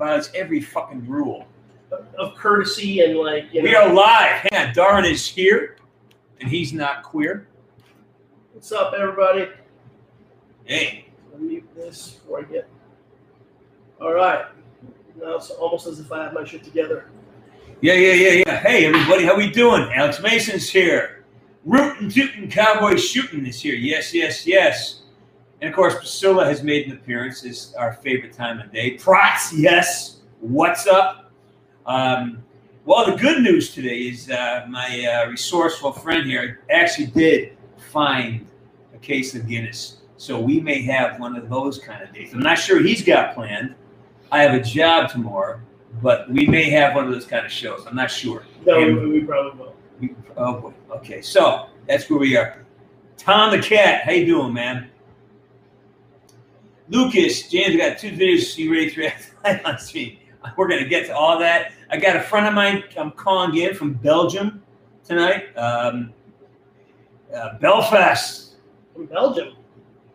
violates every fucking rule. of courtesy and like you know. We are live. Hang on, Darwin is here, and he's not queer. What's up, everybody? Hey, mute this before I get. All right. Now it's almost as if I have my shit together. yeah, yeah, yeah, yeah. Hey, everybody, how we doing? Alex Mason's here. Rootin' tootin' cowboy shooting is here. Yes, yes, yes. And of course, Priscilla has made an appearance. It's our favorite time of day. Prots, yes. What's up? Um, well, the good news today is uh, my uh, resourceful friend here actually did find a case of Guinness. So we may have one of those kind of days. I'm not sure he's got planned. I have a job tomorrow, but we may have one of those kind of shows. I'm not sure. No, And- we, we probably will. we- Oh boy. Okay, so that's where we are. Tom the cat, how you doing, man? Lucas, James, I got two videos you ready to react on stream. We're gonna get to all that. I got a friend of mine I'm calling in from Belgium tonight. Um, uh, Belfast. From Belgium.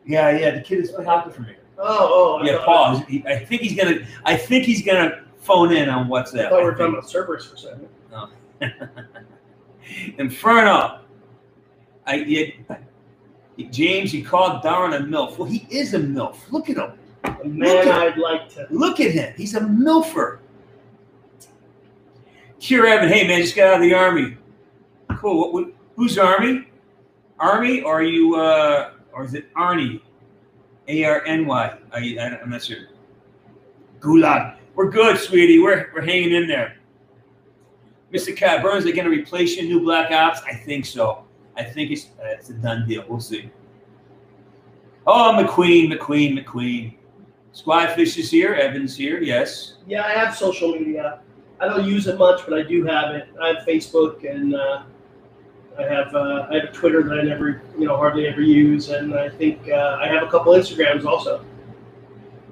Yeah, yeah. The kid is playing hockey for me. Oh, oh. Yeah, Paul. He, I think he's gonna. I think he's gonna phone in on I WhatsApp. thought we were talking about Cerberus for a second. Inferno. I James, he called Darren a MILF. Well, he is a MILF. Look at him. A Look man at- I'd like to. Look at him. He's a MILFer. Cure Evan, hey man, just got out of the army. Cool. What, what, who's army? Army, or are you, uh, or is it Arnie? A R N Y. Are you- I don't- I'm not sure. Gulag. We're good, sweetie. We're we're hanging in there. Mr. Cat Burns, they going to replace you in new Black Ops? I think so. I think it's uh, it's a done deal. We'll see. Oh, McQueen, McQueen, McQueen. Squadfish is here. Evans here. Yes. Yeah, I have social media. I don't use it much, but I do have it. I have Facebook and uh, I have uh, I have Twitter that I never, you know, hardly ever use, and I think uh, I have a couple Instagrams also.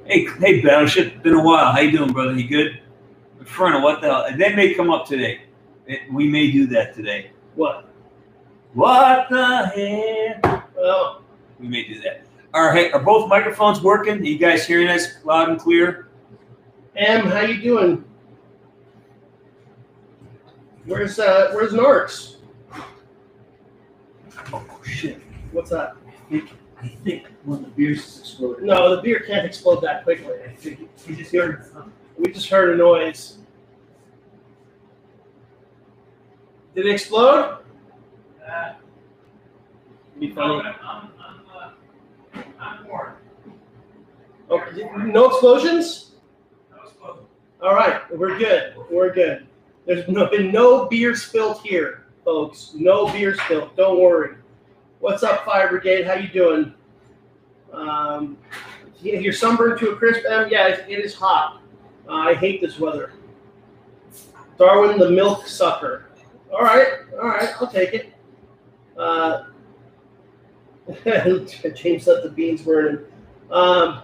Hey, hey, Battleship. Been a while. How you doing, brother? You good? Inferno. What the hell? That may come up today. It- we may do that today. What? What the hell? Well, We may do that. All right. Are both microphones working? Are you guys hearing us loud and clear? Em, how you doing? Where's uh, Where's Norks? Oh shit! What's that? I think I think one of the beers is exploded. No, the beer can't explode that quickly. I think he just heard. We just heard a noise. Did it explode? Be funny. Oh, no explosions? All right, we're good. We're good. There's no, been no beer spilt here, folks. No beer spilt. Don't worry. What's up, Fire Brigade? How you doing? Um, you- you're sunburned to a crisp. Um, yeah, it, it is hot. Uh, I hate this weather. Darwin, the milk sucker. All right, all right, I'll take it. Uh, James let the beans burning. Um,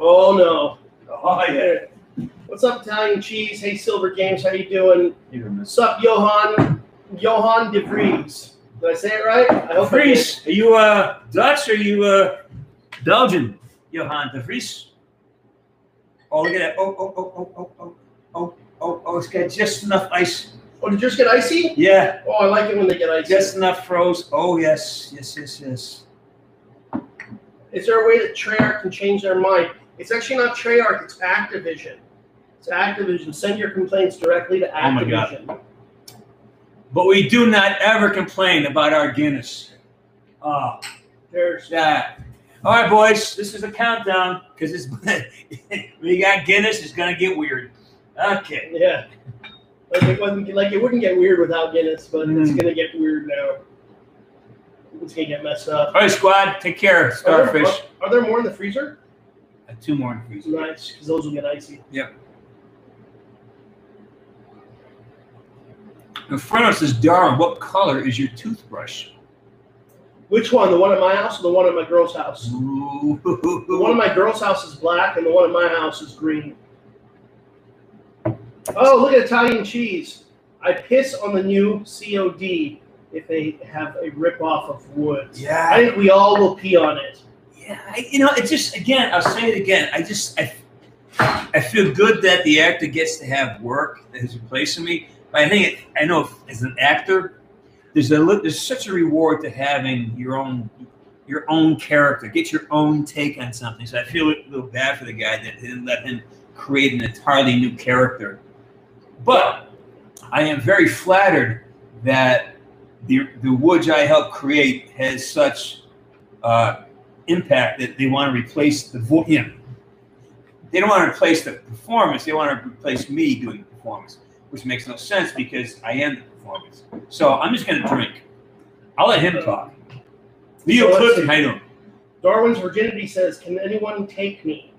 oh no. Oh yeah. What's up, Italian cheese? Hey, Silver Games, how you doing? You What's up, Johan? Johan de Vries. Did I say it right? I hope. Vries, are you uh, Dutch or are you uh, Belgian? Johan de Vries. Oh, look at that. Oh, oh, oh, oh, oh, oh, oh, oh, oh, it's got just enough ice. Oh, did yours get icy? Yeah, Oh, I like it when they get icy. just enough froze. Oh, yes, yes, yes, yes. Is there a way that Treyarch can change their mind? It's actually not Treyarch, it's Activision. It's Activision. Send your complaints directly to Activision. Oh my God. But we do not ever complain about our Guinness. Oh, There's that. All right, boys, this is a countdown because it's we got Guinness. It's gonna get weird. Okay. yeah. Like it wasn't like it wouldn't get weird without Guinness, but it's Mm. gonna get weird now. It's gonna get messed up. All right, squad. Take care, Are there, starfish. are, are there more in the freezer? Uh, two more in the freezer. Nice, because those will get icy. Yeah, in front of us is Darwin. What color is your toothbrush? Which one? The one at my house or the one at my girl's house? Ooh. The one at my girl's house is black, and the one at my house is green. Oh, look at Italian cheese. I piss on the new COD if they have a rip off of Woods. Yeah. I think we all will pee on it. yeah. I, you know, it just again. I'll say it again. I just, I, I feel good that the actor gets to have work that is replacing me. But I think it, I know if, as an actor, there's a there's such a reward to having your own your own character, get your own take on something. So I feel a little bad for the guy that didn't let him create an entirely new character. But I am very flattered that the the Woods I helped create has such uh, impact that they want to replace the voice. You know, they don't want to replace the performance; they want to replace me doing the performance, which makes no sense because I am the performance. So I'm just going to drink. I'll let him talk. Leo So Clifton, how you doing? Darwin's virginity says, "Can anyone take me?"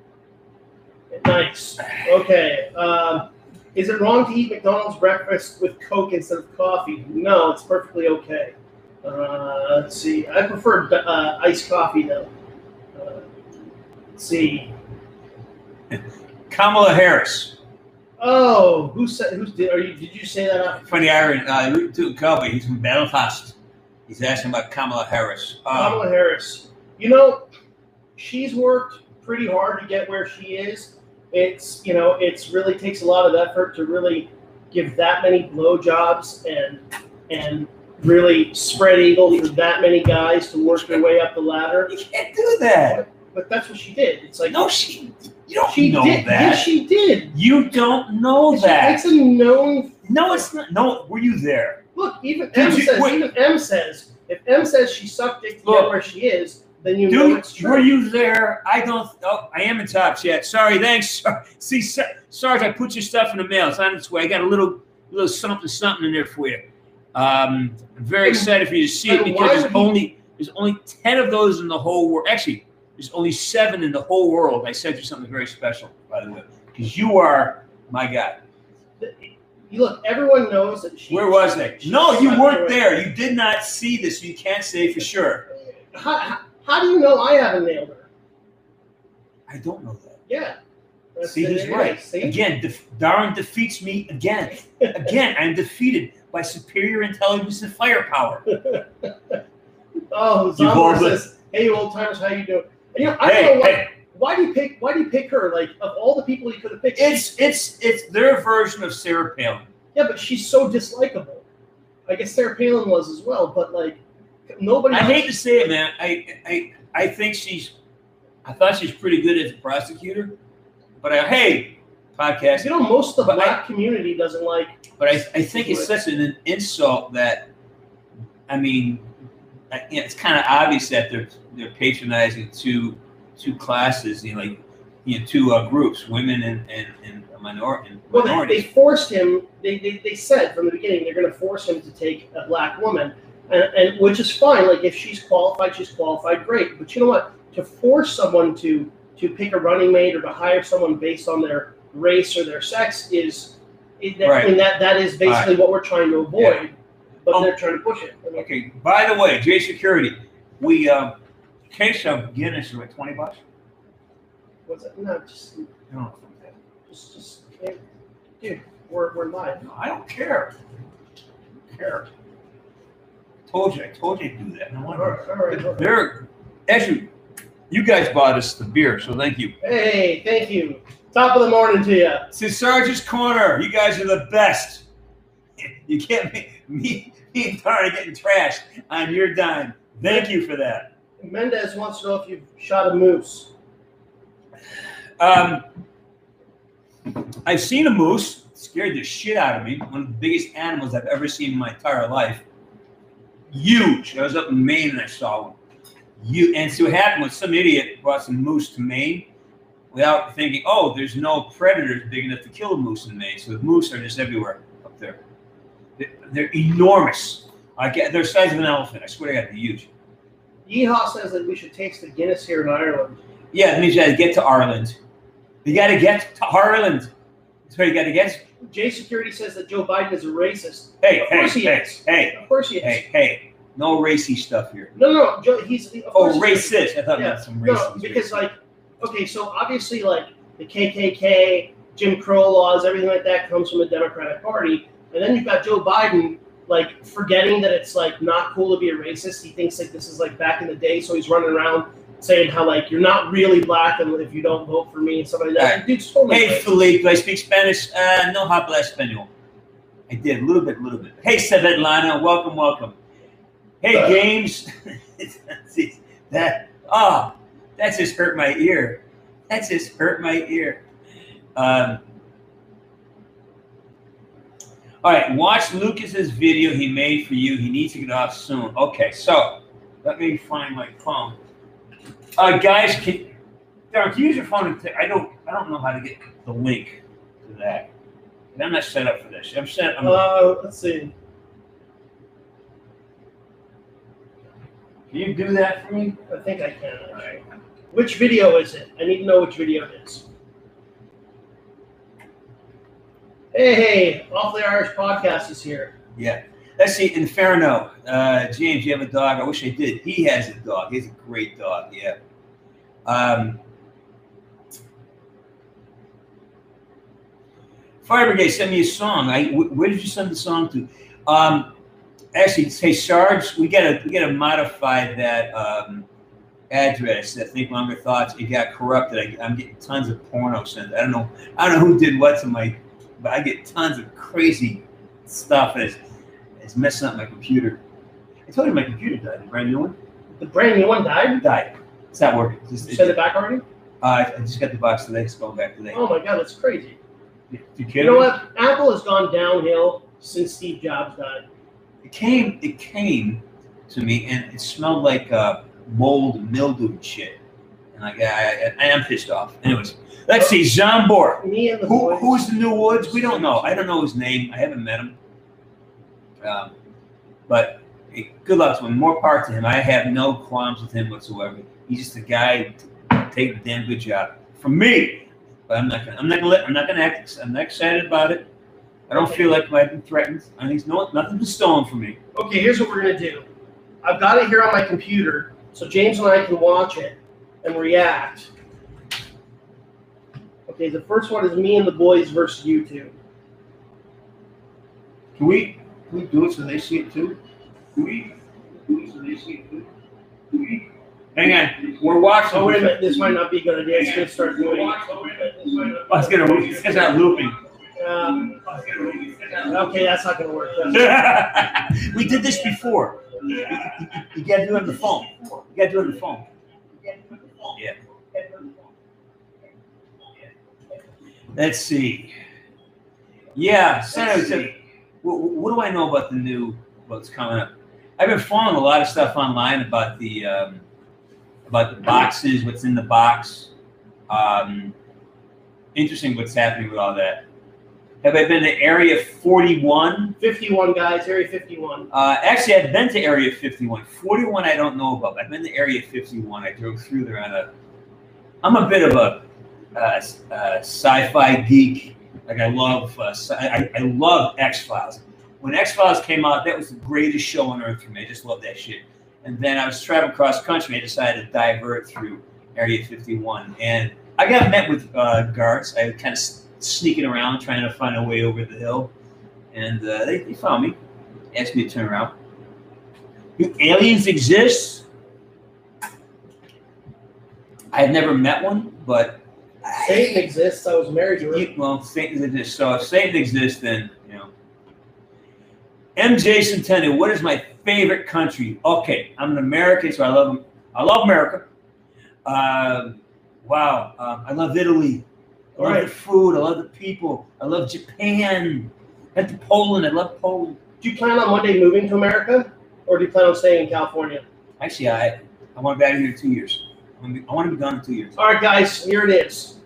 Nice. Okay. Um, is it wrong to eat McDonald's breakfast with Coke instead of coffee? No, it's perfectly okay. Uh, let's see. I prefer uh, iced coffee though. Uh, let's see. Kamala Harris. Oh, who said? Who's did? Are you? Did you say that? Funny Iron, uh, Toot Cowboy. He's from Belfast. He's asking about Kamala Harris. Um, Kamala Harris. You know, she's worked pretty hard to get where she is. It's you know, it's really takes a lot of effort to really give that many blowjobs and and really spread eagle for that many guys to work their way up the ladder. you can't do that. But that's what she did. It's like No, she. You don't she know did. that. Yes, she did. you don't know that. It's a known. No, it's not. No, were you there? Look, even Did M you- says. wait. Even M says. If M says she sucked dick to Look. get where she is, then you know Dude, it's true. were you there? I don't. Oh, I am in top chat. Sorry, thanks. See, Sar- Sarge, I put your stuff in the mail. It's on its way. I got a little, little something, something in there for you. Um, I'm very excited for you to see it because there's he- only there's only ten of those in the whole world. Actually, there's only seven in the whole world. I sent you something very special, by the way, because you are my guy. You look, everyone knows that she. Where was she No, you weren't there. You did not see this. You can't say for sure. How, how, how do you know I haven't nailed her? I don't know that. Yeah. That's See, he's right. See? Again, def- Darren defeats me again. Again, I'm defeated by superior intelligence and firepower. Oh, Zombor says, "Hey, old timers, how you doing?" And, you know, I Hey, don't know why, hey, why do you pick. Why do you pick her? Like of all the people you could have picked, it's it's it's their version of Sarah Palin. yeah, but she's so dislikable. I guess Sarah Palin was as well, but like nobody. I hate to say it, man. I I I think she's. I thought she's pretty good as a prosecutor, but I hey podcast. You know, most of the But I- black community doesn't like. But I, I think it's such an insult that, I mean, I- you know, it's kind of obvious that they're they're patronizing two two classes, you know, like you know, two uh, groups, women and and, and minor and Well, they, they forced him. They, they, they said from the beginning they're going to force him to take a black woman, and, and which is fine. Like if she's qualified, she's qualified, great. But you know what? To force someone to to pick a running mate or to hire someone based on their race or their sex is, it, that, Right. I mean that that is basically what we're trying to avoid. But Oh. they're trying to push it. I mean, Okay. By the way, J Security, we um, case of Guinness is what twenty bucks. what's it? No, just I don't know. if I'm just just dude, we're we're live. No, I don't care. I don't care. Told you, I told you to do that. No wonder. right, all right. all right. They're actually, you guys bought us the beer, so thank you. Hey, thank you. Top of the morning to you. To Sarge's Corner, you guys are the best. You can't make me, me and Tara getting trashed on your dime. Thank you for that. Mendez wants to know if you've shot a moose. Um, I've seen a moose. It scared the shit out of me. One of the biggest animals I've ever seen in my entire life. Huge. I was up in Maine and I saw one. You and so what happened was some idiot brought some moose to Maine without thinking, oh, there's no predators big enough to kill a moose in Maine. So the moose are just everywhere up there. They're, they're enormous. I get they're the size of an elephant. I swear to God, they're huge. Yeehaw says that we should taste the Guinness here in Ireland. Yeah, it means you got to get to Ireland. You got to get to Ireland. That's where you got to get. J Security says that Joe Biden is a racist. Hey, Of hey, course he hey, is. hey, Of course he is. hey, hey. No racy stuff here. No, no, Joe, he's of Oh, course he is. racist. I thought Yeah, about some racist. No, racist. because like, okay, so obviously like the KKK, Jim Crow laws, everything like that comes from the Democratic Party, and then you've got Joe Biden like forgetting that it's like not cool to be a racist. He thinks like this is like back in the day, so he's running around saying how like you're not really black and if you don't vote for me and stuff like that. Dude's totally Hey, right. Felipe, do I speak Spanish? Uh, no habla español. I did, a little bit, a little bit. Hey, Svetlana, welcome, welcome. Hey, Uh. James. that, oh, that just hurt my ear. That just hurt my ear. Um, all right, watch Lucas's video he made for you. He needs to get off soon. Okay, so let me find my phone. Uh, guys, can you use your phone? And t- I don't, I don't know how to get the link to that. And I'm not set up for this. I'm set. I'm, Uh, let's see. can you do that for me? I think I can. Alright. Which video is it? I need to know which video it is. Hey, hey, Awfully Irish Podcast is here. Yeah. Let's see. Inferno. Uh, James, you have a dog. I wish I did. He has a dog. He's a great dog. Yeah. Um, Fire Brigade sent me a song. I where did you send the song to? Um, actually, say Sarge, we gotta we gotta modify that um, address. That think longer thoughts. It got corrupted. I, I'm getting tons of porno sent. I don't know. I don't know who did what to my, but I get tons of crazy stuff. And it's, it's messing up my computer. I told you my computer died. The brand new one The brand new one died. died. It's not working. It's just, You sent it back already? uh, I just got the box today. It's going back today. Oh my god, that's crazy. You You kidding know me? what? Apple has gone downhill since Steve Jobs died. It came. It came to me, and it smelled like uh, mold, mildew, and shit. And like, I, I, I am pissed off. Anyways, let's see. Zambor. Me and the Who, boys. who's the New Woods? We don't know. I don't know his name. I haven't met him. Um, but hey, good luck to him. More power to him. I have no qualms with him whatsoever. He's just a guy to take a damn good job from me. But I'm not gonna. I'm not gonna. Let, I'm not gonna act. I'm not excited about it. I don't feel like I've been threatened. I think no, nothing's been stolen from me. Okay, here's what we're gonna do. I've got it here on my computer, so James and I can watch it and react. Okay, the first one is me and the boys versus you two. Can we? Can we do it so they see it too? Can we? Do it so they see it too? Can we? Hang on. We're watching. Oh wait a minute, this might not be a good idea. It's gonna start doing. Oh, it's gonna. move. It's gonna start looping. Um, okay, that's not gonna work. That's- we did this before. You, you- you gotta do it on the phone. You gotta do it on the phone. Yeah. Let's see. Yeah, Senator, so, what, what do I know about the new what's coming up? I've been following a lot of stuff online about the um, about the boxes, what's in the box. Um, interesting what's happening with all that. Have I been to Area 41? 51 guys, Area 51. Uh, actually, I've been to Area 51. 41, I don't know about. I've been to Area 51. I drove through there on a. I'm a bit of a uh, uh, sci-fi geek. Like I love, uh, sci- I, I love X Files. When X Files came out, that was the greatest show on earth for me. I just love that shit. And then I was traveling cross country. I decided to divert through Area 51, and I got met with uh, guards. I was kind of sneaking around, trying to find a way over the hill, and uh, they, they found me asked me to turn around. Do aliens exist? I've never met one, but Satan exists. I was married to you- well, Satan exists. So if Satan exists, then you know. MJ Centennial, what is my favorite country? Okay, I'm an American, so I love I love America. Um, wow, um, I love Italy. I love the food. I love the people. I love Japan. Went to Poland. I love Poland. Do you plan on one day moving to America, or do you plan on staying in California? Actually, I I want to be out of here in two years. I want to be, I want to be gone in two years. All right, guys, here it is.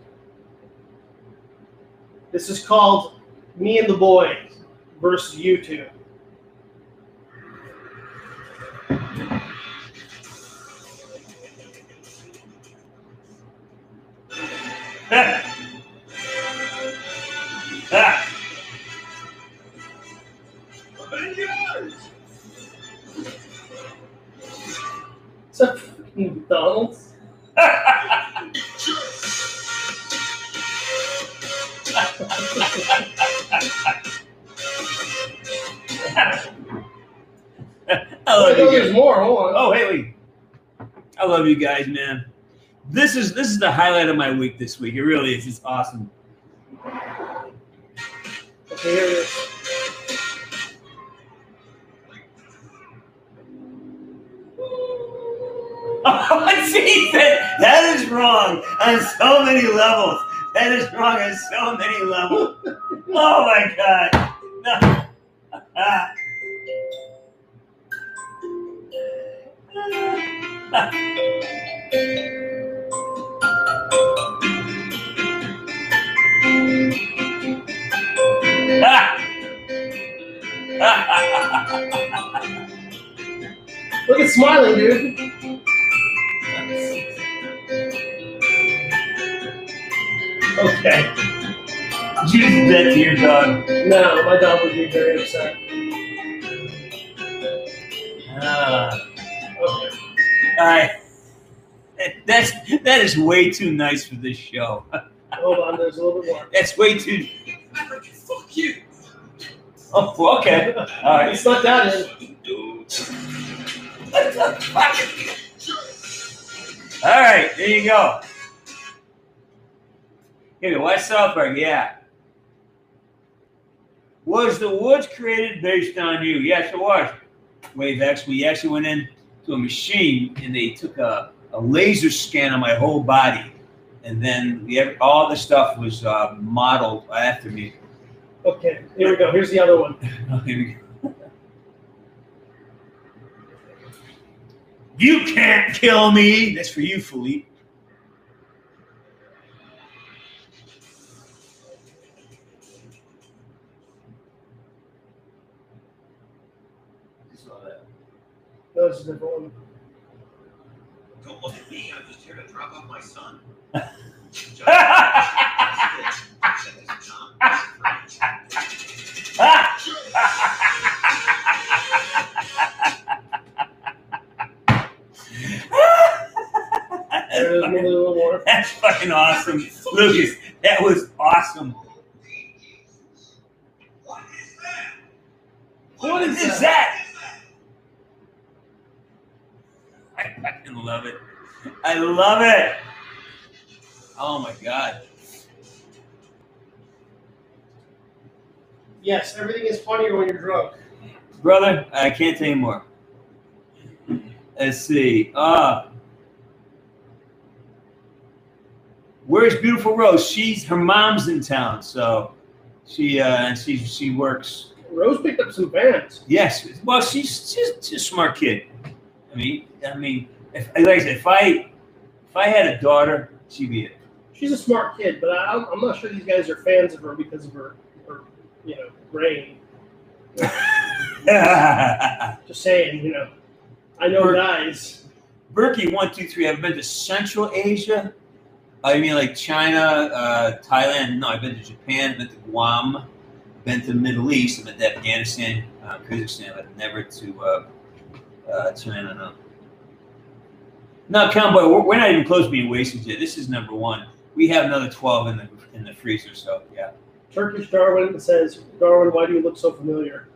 This is called Me and the Boys versus you two. Is that fucking you guys, man. This is this is the highlight of my week this week. It really is. It's awesome. Here is. See, that, that is wrong on so many levels. That is wrong on so many levels. Oh my god. No. Ah. Look at smiling, dude. Okay. Did you to your dog? No, my dog would be very upset. Ah. Okay. I, that's that is way too nice for this show. Hold on, there's a little bit more. That's way too. Fuck you. Oh, okay. All right. It's not that in. What the fuck? All right, there you go. Here, West South Park, yeah. Was the woods created based on you? Yes, it was. Wave X, we actually went in to a machine and they took a, a laser scan of my whole body. And then have, all the stuff was uh, modeled after me. Okay, here we go. Here's the other one. Here we go. You can't kill me. That's for you, Philippe. No, this is a. Don't look at me. I'm just here to drop off my son. There's maybe a little more. That's fucking awesome. Lucas, that was awesome. What is that? What is is that? I fucking love it. I love it. Oh my god. Yes, everything is funnier when you're drunk. Brother, I can't tell you more. Let's see. Uh Where's beautiful Rose? She's her mom's in town, so she uh she she works. Rose picked up some fans. Yes, well she's she's, she's a smart kid. I mean, I mean, if like I said, if I if I had a daughter, she'd be it. She's a smart kid, but I, I'm not sure these guys are fans of her because of her, her you know, brain. Just saying, you know. I know Her- guys. Berkey, one, two, three. I've been to Central Asia. I mean, like China, uh, Thailand. No, I've been to Japan. I've Been to Guam. Been to the Middle East. I've been to Afghanistan, uh, Kyrgyzstan, but never to uh, uh, China. No. No, cowboy. We're, we're not even close to being wasted yet. This is number one. We have another twelve in the in the freezer. So yeah. Turkish Darwin says, Darwin, why do you look so familiar?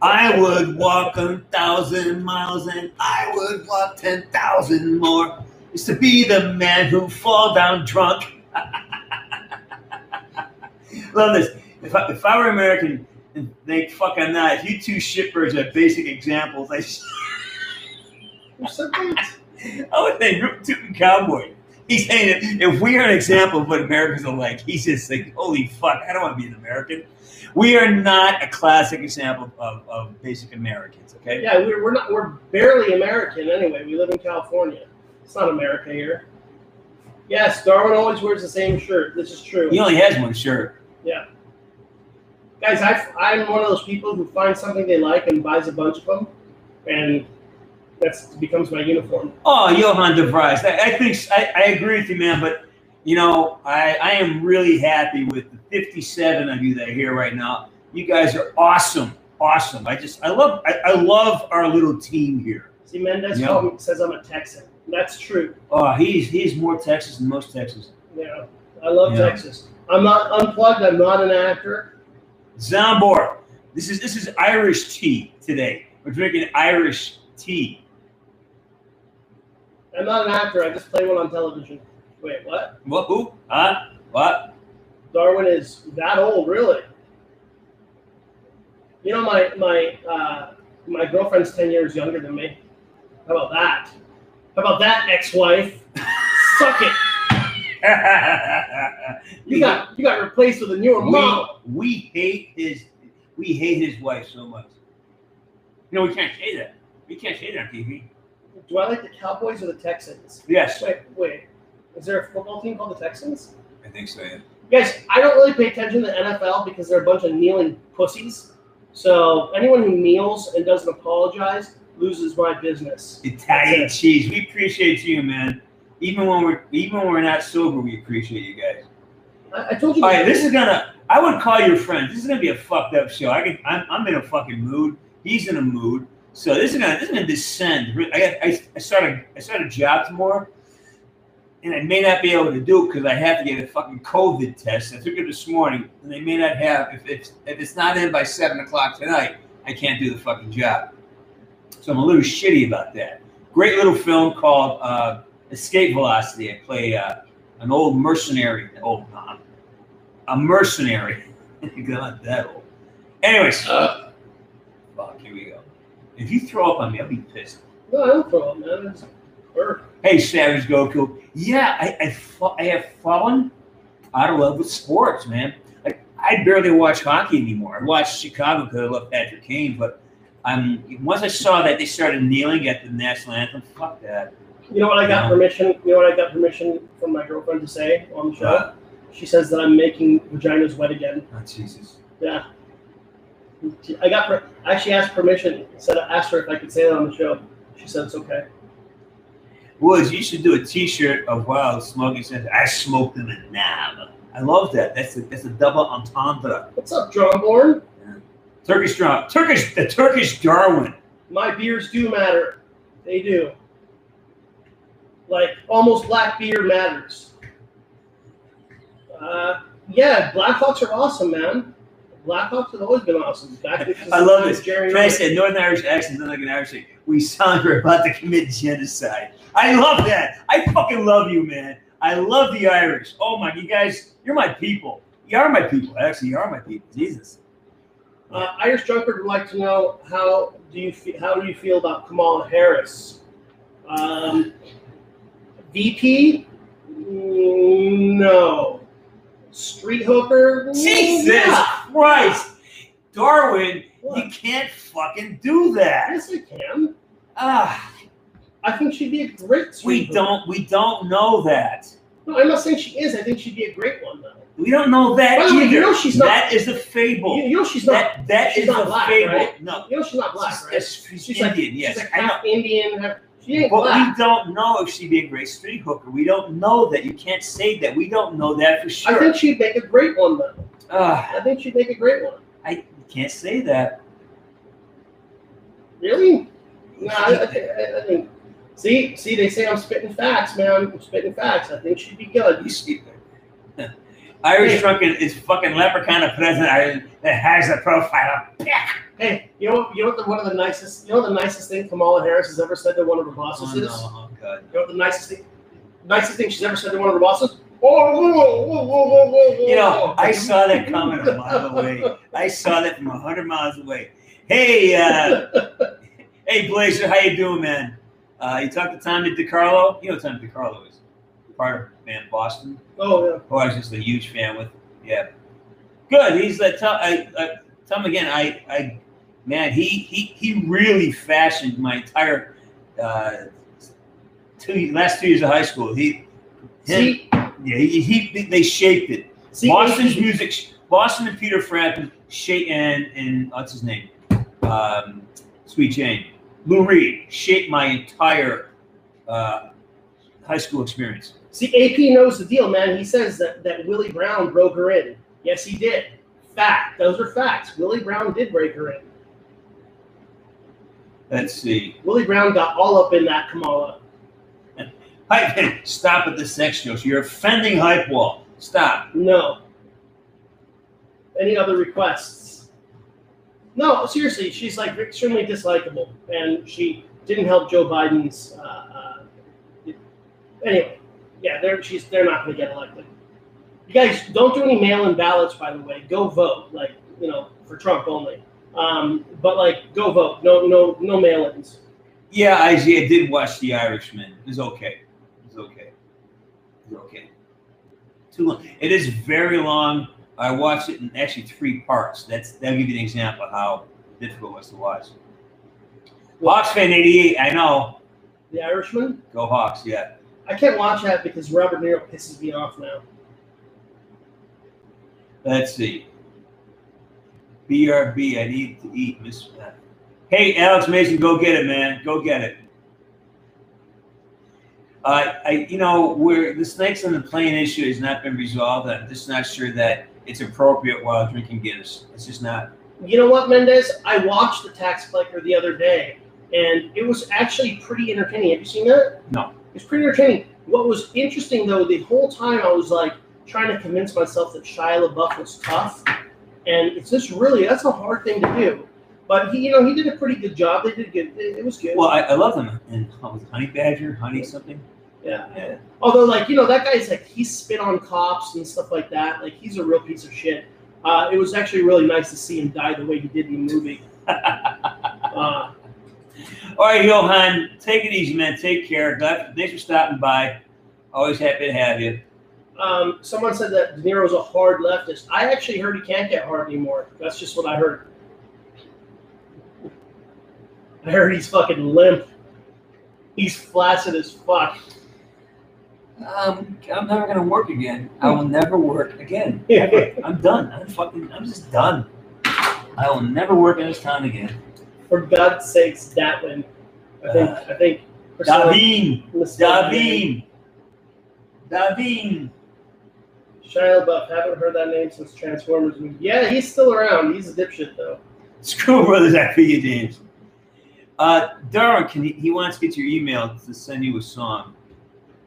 I would walk a thousand miles and I would walk ten thousand more. Is to be the man who fall down drunk. Love this. If I, if I were American and they fuck I'm not, if you two shitbirds are basic examples, I, Who said that? I would say Root Tootin' Cowboy. He's saying that if we are an example of what Americans are like, he's just like, holy fuck, I don't want to be an American. We are not a classic example of, of basic Americans, okay? Yeah, we're, we're not. We're barely American anyway. We live in California. It's not America here. Yes, Darwin always wears the same shirt. This is true. He only has one shirt. Yeah. Guys, I, I'm one of those people who finds something they like and buys a bunch of them, and that's becomes my uniform. Oh, Johan de Vries. I, I think I, I agree with you, man. But you know, I, I am really happy with the 57 of you that are here right now. You guys are awesome, awesome. I just I love I, I love our little team here. See, Mendez Yeah. me, says I'm a Texan. That's true. Oh, he's he's more Texas than most Texans. Yeah, I love Yeah. Texas. I'm not unplugged. I'm not an actor. Zombor. This is this is Irish tea today. We're drinking Irish tea. I'm not an actor. I just play one on television. Wait, what? What? Who? Huh? What? Darwin is that old, really? You know, my my uh, my girlfriend's ten years younger than me. How about that? How about that, ex-wife? Suck it. You got you got replaced with a newer we, model. we hate his we hate his wife so much. You know we can't say that. We can't say that on TV. Do I like the Cowboys or the Texans? Yes, Wait, wait. Is there a football team called the Texans? I think so. Yeah. Guys, I don't really pay attention to the NFL because they're a bunch of kneeling pussies. So anyone who kneels and doesn't apologize loses my business. Italian cheese. We appreciate you, man. Even when we're even when we're not sober, we appreciate you guys. I, I told you. All right, this is gonna. I would call your friend. This is gonna be a fucked up show. I can. I'm, I'm in a fucking mood. He's in a mood. So this is gonna. This is gonna descend. I. I, I started. I started a job tomorrow, and I may not be able to do it because I have to get a fucking COVID test. I took it this morning, and they may not have. If it's if it's not in by seven o'clock tonight, I can't do the fucking job. So I'm a little shitty about that. Great little film called uh, Escape Velocity. I play uh, an old mercenary. Old, uh, a mercenary. God, that old. Anyways, Uh. fuck. Here we go. If you throw up on me, I'll be pissed. No, I don't throw up, man. It's. Hey, Savage Goku. Yeah, I I, fa- I have fallen out of love with sports, man. I, I barely watch hockey anymore. I watch Chicago because I love Patrick Kane, but um, once I saw that they started kneeling at the national anthem, fuck that. You know what I got No. permission? You know what I got permission from my girlfriend to say on the show? Uh, She says that I'm making vaginas wet again. oh, Jesus. Yeah. I got. Per- I actually asked permission. Said I asked her if I could say that on the show. She said it's okay. Woods, you should do a T-shirt of Wild Smoking says, "I smoked them in Nam." I love that. That's a, that's a double entendre. What's up, John Drumborn? Turkish drum, Turkish the Turkish Darwin. My beers do matter. They do. Like almost black beer matters. Uh, yeah, Blackhawks are awesome, man. Blackhawks have always been awesome. I love this. Jerry Rice. say Northern Irish accent, not like an Irish thing. We sound we're about to commit genocide. I love that. I fucking love you, man. I love the Irish. Oh my, you guys, you're my people. You are my people. Actually, you are my people. Jesus. Uh, Irish Drunkard would like to know how do you fe- how do you feel about Kamala Harris? Um, VP? Mm, No. Street hooker? Jesus yeah. Christ, Darwin, What? you can't fucking do that. Yes, I can. Ah, I think she'd be a great street we hooker. don't, we don't know that. No, I'm not saying she is. I think she'd be a great one, though. We don't know that By the way, either. you know she's not- that is a fable. You, you know she's not. that that she's is not a black, fable. right? No, You know she's not black, she's, right? she's, She's like- Indian. yes, she's like half Indian. Half, she But black. we don't know if she'd be a great street hooker. We don't know that. You can't say that. We don't know that for sure. I think she'd make a great one, though. Ah, I think she'd make a great one. I can't say that. Really? No, I, I, think, I, I think. See, see, they say I'm spitting facts, man. I'm spitting facts. I think she'd be good. You see, Irish Hey. drunken is fucking leprechaun of president Ireland that has a profile. of- Hey, you know? You know what? The, one of the nicest. You know the nicest thing Kamala Harris has ever said to one of her bosses Oh, no. is. oh God. You know what the nicest thing? Nicest thing she's ever said to one of her bosses. Oh, whoa, whoa, whoa, whoa, whoa, whoa, You know. I saw that coming a mile away. I saw that from hundred miles away. Hey, uh, hey, Blazer, how you doing, man? Uh, you talked to Tommy DeCarlo. You know who Tommy DeCarlo is part of Boston. Oh yeah. who I was just a huge fan with. Yeah, good. He's like, tell, I, I, tell him again. I, I, man, he, he, he really fashioned my entire uh, two last two years of high school. He, him, See, yeah, he, he, they shaped it. see, Boston's music, Boston and Peter Frampton, shape and and what's his name, um, Sweet Jane, Lou Reed shaped my entire uh, high school experience. See, AP knows the deal, man. He says that, that Willie Brown broke her in. Yes, he did. Fact. Those are facts. Willie Brown did break her in. Let's see. Willie Brown got all up in that Kamala. Hype, stop at the sex jokes. You're offending Hype Wall. Stop. No. Any other requests? No, seriously, she's like extremely dislikable, and she didn't help Joe Biden's uh, uh, Anyway, yeah, they're she's they're not going to get elected. You guys don't do any mail-in ballots, by the way. Go vote, like you know, for Trump only. Um, but like, go vote. No, no, no mail-ins. Yeah, I, I did watch The Irishman. It was okay. It was okay. It was okay. Too long. It is very long. I watched it in actually three parts. That's that'll give you an example of how difficult it was to watch. Hawks fan 88, I know. The Irishman. Go Hawks, yeah. I can't watch that because Robert De Niro pisses me off now. Let's see. BRB, I need to eat, Miss. Hey, Alex Mason, go get it, man. Go get it. Uh, I, you know, where the snakes on the plane issue has not been resolved. I'm just not sure that it's appropriate while drinking Guinness. It's just not. You know what, Mendez? I watched the tax collector the other day, and it was actually pretty entertaining. Have you seen that? No. It's pretty entertaining. What was interesting though, the whole time I was like trying to convince myself that Shia LaBeouf was tough, and it's just really that's a hard thing to do. But he, you know, he did a pretty good job. They did good. It, it was good. Well, I, I love them. And what was it, Honey Badger, Honey something. yeah. Yeah. Although, like you know, that guy's like he spit on cops and stuff like that. Like he's a real piece of shit. Uh, it was actually really nice to see him die the way he did in the movie. Uh, All right, Johan, take it easy, man. Take care. Glad, thanks for stopping by. Always happy to have you. um, someone said that De Niro's a hard leftist. I actually heard he can't get hard anymore. That's just what I heard. I heard he's fucking limp. He's flaccid as fuck. Um, I'm never gonna work again. I will never work again. I'm done. I'm fucking. I'm just done. I will never work in this town again. For God's sakes, Datlin. I think. Uh, I think. Davin, Davin, Davin. Shia LaBeouf. Haven't heard that name since Transformers. Yeah, he's still around. He's a dipshit though. Screw Brothers at you, James. Uh, Darwin, can he, he wants to get your email to send you a song.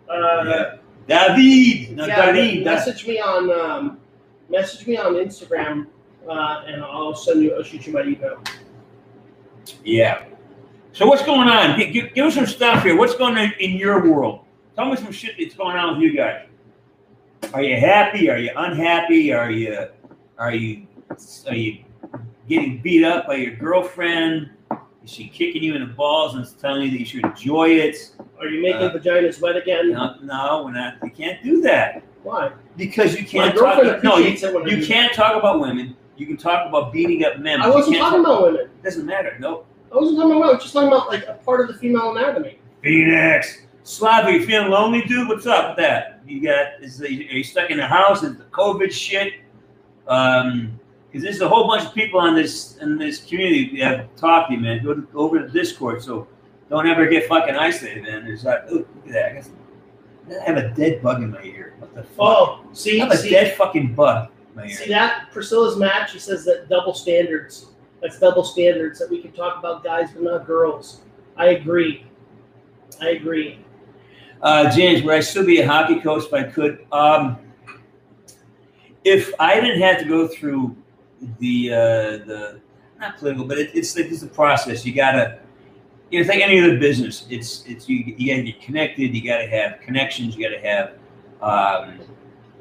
Uh, Yeah. David, no, yeah, David. message me on um, message me on Instagram, uh, and I'll send you. I'll shoot you my email. Yeah. So what's going on? Give, give, give us some stuff here. What's going on in your world? Tell me some shit that's going on with you guys. Are you happy? Are you unhappy? Are you are you are you getting beat up by your girlfriend? Is she kicking you in the balls and telling you that you should enjoy it? Are you making Uh, vaginas wet again? No, no, we're not. You can't do that Why? because you can't talk. No, you, appreciates it when I you can't talk about women. You can talk about beating up men. I wasn't talking about women. It doesn't matter. No. I wasn't talking about. women. I was just talking about like a part of the female anatomy. Phoenix. Slav, you feeling lonely, dude? What's up with that? You got is the, are you stuck in the house? Is the COVID shit? Um, because there's a whole bunch of people on this in this community that have talked to you, man. Go, to, go over to Discord, so don't ever get fucking isolated, man. There's like, oh, look at that. I, guess, I have a dead bug in my ear. What the fuck? Oh, I see, have a dead fucking bug ear. see that Priscilla's match. She says that double standards. That's double standards that we can talk about guys but not girls. I agree. I agree. Uh, James, would I still be a hockey coach if I could? Um, if I didn't have to go through the uh, the not political, but it, it's like it's a process. You gotta, you know, it's like any other business. It's it's you you gotta get connected. You gotta have connections. You gotta have. Um,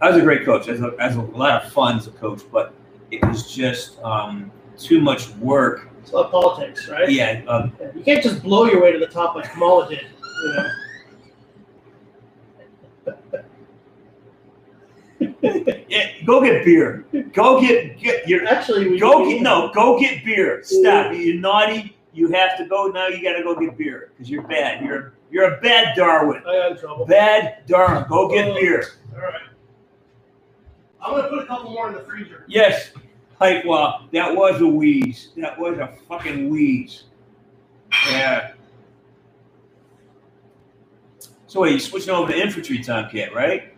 I was a great coach. I was a, I was a lot of fun as a coach, but it was just um, too much work. It's about politics, right? Yeah, um, You can't just blow your way to the top like Kamala did. You know? yeah. Go get beer. Go get get your Actually, we Go get no. Go get beer. Stop. You're naughty. You have to go now. You got to go get beer because you're bad. You're you're a bad Darwin. I got in trouble. Bad Darwin. Go get beer. I'm gonna put a couple more in the freezer. Yes, Pipe Wall. That was a wheeze. That was a fucking wheeze. Yeah. So wait, you switching over to infantry, Tomcat, right?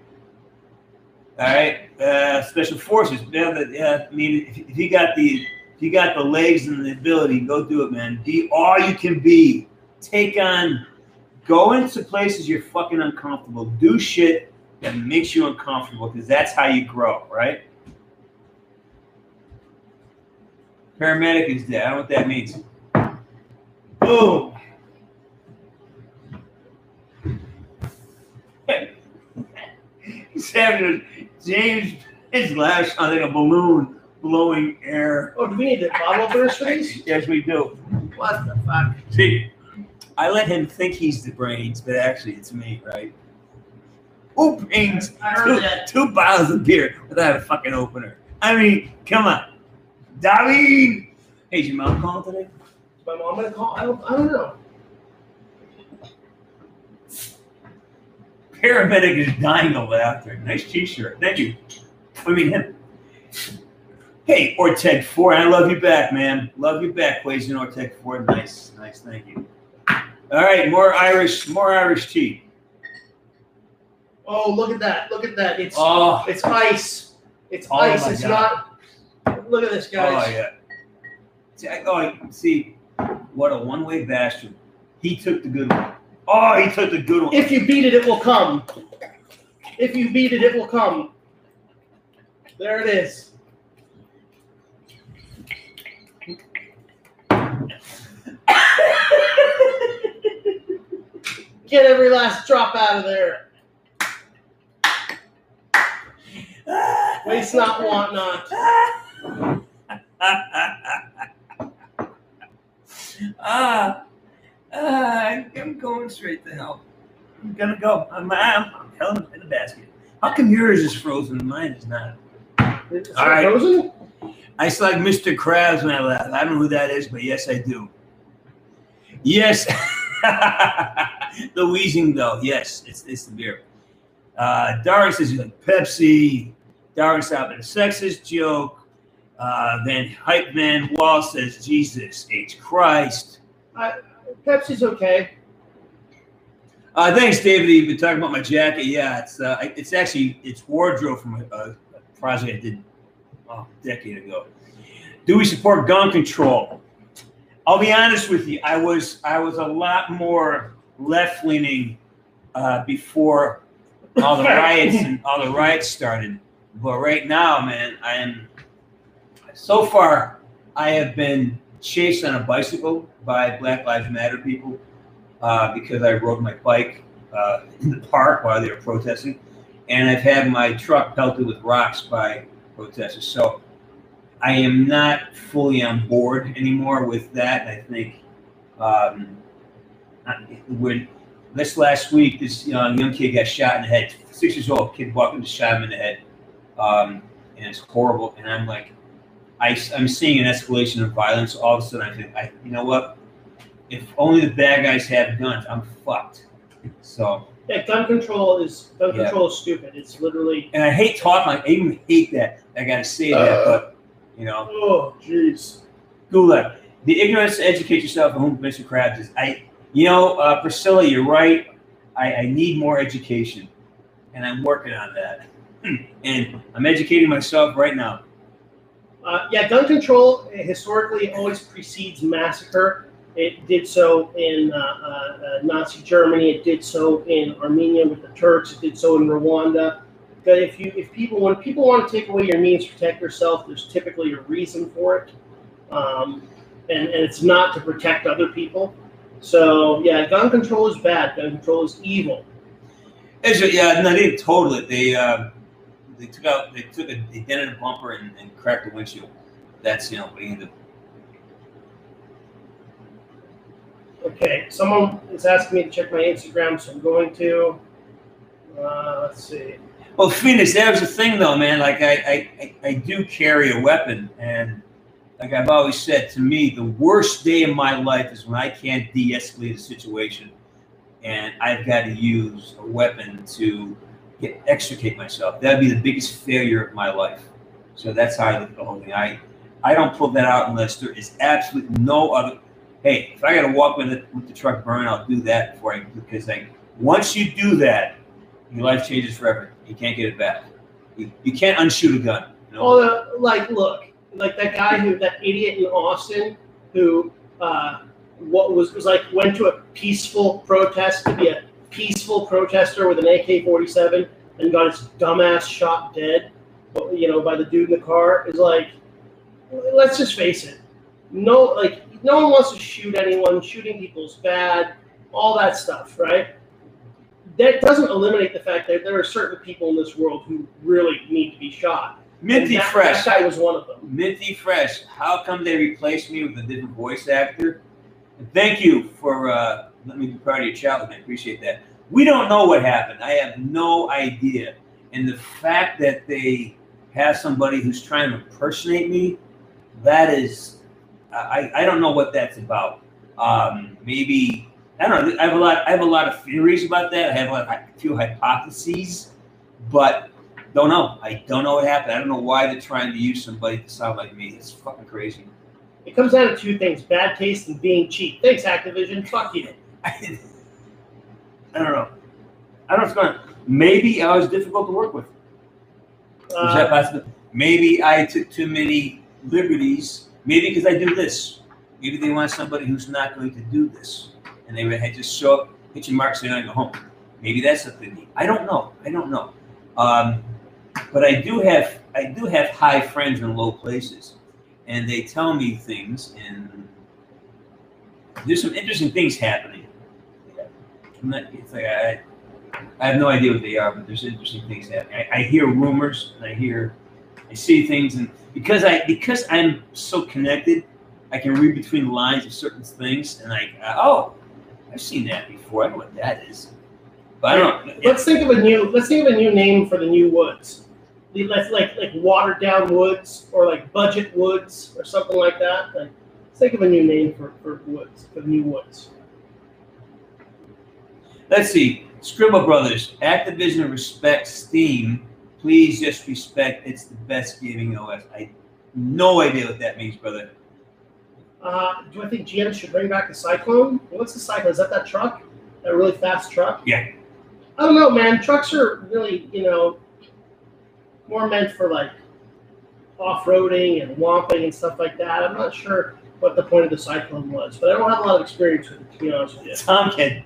All right. Uh, special forces. Yeah, the- yeah, I mean, if, if you got the if you got the legs and the ability, go do it, man. Be all you can be. Take on. Go into places you're fucking uncomfortable. Do shit that makes you uncomfortable because that's how you grow, right? Paramedic is dead. I don't know what that means. Boom. having a James his laugh sounds like a balloon blowing air. Oh, do we need the bottle for these? Yes, we do. What the fuck? See, I let him think he's the brains, but actually it's me, right? Who brings two, two bottles of beer without a fucking opener? I mean, come on. Darlene! Hey, is your mom calling today? Is my mom gonna call? I don't. I don't know. Paramedic is dying of laughter. Nice t-shirt. Thank you. I mean him. Hey, Orteg Ford, I love you back, man. Love you back, Quaison Orteg Ford. Nice, nice, thank you. All right, more Irish, more Irish tea. Oh, look at that! Look at that! It's Oh, it's ice. It's Oh ice. It's God. not. Look at this, oh, guys. oh yeah. See, I, oh, see, what a one-way bastard. He took the good one. Oh, he took the good one. If you beat it, it will come. If you beat it, it will come. There it is. Get every last drop out of there. Waste not, want not. ah, ah, I'm going straight to hell. I'm gonna go. I'm, I'm, I'm hell in the basket. How come yours is frozen and mine is not? Is it All right. frozen? I select Mr. Krabs when I laugh. I don't know who that is, but yes, I do. Yes. the wheezing, though. Yes, it's, it's the beer. Uh, Darren says you like Pepsi. Darren stopped at a sexist joke. Uh, then Hype Man Wall says Jesus H. Christ. Pepsi's okay. Uh, thanks, David. You've been talking about my jacket. Yeah, it's uh, it's actually it's wardrobe from a, a project I did oh, a decade ago. Do we support gun control? I'll be honest with you. I was I was a lot more left leaning uh, before all the riots and all the riots started. But right now, man, I am so far. I have been chased on a bicycle by Black Lives Matter people uh, because I rode my bike uh, in the park while they were protesting, and I've had my truck pelted with rocks by protesters. So I am not fully on board anymore with that. I think um, when this last week, this young, young kid got shot in the head. Six years old kid walked in, shot him in the head, um, and it's horrible. And I'm like, I, am seeing an escalation of violence. All of a sudden, I think, I, you know what? If only the bad guys have guns, I'm fucked. So, Yeah, gun control is gun Yeah. control is stupid. It's literally and I hate talking. I even hate that. I gotta say that, but you know, oh jeez. Gulag. The ignorance to educate yourself on whom Mr. Krabs is. I, you know, uh, Priscilla, you're right. I, I need more education, and I'm working on that. And I'm educating myself right now. Uh, yeah, gun control historically always precedes massacre. It did so in uh, uh, uh, Nazi Germany. It did so in Armenia with the Turks. It did so in Rwanda. But if you, if people, when people want to take away your means to protect yourself, there's typically a reason for it, um, and and it's not to protect other people. So yeah, gun control is bad. Gun control is evil. It's yeah, no, they didn't total. They uh, they took out, they took a, they dented a bumper and, and cracked the windshield. That's you know, what you end up Okay, someone is asking me to check my Instagram, so I'm going to. Uh, let's see. Well, Phoenix, that was the thing, though, man. Like, I, I, I, I do carry a weapon, and like I've always said, to me, the worst day of my life is when I can't de-escalate a situation, and I've got to use a weapon to get, extricate myself. That'd be the biggest failure of my life. So that's how I look at the whole thing. I, I don't pull that out unless there is absolutely no other. Hey, if I got to walk with it with the truck burn, I'll do that before I because like once you do that, your life changes forever. You can't get it back. You, you can't unshoot a gun. You know? The, like, look, like that guy who, that idiot in Austin who, uh, what was was like went to a peaceful protest to be a peaceful protester with an AK-47 and got his dumbass shot dead, you know, by the dude in the car. Is like, let's just face it, no, like no one wants to shoot anyone. Shooting people is bad, all that stuff, right? that doesn't eliminate the fact that there are certain people in this world who really need to be shot. Minty that, Fresh. That guy was one of them. Minty Fresh. How come they replaced me with a different voice actor? And thank you for uh, letting me be part of your childhood. I appreciate that. We don't know what happened. I have no idea. And the fact that they have somebody who's trying to impersonate me, that is, I, I don't know what that's about. Um, maybe I don't know. I have a lot. I have a lot of theories about that. I have a, lot, a few hypotheses, but don't know. I don't know what happened. I don't know why they're trying to use somebody to sound like me. It's fucking crazy. It comes down to two things: bad taste and being cheap. Thanks, Activision. Fuck you. I, don't know. I don't know what's going on. Maybe I was difficult to work with. Is that Uh, possible? Maybe I took too many liberties. Maybe because I do this. Maybe they want somebody who's not going to do this. And they would just show up, hit your marks, and go home. Maybe that's what they need. I don't know. I don't know. Um, but I do have I do have high friends in low places, and they tell me things, and there's some interesting things happening. I'm not, it's like I, I have no idea what they are, but there's interesting things happening. I, I hear rumors, and I hear, I see things, and because I because I'm so connected, I can read between the lines of certain things, and I oh, I've seen that before. I know what that is, but I don't. let's think of a new. Let's think of a new name for the new woods. Let's like like watered down woods or like budget woods or something like that. Like, let's think of a new name for, for woods for the new woods. Let's see. Scribble Brothers, Activision respects Steam. Please just respect. It's the best gaming OS. I no idea what that means, brother. Uh, do I think GM should bring back the Cyclone? What's the Cyclone? Is that that truck? That really fast truck? Yeah. I don't know, man. Trucks are really, you know, more meant for like off-roading and womping and stuff like that. I'm not sure what the point of the Cyclone was, but I don't have a lot of experience with it, to be honest with you.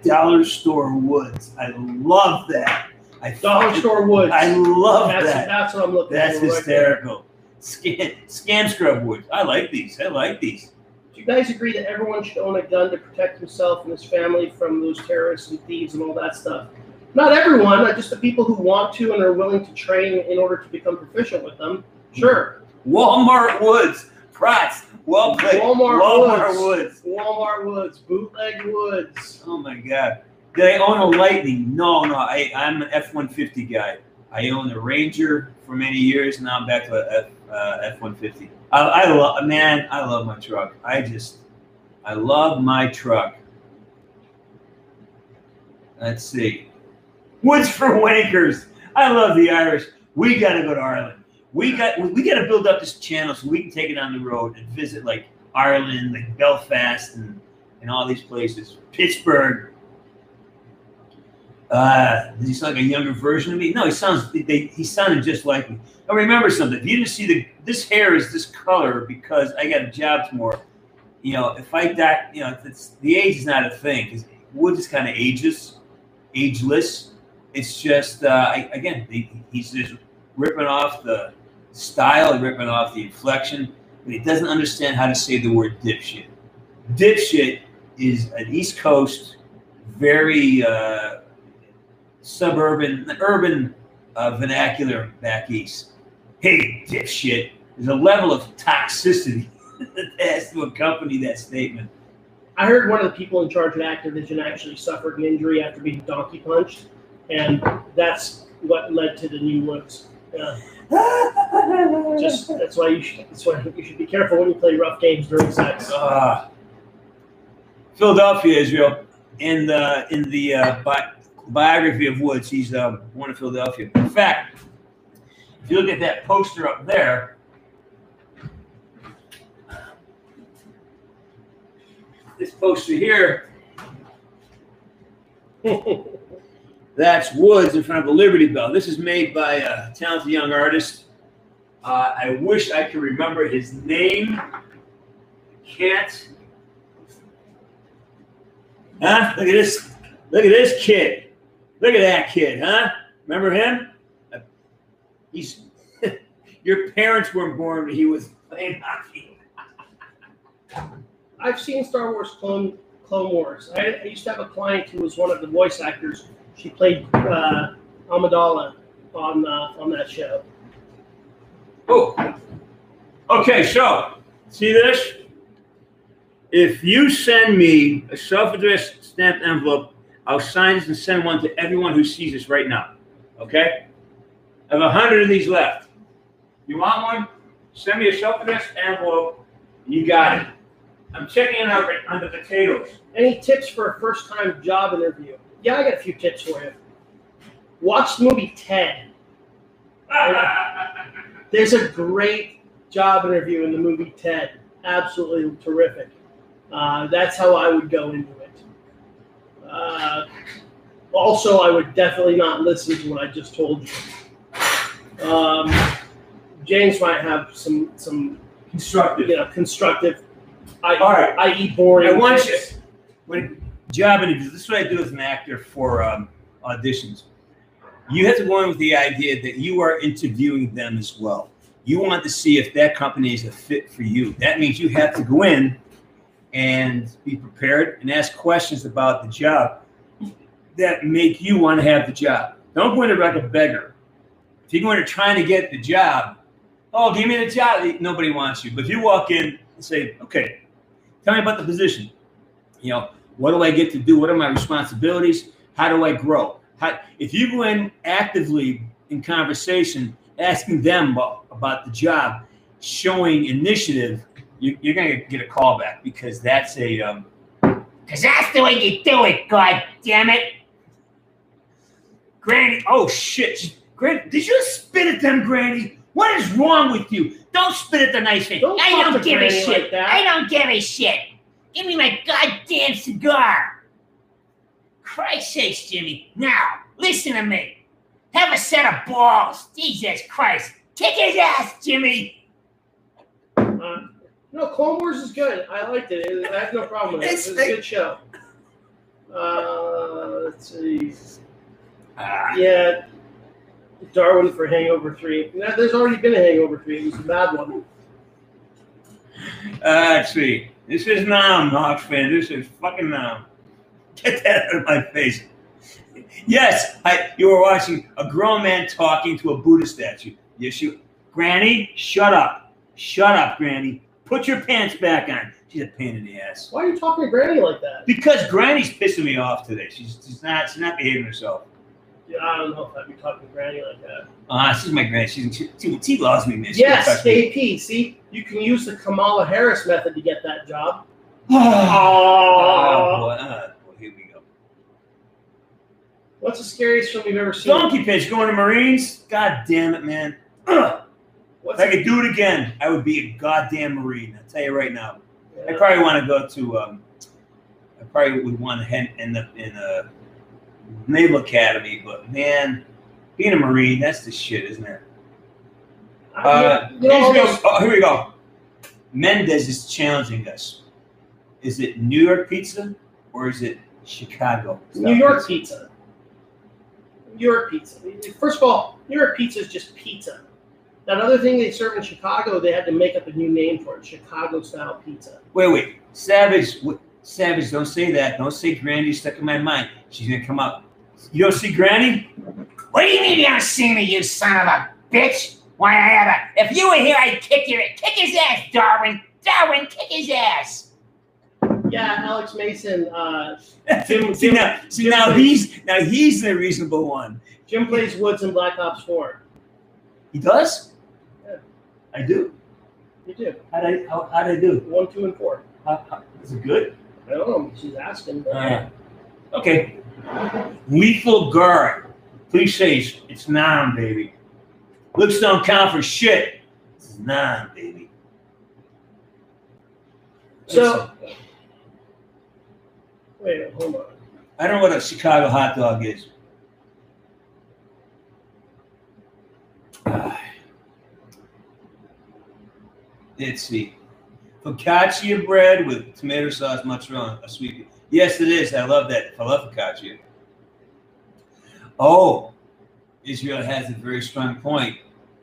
Dollar Store Woods. I love that. I Dollar Store Woods. I love that's, that. that's what I'm looking That's for. right there. hysterical. Scam, scam scrub woods. I like these. I like these. Do you guys agree that everyone should own a gun to protect himself and his family from those terrorists and thieves and all that stuff? Not everyone, just the people who want to and are willing to train in order to become proficient with them. Sure. Walmart Woods. Prots. Well played. Walmart Walmart Woods. Woods. Walmart Woods, bootleg Woods. Oh my God. Did I own a Lightning? No, no. I, I'm an F 150 guy. I owned a Ranger for many years. Now I'm back to a F, uh, F 150. I, I love, man, I love my truck. I just, I love my truck. Let's see. Woods for Wankers. I love the Irish. We got to go to Ireland. We got we got to build up this channel so we can take it on the road and visit like Ireland, like Belfast, and and all these places. Pittsburgh. Uh, does he sound like a younger version of me? No, he sounds. They, he sounded just like me. Now remember something. If you didn't see the this hair is this color because I got a job tomorrow. You know, if I die, you know, the age is not a thing because Woods is kind of ageless, ageless. It's just uh, I, again, he, he's just ripping off the style, ripping off the inflection, but he doesn't understand how to say the word dipshit. Dipshit is an East Coast, very uh, suburban, urban uh, vernacular back east. Hey, dipshit. There's a level of toxicity that has to accompany that statement. I heard one of the people in charge of Activision actually suffered an injury after being donkey punched, and that's what led to the new Woods. Yeah. Just that's why you should that's why you should be careful when you play rough games during sex. Ah. Philadelphia, Israel. In the in the uh, bi- biography of Woods, he's um, born in Philadelphia. In fact, if you look at that poster up there, this poster here, that's Woods in front of the Liberty Bell. This is made by a talented young artist. Uh, I wish I could remember his name. Can't. Huh? Look at this. Look at this kid. Look at that kid, huh? Remember him? He's. Your parents weren't born when he was playing hockey. I've seen Star Wars Clone Clone Wars. I, I used to have a client who was one of the voice actors She played uh, Amidala on uh, on that show. Oh. Okay, so see this? If you send me a self-addressed stamped envelope, I'll sign this and send one to everyone who sees this right now. Okay? I have a hundred of these left. You want one? Send me a self-addressed envelope. You got it. I'm checking in on the potatoes. Any tips for a first time job interview? Yeah, I got a few tips for you. Watch the movie Ted. There's a great job interview in the movie Ted. Absolutely terrific. Uh, that's how I would go into it. Uh, also, I would definitely not listen to what I just told you. Um, James might have some some Constructive. you know constructive, I, All right. i.e. boring. I want you. When job interviews, this is what I do as an actor for um, auditions. You have to go in with the idea that you are interviewing them as well. You want to see if that company is a fit for you. That means you have to go in and be prepared and ask questions about the job that make you want to have the job. Don't go in there like a beggar. If you go in there trying to get the job, oh, give me the job. Nobody wants you. But if you walk in and say, okay, tell me about the position. You know, what do I get to do? What are my responsibilities? How do I grow? How, if you go in actively in conversation, asking them about, about the job, showing initiative, you, you're going to get a call back because that's a um, Cause that's the way you do it, god damn it. Granny. Oh shit, Granny! Did you spit at them, Granny? What is wrong with you? Don't spit at the nice thing. Don't I don't give a shit. like. I don't give a shit. Give me my goddamn cigar. Christ sakes, Jimmy. Now, listen to me. Have a set of balls. Jesus Christ. Kick his ass, Jimmy. Uh, no, Clone Wars is good. I liked it. It- I have no problem with it. It was a good show. Uh, let's see. Ah, Yeah, Darwin for Hangover Three. No, There's already been a Hangover Three. It was a bad one. Uh, let's see. This is Nam, Hawks fan. This is fucking Nam. Get that out of my face. Yes, I. You were watching a grown man talking to a Buddha statue. Yes, you. Granny, shut up. Shut up, Granny. Put your pants back on. She's a pain in the ass. Why are you talking to Granny like that? Because Granny's pissing me off today. She's, she's not. She's not behaving herself. Yeah, I don't know if I'd be talking to Granny like that. Ah, she's my granny. She's, she, she, she loves me, man. She Yes, touch me. AP. See, you can use the Kamala Harris method to get that job. Oh, Oh. boy. Boy. Here we go. What's the scariest film you've ever seen? Donkey pitch going to Marines. God damn it, man. What's If I could do it again, I would be a goddamn Marine. I'll tell you right now. I probably want to go to. Um, I probably would want to end up in a naval academy, but man, being a Marine, that's the shit, isn't it? Uh, you know, all here, we go. Oh, here we go. Mendez is challenging us. Is it New York pizza or is it Chicago? New York pizza. New York pizza. First of all, New York pizza is just pizza. That other thing they serve in Chicago, they had to make up a new name for it Chicago style pizza. Wait, wait. Savage, wh- Savage, don't say that. Don't say Granny stuck in my mind. She's gonna come up. You don't see Granny? What do you mean you don't see me, you son of a bitch? Why I have a if you were here I'd kick your kick his ass, Darwin. Darwin, kick his ass. Yeah, Alex Mason. Uh, see Jim- now, see Jim now plays- he's now he's the reasonable one. Jim plays Woods in Black Ops 4. He does. Yeah. I do. You do. How would I how how would I do? One, two, and four. How, how, is it good? I don't know. She's asking. Uh, okay. Lethal guard. Please say it's, it's nine, baby. Looks don't count for shit. It's nine, baby. So, wait, hold on. I don't know what a Chicago hot dog is. Ah. Let's see. Focaccia bread with tomato sauce, mozzarella, a sweet. Yes, it is. I love that. I love focaccia. Oh, Israel has a very strong point.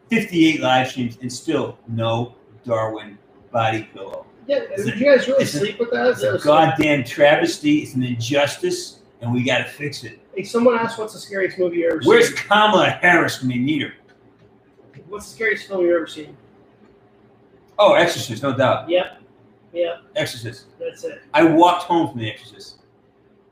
58 live streams and still no Darwin body pillow. Yeah, did you guys really it's a- sleep with that? It's a goddamn travesty. It's an injustice, and we got to fix it. Hey, someone asked, "What's the scariest movie you ever Where's seen?" Kamala Harris when you need her? What's the scariest film you've ever seen? Oh, Exorcist, no doubt. Yep, yep, Exorcist. that's it. I walked home from The Exorcist.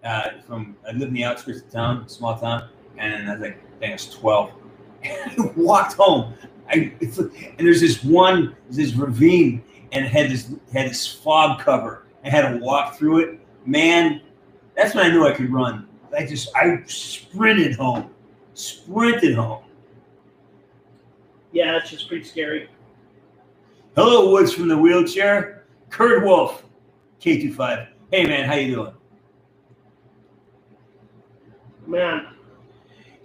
Uh, from I lived in the outskirts of town, small town, and I was like, I think I was twelve. I walked home. I and there's this one this ravine, and it had this had this fog cover. I had to walk through it. Man, that's when I knew I could run. I just I sprinted home, sprinted home. Yeah, it's just pretty scary. Hello, Woods from the wheelchair. Kurt Wolf, K25. Hey man, how you doing? Man,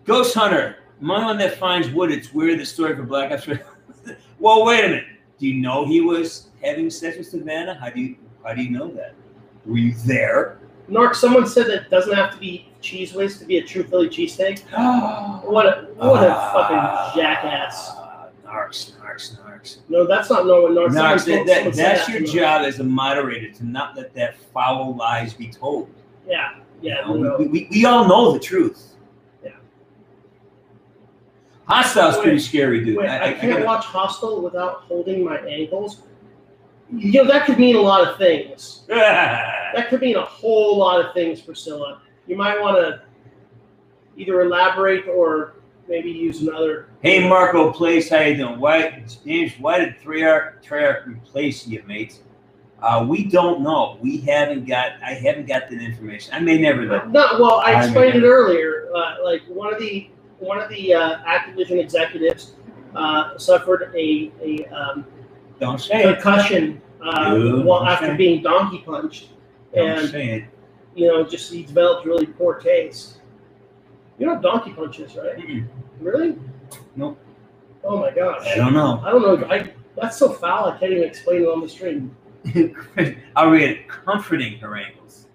Ghost Hunter, one that finds wood? It's weird the story for Black Ops. well, wait a minute. Do you know he was having sex with Savannah? How do you how do you know that? Were you there? Nark, someone said that it doesn't have to be cheese whiz to be a true Philly cheesesteak. What a what a fucking ah. jackass! Narcs, narcs, narcs. No, that's not no one. Narc, Narcs, that, that, someone that's that your to job as a moderator to not let that foul lies be told. Yeah, yeah. You know, no. we, we, we all know the truth. Yeah. Hostel's Wait, pretty scary, dude. Wait, I, I, can't gotta- watch Hostile without holding my ankles. You know that could mean a lot of things. That could mean a whole lot of things, Priscilla. You might want to either elaborate or maybe use another. Hey, Marco Place, how you doing? Why, James? Why did Treyarch, Treyarch replace you, mate? Uh, we don't know. We haven't got. I haven't got that information. I may never know. Not well. I I explained it earlier. Uh, like one of the one of the uh, Activision executives uh, suffered a a um, Don't say concussion uh, Dude, while okay. after being donkey punched, Don't and you know just he developed really poor taste. You know donkey punches, right? Mm-mm. Really? Nope. Oh my gosh. I don't know. I don't know. I that's so foul. I can't even explain it on the stream. I'll read. Comforting her ankles.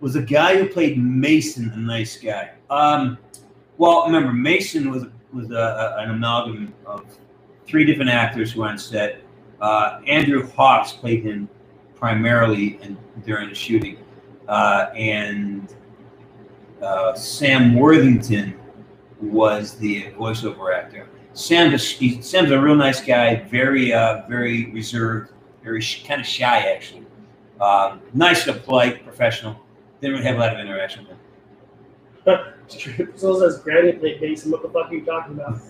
Was a guy who played Mason a nice guy? Um, well, remember Mason was was a, a- an amalgam of three different actors who were on set. Uh, Andrew Hawks played him primarily in, during the shooting, uh, and uh, Sam Worthington was the voiceover actor. Sam's a, he- Sam's a real nice guy, very uh, very reserved, very sh- kind of shy actually. Um, nice, and polite, professional. Didn't really have a lot of interaction with him. Priscilla says Granny played Mason. What the fuck are you talking about?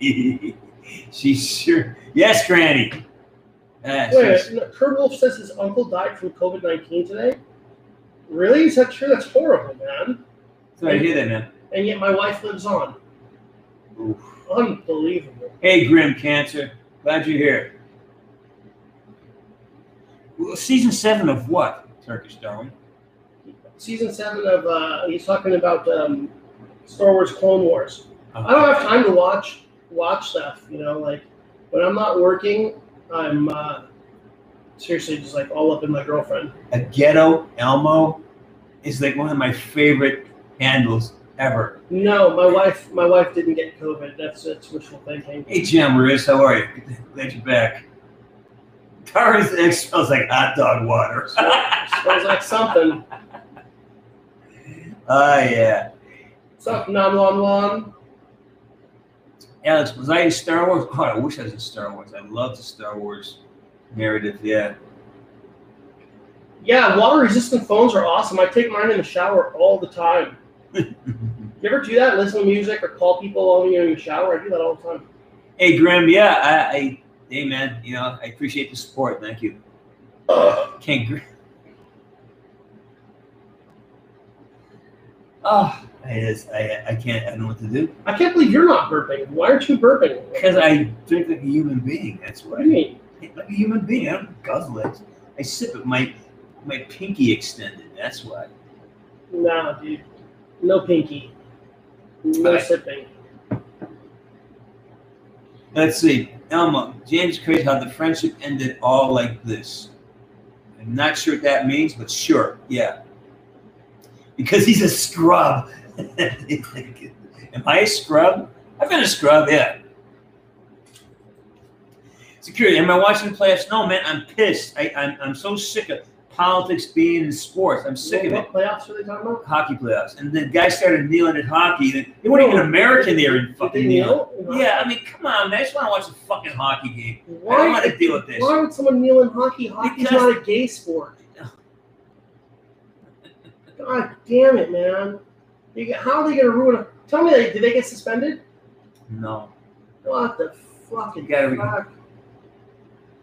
She's sure. Yes, Granny. Ah, Wait, no, Kurt Wolf says his uncle died from COVID nineteen today. Really? Is that true? That's horrible, man. Sorry to hear that, man. And yet my wife lives on. Oof. Unbelievable. Hey, Grim Cancer. Glad you're here. Well, season seven of what? Turkish Darwin. Season seven of uh, he's talking about um, Star Wars Clone Wars. I don't have time to watch watch stuff. You know, like when I'm not working, I'm uh, seriously just like all up in my girlfriend. A ghetto Elmo is like one of my favorite handles ever. No, my wife my wife didn't get COVID. That's that's wishful thinking. Hey, Jim Riz, how are you? Glad you're back. Tara's egg smells like hot dog water. Smells like something. Oh, yeah. Something nom nom nom. Alex, was I in Star Wars? Oh, I wish I was in Star Wars. I love the Star Wars narrative. Yeah. Yeah, water resistant phones are awesome. I take mine in the shower all the time. You ever do that? Listen to music or call people while you're in the shower? I do that all the time. hey, Grim. Yeah, I, I, hey, man. You know, I appreciate the support. Thank you. Can't. Gr- oh, ah, it is. I, I can't. I don't know what to do I can't believe you're not burping. Why aren't you burping? because I drink like a human being. That's What why. do you mean? Like a human being. I don't guzzle it. I sip it. My my pinky extended. That's why. Nah, dude. No pinky. Alright. Let's see. Elma, James crazy how the friendship ended all like this. I'm not sure what that means, but sure, yeah. Because he's a scrub. Am I a scrub? I've been a scrub, yeah. Security, am I watching the playoffs? No, man, I'm pissed. I, I'm, I'm so sick of politics being in sports. I'm sick of it. What playoffs are they talking about? Hockey playoffs, and the guy started kneeling at hockey. They weren't even American there in fucking kneel? Yeah, I mean, come on, man. I just want to watch a fucking hockey game. I don't Why, want to deal with this. why would someone kneel in hockey? Hockey's Because- not a gay sport. God damn it, man. How are they going to ruin it? Tell me, did they get suspended? No. What the fucking fuck?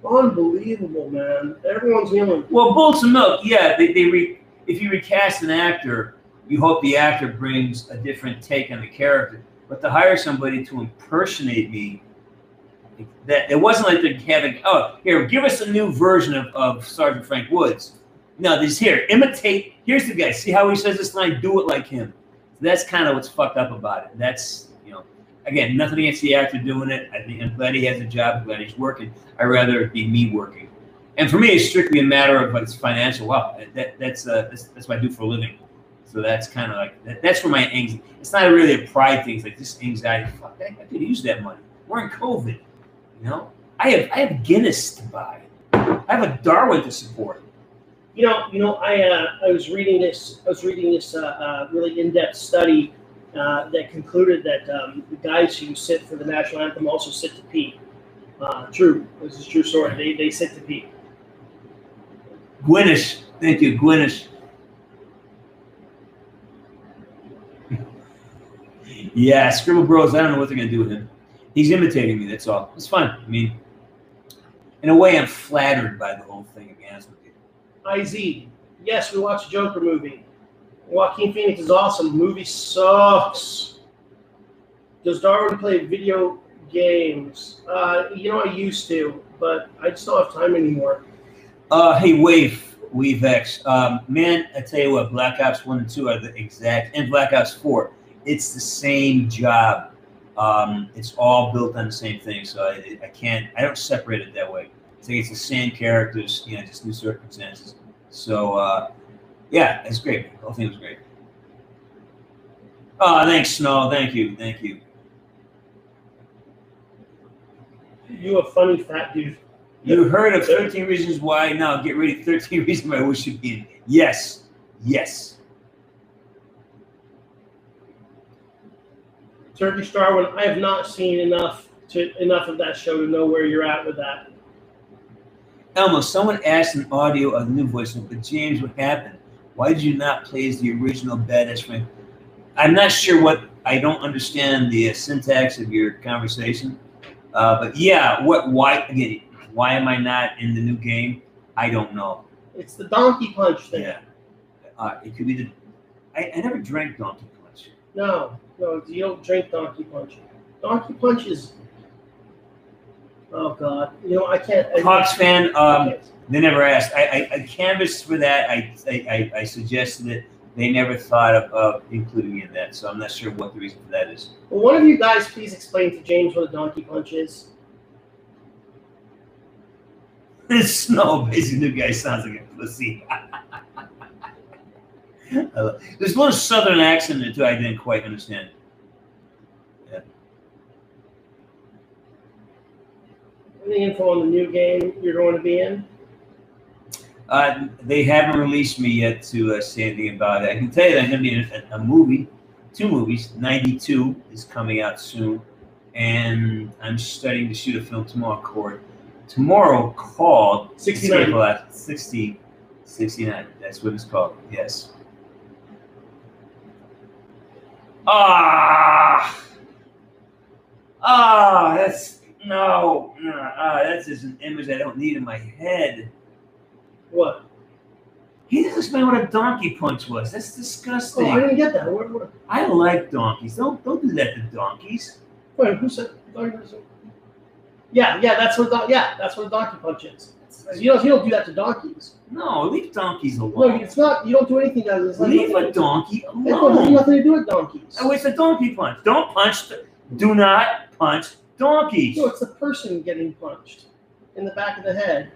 Unbelievable, man. Everyone's kneeling. Well, Bullets of Milk, yeah, they, they re, if you recast an actor, you hope the actor brings a different take on the character. But to hire somebody to impersonate me, that it wasn't like they're having, oh, here, give us a new version of, of Sergeant Frank Woods. No, this here, imitate. Here's the guy. See how he says this line? Do it like him. That's kind of what's fucked up about it. That's, again, nothing against the actor doing it. I think I'm glad he has a job. I'm glad he's working. I'd rather it be me working. And for me, it's strictly a matter of it's financial wealth. That, that's, uh, that's that's what I do for a living. So that's kind of like that, that's where my anxiety. It's not really a pride thing. It's like this anxiety. Fuck, I, I could use that money. We're in COVID. You know, I have I have Guinness to buy. I have a Darwin to support. You know, you know, I uh, I was reading this. I was reading this uh, uh, really in-depth study uh, that concluded that um, the guys who sit for the national anthem also sit to pee. Uh, true, this is a true story. They they sit to pee. Gwyneth, thank you, Gwyneth. yeah, Scribble Bros. I don't know what they're gonna do with him. He's imitating me. That's all. It's fun. I mean, in a way, I'm flattered by the whole thing. To be honest with you. Iz, yes, we watched a Joker movie. Joaquin Phoenix is awesome. movie sucks. Does Darwin play video games? Uh, you know, I used to, but I just don't have time anymore. Uh, hey, Wave, Wave X. Um, man, I tell you what, Black Ops 1 and 2 are the exact, and Black Ops 4, it's the same job. Um, it's all built on the same thing, so I, I can't, I don't separate it that way. It's like it's the same characters, you know, just new circumstances. So, uh, yeah, it's great. The whole thing was great. Oh, thanks, Snow. Thank you. Thank you. You a funny fat dude. You heard of 13 Reasons Why? Now get ready. 13 Reasons Why I wish you'd be in. Yes. Yes. Turkish Darwin, I have not seen enough to enough of that show to know where you're at with that. Elmo, someone asked an audio of the new voice, but James, what happened? Why did you not play as the original badass Frank? I'm not sure what, I don't understand the uh, syntax of your conversation. Uh, but yeah, what, why, again, why am I not in the new game? I don't know. It's the donkey punch thing. Yeah. Uh, it could be the, I, I never drank Donkey Punch. No, no, you don't drink donkey punch. Donkey punch is. Oh God, you know I can't. I, Hawks fan, I um, can't. They never asked. I, I, I canvassed for that. I, I, I suggested it. They never thought of, of including me in that. So I'm not sure what the reason for that is. Will one of you guys please explain to James what a donkey punch is? This snow basically new guy sounds like a pussy. There's little southern accent too. I didn't quite understand. Any info on the new game you're going to be in? Uh, they haven't released me yet to uh, say anything about it. I can tell you that I'm going to be in a, a movie, two movies. 92 is coming out soon. And I'm studying to shoot a film tomorrow called, tomorrow called 69. Escape 60, 69. That's what it's called. Yes. Ah! Ah, that's no, no, ah, that's just an image I don't need in my head. What? He doesn't explain what a donkey punch was. That's disgusting. Oh, I didn't get that. What, what, I like donkeys. Don't don't do that to donkeys. wait, who said? donkeys? Yeah, yeah, that's what. don- Yeah, that's what a donkey punch is. You don't. You don't do that to donkeys. No, leave donkeys No, alone. it's not. You don't do anything that is. leave a donkey It don't have alone. nothing to do with donkeys. Oh, it's a donkey punch. Don't punch. The, do not punch donkeys. No, it's the person getting punched in the back of the head.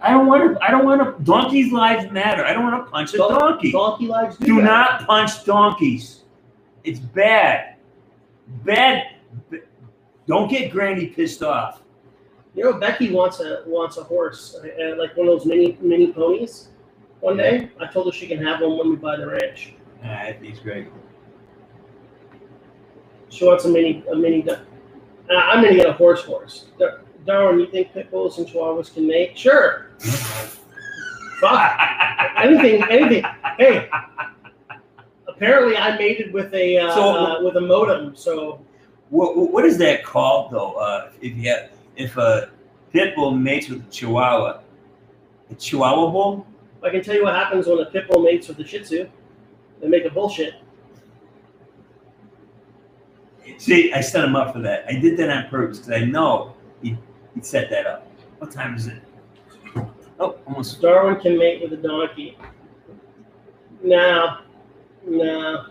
I don't want to. I don't want to. Donkeys' lives matter. I don't want to punch a Don- donkey. Donkey lives do, Do not punch donkeys. It's bad. Bad. Don't get Granny pissed off. You know, Becky wants a wants a horse, uh, like one of those mini mini ponies. One day, I told her she can have one when we buy the ranch. Ah, I think it's great. She wants a mini a mini. Uh, I'm gonna get a horse horse. Darwin, you think pit bulls and chihuahuas can mate? Sure. Fuck. Anything, anything. Hey, apparently I mated with a uh, So- uh, with a modem. So What, what- what is that called though? Uh, if you have, if a pit bull mates with a chihuahua, a chihuahua bull? I can tell you what happens when a pit bull mates with a Shih Tzu. They make a bullshit. See, I set him up for that. I did that on purpose because I know he he set that up. What time is it? Oh, almost. Darwin can mate with a donkey. No, no.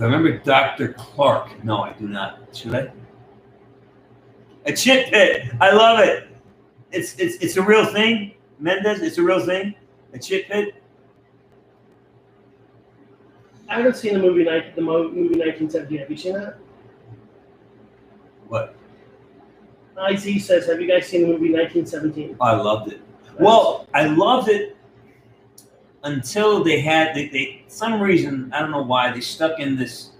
I remember Dr. Clark. No, I do not. Should I? A chip pit. I love it. It's it's it's a real thing, Mendez. It's a real thing. A chip pit. I haven't seen the movie ni- the movie 1917. Have you seen that? What? IZ says, "Have you guys seen the movie 1917?" I loved it. Well, I loved it until they had they, they some reason I don't know why they stuck in this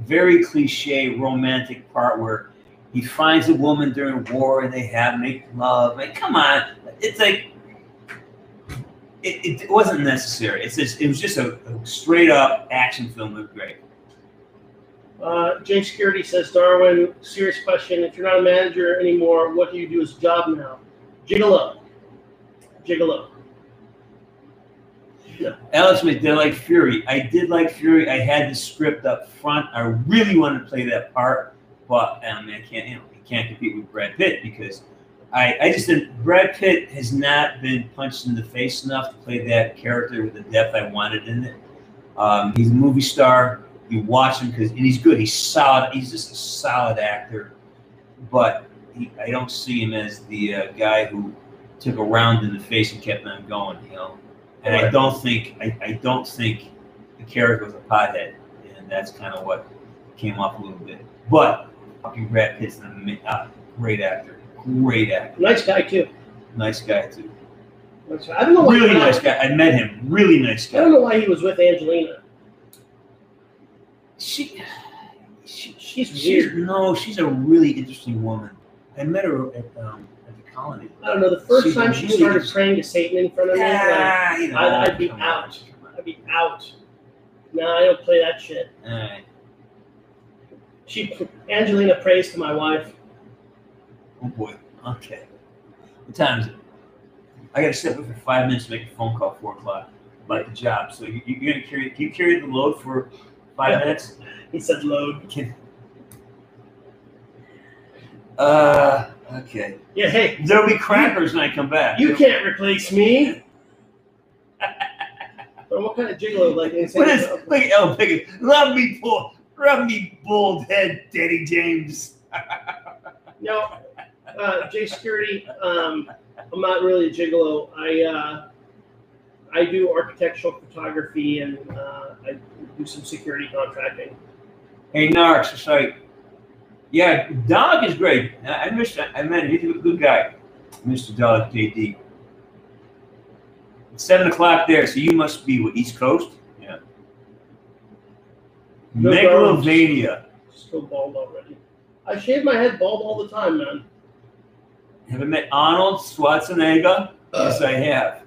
very cliche romantic part where he finds a woman during war and they have make love. Like, come on, it's like it, it wasn't necessary. It's just it was just a, a straight up action film. Was great. Uh, Jay Security says, "Darwin, serious question. If you're not a manager anymore, what do you do as a job now?" Jiggle up, Gigolo. Gigolo. Alex they like Fury. I did like Fury. I had the script up front. I really wanted to play that part, but I mean, I can't. You know, you can't compete with Brad Pitt because I, I just didn't. Brad Pitt has not been punched in the face enough to play that character with the depth I wanted in it. Um, he's a movie star. You watch him because and he's good. He's solid. He's just a solid actor, but he, I don't see him as the uh, guy who took a round in the face and kept on going. You know. And I don't think I, I don't think the character was a pothead, and that's kind of what came off a little bit. But fucking Brad Pitt's an ama- uh, great actor, great actor, Nice guy too. nice guy too, I don't know really nice guy. I met him, really nice guy. I don't know why he was with Angelina. She, she She's she's weird. no, she's a really interesting woman. I met her at um, at the colony. I don't know. The first She's time she really started praying to Satan in front of me, like, you know, I'd- I'd be out. on. I'd be out. No, I don't play that shit. All right. She Angelina prays to my wife. Oh boy. Okay. What time is it? I gotta sit up for five minutes to make a phone call four o'clock about the job. So you, you're gonna carry can you carry the load for five minutes? He said, "Load." Can, uh okay. Yeah. Hey, There'll be crackers when I come back. you can't replace me. But what kind of gigolo like insane? What is look at El Pickett. Love me bull rub me bald head, Daddy James. No, uh, J Security. Um, I'm not really a gigolo. I uh, I do architectural photography and uh, I do some security contracting. Hey Narks, it's like yeah, Dog is great. I, I missed I met him. He's a good guy. Mr. Dog JD. It's seven o'clock there, so you must be what, East Coast? Yeah. No Megalovania. Still bald already. I shave my head bald all the time, man. Have I met Arnold Schwarzenegger? Uh. yes, I have.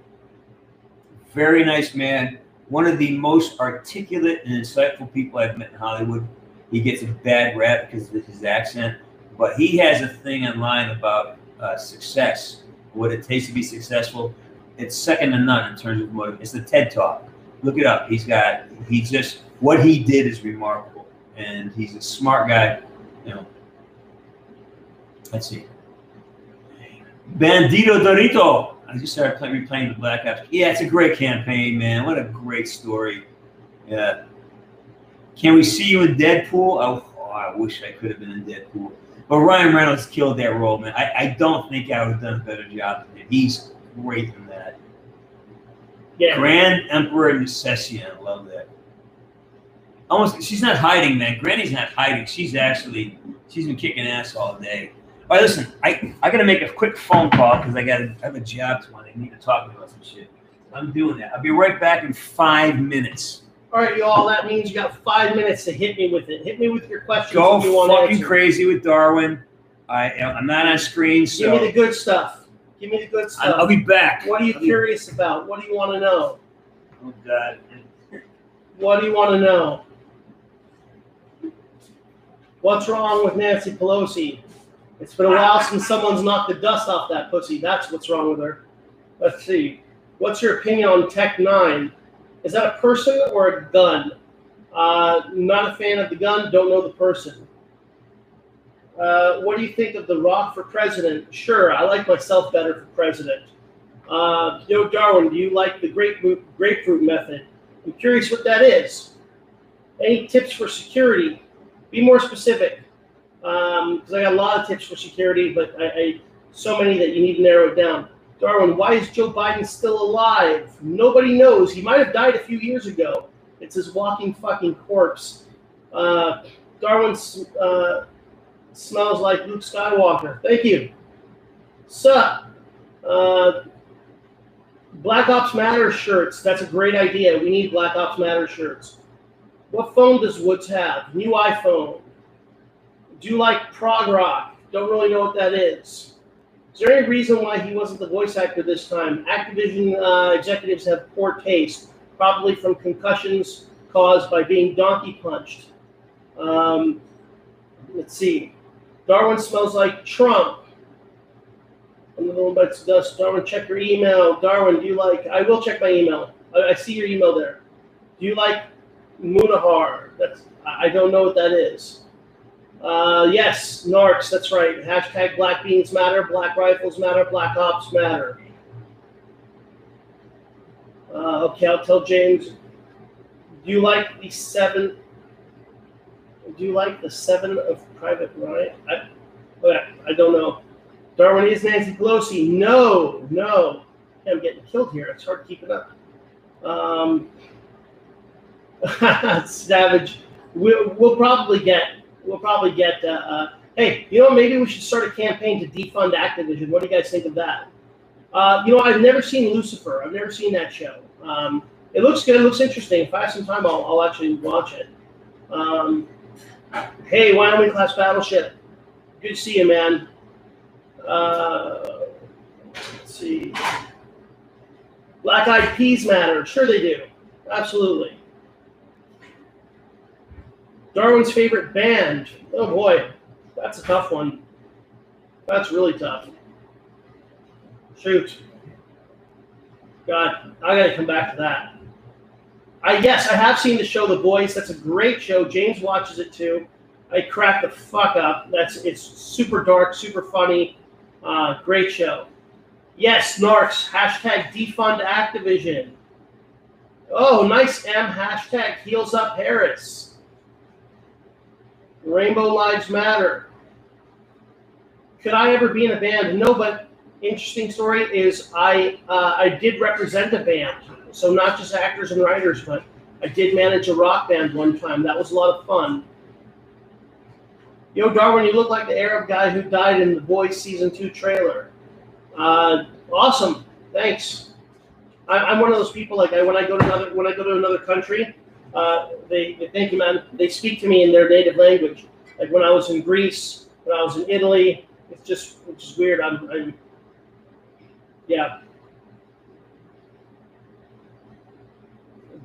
Very nice man. One of the most articulate and insightful people I've met in Hollywood. He gets a bad rap because of his accent, but he has a thing online about uh, success, what it takes to be successful. It's second to none in terms of motive. It's the TED Talk. Look it up. He's got, he just, what he did is remarkable. And he's a smart guy, you know. Let's see. Bandito Dorito. I just started play, replaying the Black Ops. Yeah, it's a great campaign, man. What a great story. Yeah. Can we see you in Deadpool? Oh, oh, I wish I could have been in Deadpool. But Ryan Reynolds killed that role, man. I, I don't think I would have done a better job than him. He's great in that. Yeah. Grand Emperor Necessian. I love that. Almost, she's not hiding, man. Granny's not hiding. She's actually She's been kicking ass all day. All right, listen, I, I got to make a quick phone call because I got I have a job to tomorrow. I need to talk to me about some shit. I'm doing that. I'll be right back in five minutes. All right, y'all. That means you got five minutes to hit me with it. Hit me with your questions. Go if you want fucking crazy with Darwin. I, I'm not on screen, so Give me the good stuff. Give me the good stuff. I'll be back. what are you curious about? What do you want to know? Oh, God. What do you want to know? What's wrong with Nancy Pelosi? It's been a while since someone's knocked the dust off that pussy. That's what's wrong with her. Let's see. What's your opinion on Tech 9? Is that a person or a gun? Uh, not a fan of the gun, don't know the person. Uh, what do you think of The Rock for president? Sure, I like myself better for president. Uh, Yo, Darwin, do you like the grapefruit, grapefruit method? I'm curious what that is. Any tips for security? Be more specific, because I got a lot of tips for security, but I, I so many that you need to narrow it down. Darwin, why is Joe Biden still alive? Nobody knows. He might have died a few years ago. It's his walking fucking corpse. Uh, Darwin uh, smells like Luke Skywalker. Thank you. Sup? Uh, Black Ops Matter shirts. That's a great idea. We need Black Ops Matter shirts. What phone does Woods have? New iPhone. Do you like prog rock? Don't really know what that is. Is there any reason why he wasn't the voice actor this time? Activision uh, executives have poor taste, probably from concussions caused by being donkey punched. Um, let's see. Darwin smells like Trump. Another one bites the dust. Darwin, check your email. Darwin, do you like? I will check my email. I, I see your email there. Do you like Munahar? That's I don't know what that is. Uh, yes, Narcs. That's right. Hashtag Black Beans Matter. Black Rifles Matter. Black Ops Matter. Uh, okay, I'll tell James. Do you like the seven? Do you like the seven of Private Ryan? I, okay, I don't know. Darwin is Nancy Pelosi. No, no. I'm getting killed here. It's hard to keep it up. Um, Savage. We'll, we'll probably get. We'll probably get. Uh, uh, hey, you know, maybe we should start a campaign to defund Activision. What do you guys think of that? Uh, you know, I've never seen Lucifer. I've never seen that show. Um, it looks good. It looks interesting. If I have some time, I'll, I'll actually watch it. Um, hey, Wyoming class battleship. Good to see you, man. Uh, let's see. Black Eyed Peas matter. Sure, they do. Absolutely. Darwin's favorite band. Oh boy, that's a tough one. That's really tough. Shoot. God, I gotta come back to that. I yes, I have seen the show The Boys. That's a great show. James watches it too. I crack the fuck up. That's it's super dark, super funny. Uh, great show. Yes, Narcs. Hashtag defund Activision. Oh, nice M. Hashtag heels up Harris. Rainbow Lives Matter. Could I ever be in a band? No, but interesting story is I uh, I did represent a band, so not just actors and writers, but I did manage a rock band one time. That was a lot of fun. Yo, Darwin, you look like the Arab guy who died in the Boys season two trailer. Uh, awesome, thanks. I, I'm one of those people like I, when I go to another when I go to another country, uh, they, they thank you, man. They speak to me in their native language. Like when I was in Greece, when I was in Italy, it's just it's just weird. I'm, I'm yeah.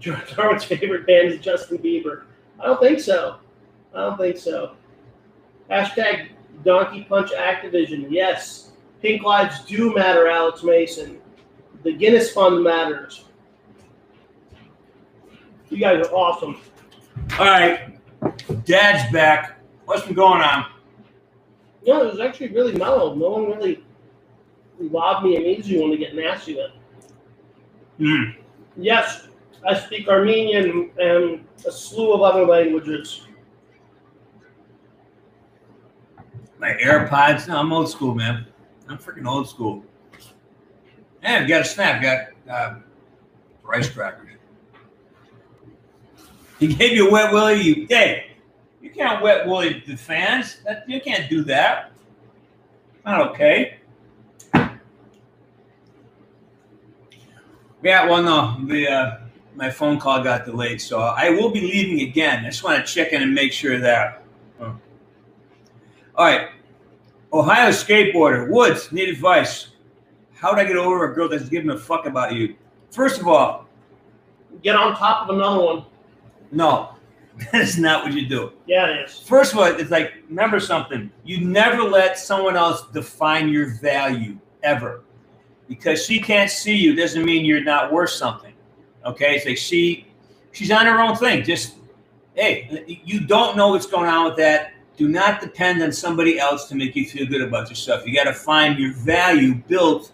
Darwin's favorite band is Justin Bieber. I don't think so. I don't think so. Hashtag Donkey Punch Activision. Yes. Pink lives do matter, Alex Mason. The Guinness Fund matters. You guys are awesome. All right, Dad's back. What's been going on? You know, it was actually really mellow. No one really lobbed me an easy one to get nasty with. Hmm. Yes, I speak Armenian and a slew of other languages. My AirPods. No, I'm old school, man. I'm freaking old school. And got a snap. Got uh, rice crackers. He gave you a wet willy. You hey, You can't wet woolly the fans. That, you can't do that. Not okay. Yeah, well, no, the uh, my phone call got delayed, so I will be leaving again. I just want to check in and make sure that. Oh. All right, Ohio skateboarder Woods need advice. How would I get over a girl that's giving a fuck about you? First of all, Get on top of another one. No, that is not what you do. Yeah, it is. First of all, it's like remember something. You never let someone else define your value ever, because she can't see you doesn't mean you're not worth something. Okay, it's like she she's on her own thing. Just hey, you don't know what's going on with that. Do not depend on somebody else to make you feel good about yourself. You got to find your value built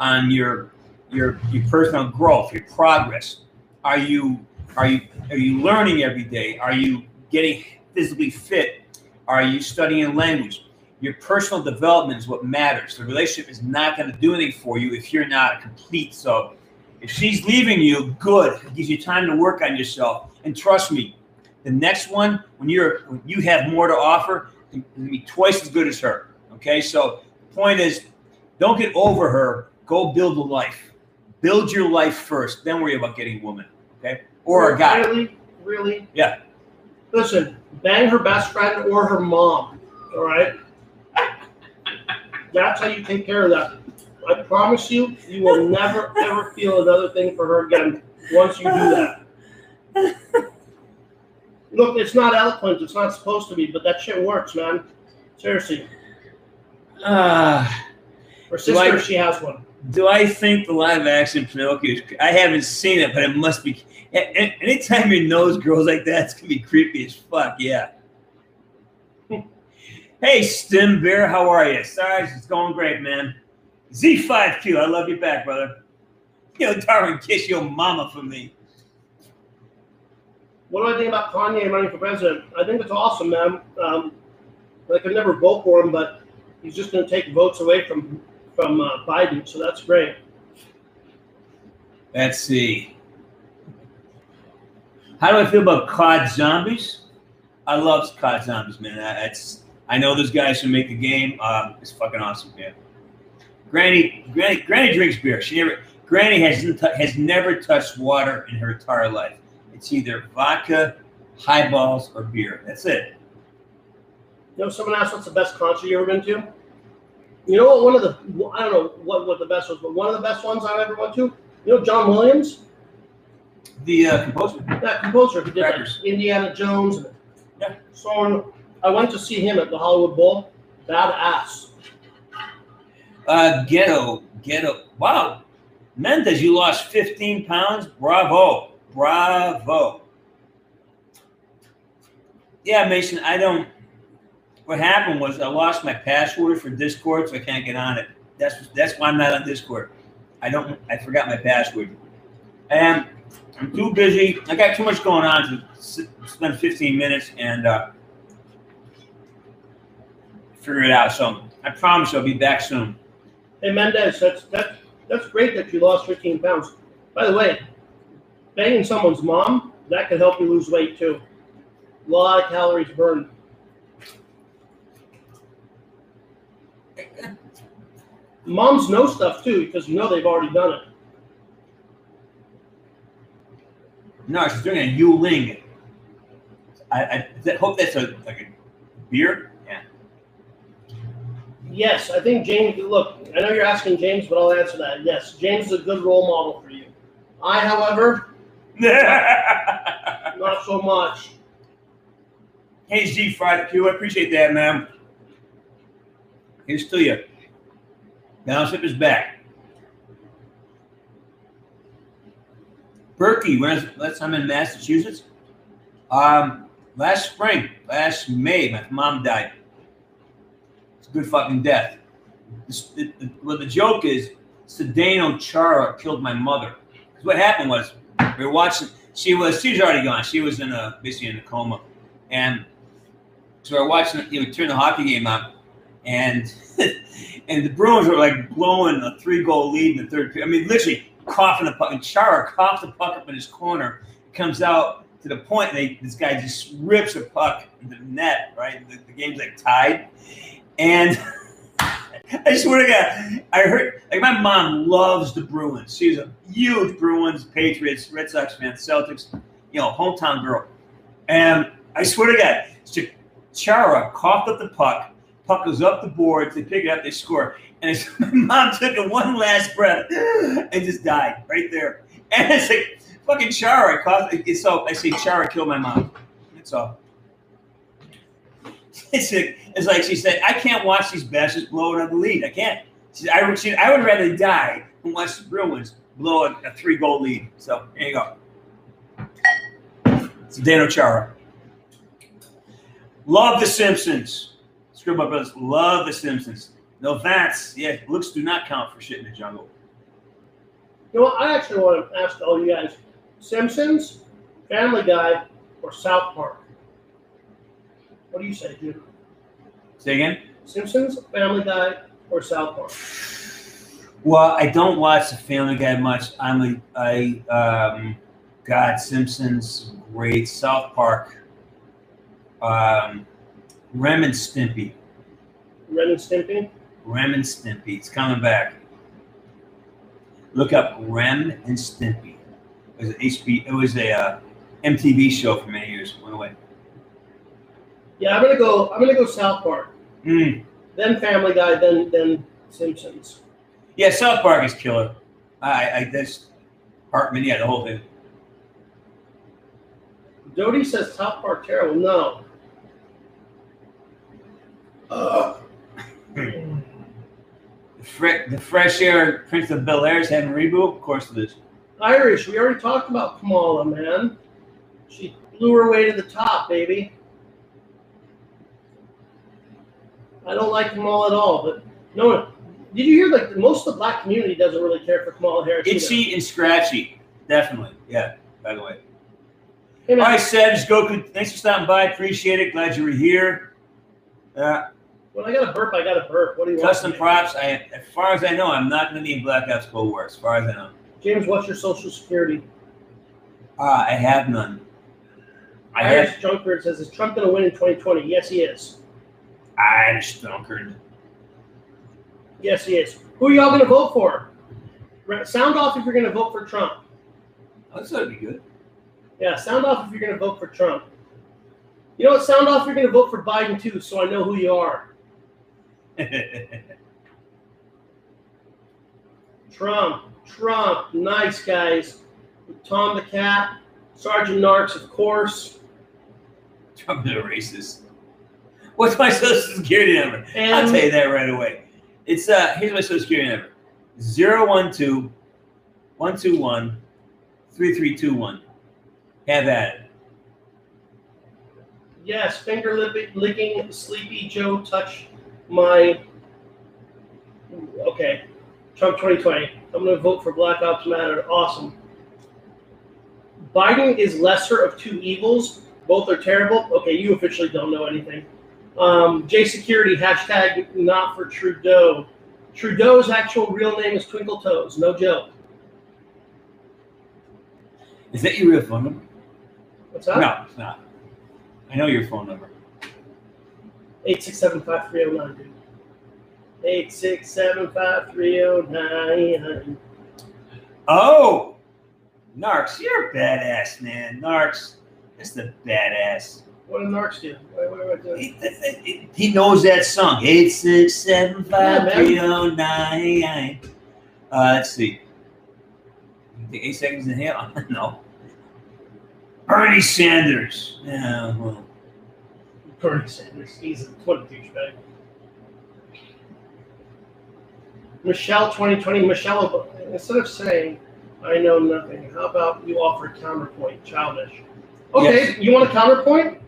on your your your personal growth, your progress. Are you are you are you learning every day? Are you getting physically fit? Are you studying language? Your personal development is what matters. The relationship is not going to do anything for you if you're not complete. So, if she's leaving you, good. It gives you time to work on yourself. And trust me, the next one, when you're when you have more to offer, to be twice as good as her. Okay, so the point is, don't get over her. Go build a life. Build your life first. Then worry about getting a woman. Okay, or a guy. Really, really. Yeah. Listen, bang her best friend or her mom. All right. That's how you take care of that. I promise you, you will never ever feel another thing for her again once you do that. Look, it's not eloquent. It's not supposed to be, but that shit works, man. Seriously. Ah. Her sister, I- she has one. Do I think the live action Pinocchio? Is, I haven't seen it, but it must be. Anytime your nose grows like that, it's gonna be creepy as fuck. Yeah. hey, Stim Bear, how are you? Sorry, it's going great, man. Z5Q, I love you back, brother. Yo, Darwin, kiss your mama for me. What do I think about Kanye running for president? I think it's awesome, man. Um, I could never vote for him, but he's just going to take votes away from from uh, Biden, so that's great. Let's see. How do I feel about COD Zombies? I love COD Zombies, man. That's I know those guys who make the game. Um, it's fucking awesome, man. Granny, Granny, Granny drinks beer. She never. Granny has has never touched water in her entire life. It's either vodka, highballs, or beer. That's it. You know, someone asked what's the best concert you ever been to. You know what? One of the I don't know what, what the best was, but one of the best ones I've ever went to. You know, John Williams, The uh, composer. that composer who did like, Indiana Jones and Yeah. so on. I went to see him at the Hollywood Bowl. Badass. Uh, ghetto, ghetto. Wow, Mendez, you lost 15 pounds. Bravo, bravo. Yeah, Mason, I don't. What happened was I lost my password for Discord, so I can't get on it. That's that's why I'm not on Discord. I don't. I forgot my password, and I'm too busy. I got too much going on to spend 15 minutes and uh, figure it out. So I promise I'll be back soon. Hey Mendez, that's that's that's great that you lost 15 pounds. By the way, banging someone's mom that could help you lose weight too. A lot of calories burned. Moms know stuff too because you know they've already done it. No, she's doing a Yuling. I, I hope that's a like a beer. Yeah. Yes, I think James. Look, I know you're asking James, but I'll answer that. Yes, James is a good role model for you. I, however, not so much. hey Z Friday Q, I appreciate that, man. Here's to you. Downship is back. Berkey, when is last time in Massachusetts? Um, last spring, last May, my mom died. It's a good fucking death. The, well, the joke is Zdeno Chara killed my mother. 'Cause what happened was we were watching. She was she was already gone. She was in a basically in a coma, and so we were watching. You know, turn the hockey game on, and and the Bruins were like blowing a three goal lead in the third period. I mean, literally coughing the puck. And Chara coughed the puck up in his corner, comes out, to the point they this guy just rips a puck into the net. Right, the, the game's like tied, and I swear to God, I heard like my mom loves the Bruins. She's a huge Bruins, Patriots, Red Sox fan, Celtics, you know, hometown girl. And I swear to God, Chara coughed up the puck. Puck goes up the board. They pick it up. They score. And my mom took a one last breath and just died right there. And it's like fucking Chara. It's so I say Chara killed my mom. That's all. It's like, it's like she said, I can't watch these bastards blow another lead. I can't. She, I, would- she, I would rather die than watch the Bruins blow a, a three goal lead. So there you go. It's Dano Chara. Love The Simpsons. Screw my brothers. Love The Simpsons. No Vance. Yeah, looks do not count for shit in the jungle. You know what? I actually want to ask all you guys: Simpsons, Family Guy, or South Park? What do you say, Jim? Say again? Simpsons, Family Guy, or South Park? Well, I don't watch the Family Guy much. I'm a, I, um, God, Simpsons, great. South Park, um, Rem and Stimpy. Ren and Stimpy. Rem and Stimpy. It's coming back. Look up Rem and Stimpy. It was an HB. It was a uh, MTV show for many years. Went away. Yeah, I'm gonna go. I'm gonna go South Park. Mm. Then Family Guy. Then then Simpsons. Yeah, South Park is killer. I, I that's Hartman. Yeah, the whole thing. Dodie says South Park terrible. No. The, the Fresh Air Prince of Bel Air's a reboot. Of course it is. Irish. We already talked about Kamala, man. She blew her way to the top, baby. I don't like Kamala at all, but no. One. Did you hear like most of the black community doesn't really care for Kamala Harris? either. Itchy and scratchy. Definitely. Yeah, by the way. Hey, All man, Sedge, Goku, thanks for stopping by. Appreciate it. Glad you were here. Uh, when I got a burp, I got a burp. What do you want? custom props. I, as far as I know, I'm not going to need Black Ops Cold War. As far as I know, James, what's your social security? uh, I have none. I have. Irish Drunkard says, "Is Trump going to win in 2020?" Yes, he is. I stonkered. Yes, he is. Who are y'all going to vote for? Sound off if you're going to vote for Trump. This ought to be good. Yeah, sound off if you're going to vote for Trump. You know what? Sound off if you're going to vote for Biden too, so I know who you are. Trump, Trump, nice guys. Tom the Cat, Sergeant Narks, of course, Trump is a racist. What's my social security number? I'll tell you that right away. It's uh here's my social security number. 012 121 3321. Have at it. yes, finger licking, sleepy Joe, touch my. Okay, Trump 2020. I'm going to vote for Black Ops Matter. Awesome. Biden is lesser of two evils. Both are terrible. Okay, you officially don't know anything. Um, J Security hashtag not for Trudeau. Trudeau's actual real name is Twinkle Toes. No joke. Is that your real phone number? What's that? No, it's not. I know your phone number. Eight six seven five three zero nine, dude. Eight six seven five three zero nine. Oh, Narks, you're a badass, man. Narks, that's the badass. What did Narks do? What, what, what, what, He, he- he knows that song. Eight six seven five three zero nine. Uh, let's see. The eight seconds in hell? no. Bernie Sanders. Yeah, well, Bernie Sanders. He's a what a douchebag. Michelle 2020. Michelle, instead of saying, I know nothing, how about you offer a counterpoint? Childish. Okay, Yes. you want a counterpoint?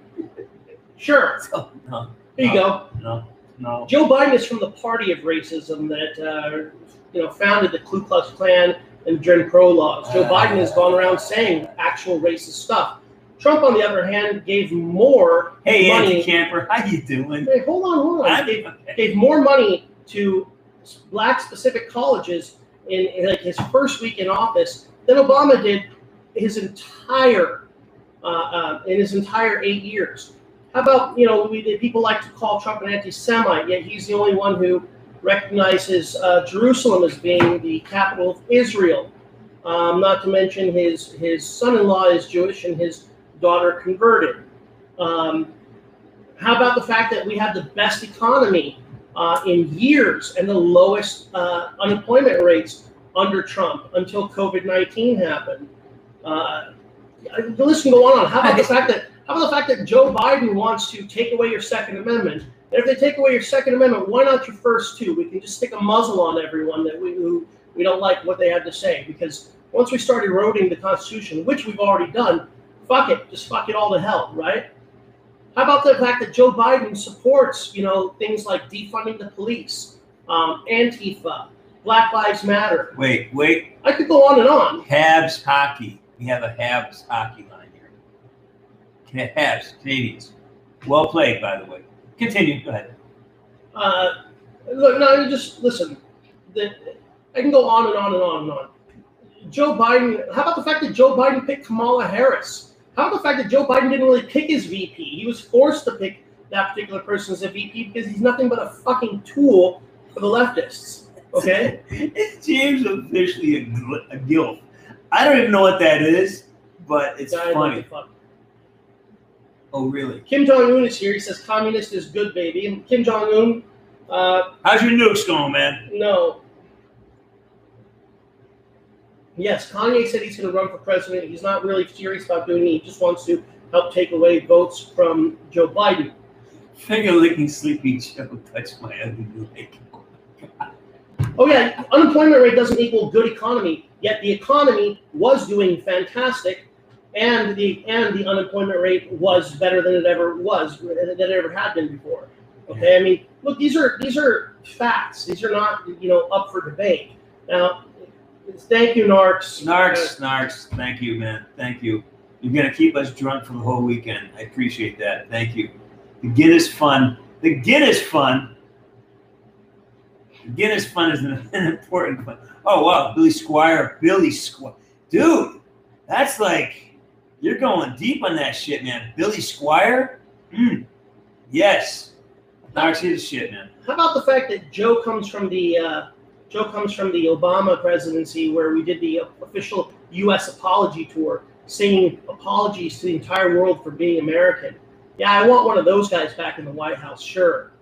Sure. oh, no, Here you go. no, no. Joe Biden is from the party of racism that uh, you know founded the Ku Klux Klan and Jim Crow laws. Joe Biden has gone around saying actual racist stuff. Trump, on the other hand, gave more Hey, money. Andy Camper, how you doing? Hey, hold on, hold on. Gave, gave more money to black specific colleges in, in, like his first week in office than Obama did his entire uh, uh, in his entire eight years. How about you know we, people like to call Trump an anti-Semite, yet he's the only one who recognizes uh, Jerusalem as being the capital of Israel. Um, not to mention his his son-in-law is Jewish and his daughter converted. Um, how about the fact that we have the best economy uh, in years and the lowest uh, unemployment rates under Trump until COVID 19 happened? Uh, the list can go on. How about the fact that how about the fact that Joe Biden wants to take away your Second Amendment? And if they take away your Second Amendment, why not your first two? We can just stick a muzzle on everyone that we who we don't like what they have to say. Because once we start eroding the Constitution, which we've already done, fuck it, just fuck it all to hell, right? How about the fact that Joe Biden supports, you know, things like defunding the police, um, Antifa, Black Lives Matter? Wait, wait. I could go on and on. Habs hockey. We have a Habs hockey line here. Habs, Canadiens. Well played, by the way. Continue. Go ahead. Uh, look, no, just listen. The, I can go on and on and on and on. Joe Biden. How about the fact that Joe Biden picked Kamala Harris? How about the fact that Joe Biden didn't really pick his VP? He was forced to pick that particular person as a VP because he's nothing but a fucking tool for the leftists. Okay? James officially a, gl- a gilf? I don't even know what that is, but it's funny. like. Oh, really? Kim Jong Un is here. He says communist is good, baby. And Kim Jong Un, uh, How's your nukes going, man? no. Yes, Kanye said he's going to run for president. He's not really serious about doing it. He just wants to help take away votes from Joe Biden. Finger licking sleepy Joe touched my ugly leg. Oh yeah, unemployment rate doesn't equal good economy. Yet the economy was doing fantastic, and the and the unemployment rate was better than it ever was than it ever had been before. Okay, I mean, look, these are these are facts. These are not you know up for debate. Now, thank you, Narks. Snarks, snarks. Thank you, man. Thank you. You're gonna keep us drunk for the whole weekend. I appreciate that. Thank you. The Guinness fun. The Guinness fun. The Guinness fun is an, an important fun. Oh wow, Billy Squier, Billy Squier, dude. That's like you're going deep on that shit, man. Billy Squier. Mm. Yes. Narks, the shit, man. How about the fact that Joe comes from the uh, Joe comes from the Obama presidency, where we did the official U.S. apology tour, singing apologies to the entire world for being American. Yeah, I want one of those guys back in the White House, sure.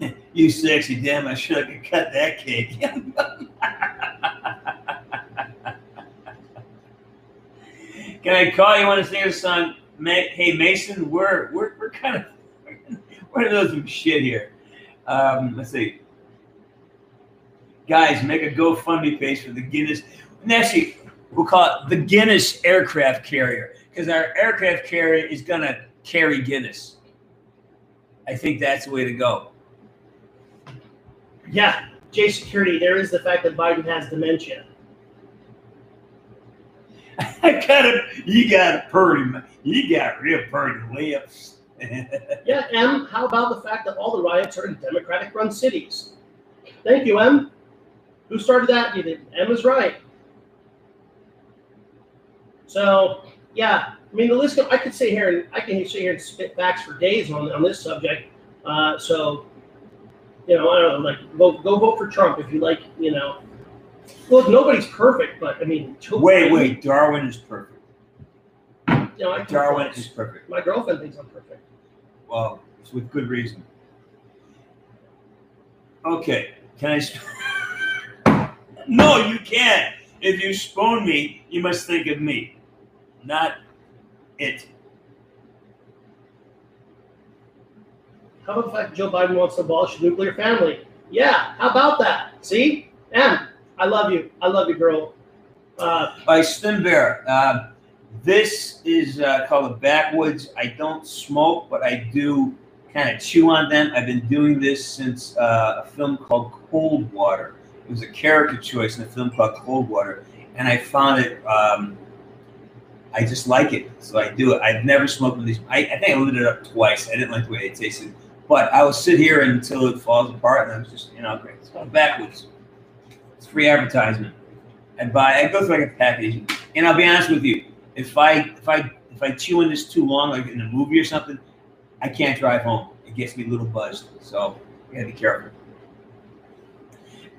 You sexy damn, I should have cut that cake. Can I call you? Want to sing a song? Hey Mason, we're we're we're kind of we're some shit here. Um, let's see, guys, make a GoFundMe page for the Guinness. And actually, we'll call it the Guinness aircraft carrier because our aircraft carrier is gonna carry Guinness. I think that's the way to go. Yeah, J Security, there is the fact that Biden has dementia. I got a, you got a purdy, you got real purdy lips. Yeah, M, how about the fact that all the riots are in Democratic run cities? Thank you, M. Who started that? You did. Is right. So, yeah, I mean, the list, Of, I could sit here and I can sit here and spit facts for days on, on this subject. Uh, so, you know, I don't know, like, vote, go vote for Trump if you like, you know. Look, nobody's perfect, but I mean, wait, wait, Darwin is perfect. You know, I Darwin is perfect. My girlfriend thinks I'm perfect. Well, it's with good reason. Okay, can I? No, you can't. If you spoon me, you must think of me, not it. How about the fact that Joe Biden wants to abolish the nuclear family? Yeah, how about that? See? M, I love you. I love you, girl. Uh, By Slim Bear. Uh, this is uh, called the backwoods. I don't smoke, but I do kind of chew on them. I've been doing this since uh, a film called Cold Water. It was a character choice in a film called Cold Water, and I found it. Um, I just like it, so I do it. I've never smoked with these. I, I think I lit it up twice. I didn't like the way it tasted, but I will sit here until it falls apart, and I'm just, you know, great. It's called backwoods. It's free advertisement. I buy. I go through like a package, and I'll be honest with you. if I if I if I chew in this too long, like in a movie or something, I can't drive home. It gets me a little buzzed. So you gotta be careful.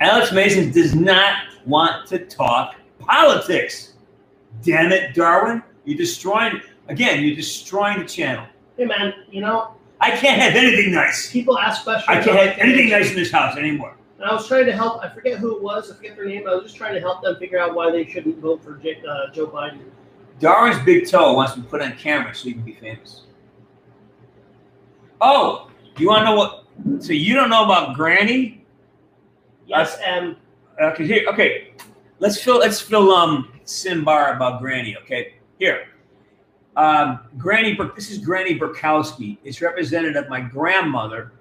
Alex Mason does not want to talk politics. Damn it, Darwin. You're destroying again, you're destroying the channel. Hey man, you know, I can't have anything nice. people ask questions. I can't have anything nice in this house anymore. And I was trying to help. I forget who it was. I forget their name. I was just trying to help them figure out why they shouldn't vote for J, uh, Joe Biden. Darwin's big toe wants to be put on camera so he can be famous. Oh, you want to know what? So you don't know about Granny? Yes, and Okay, here. Okay, let's fill. Let's fill um Simbar about Granny. Okay, here. Um, Granny. This is Granny Burkowski. It's representative of my grandmother.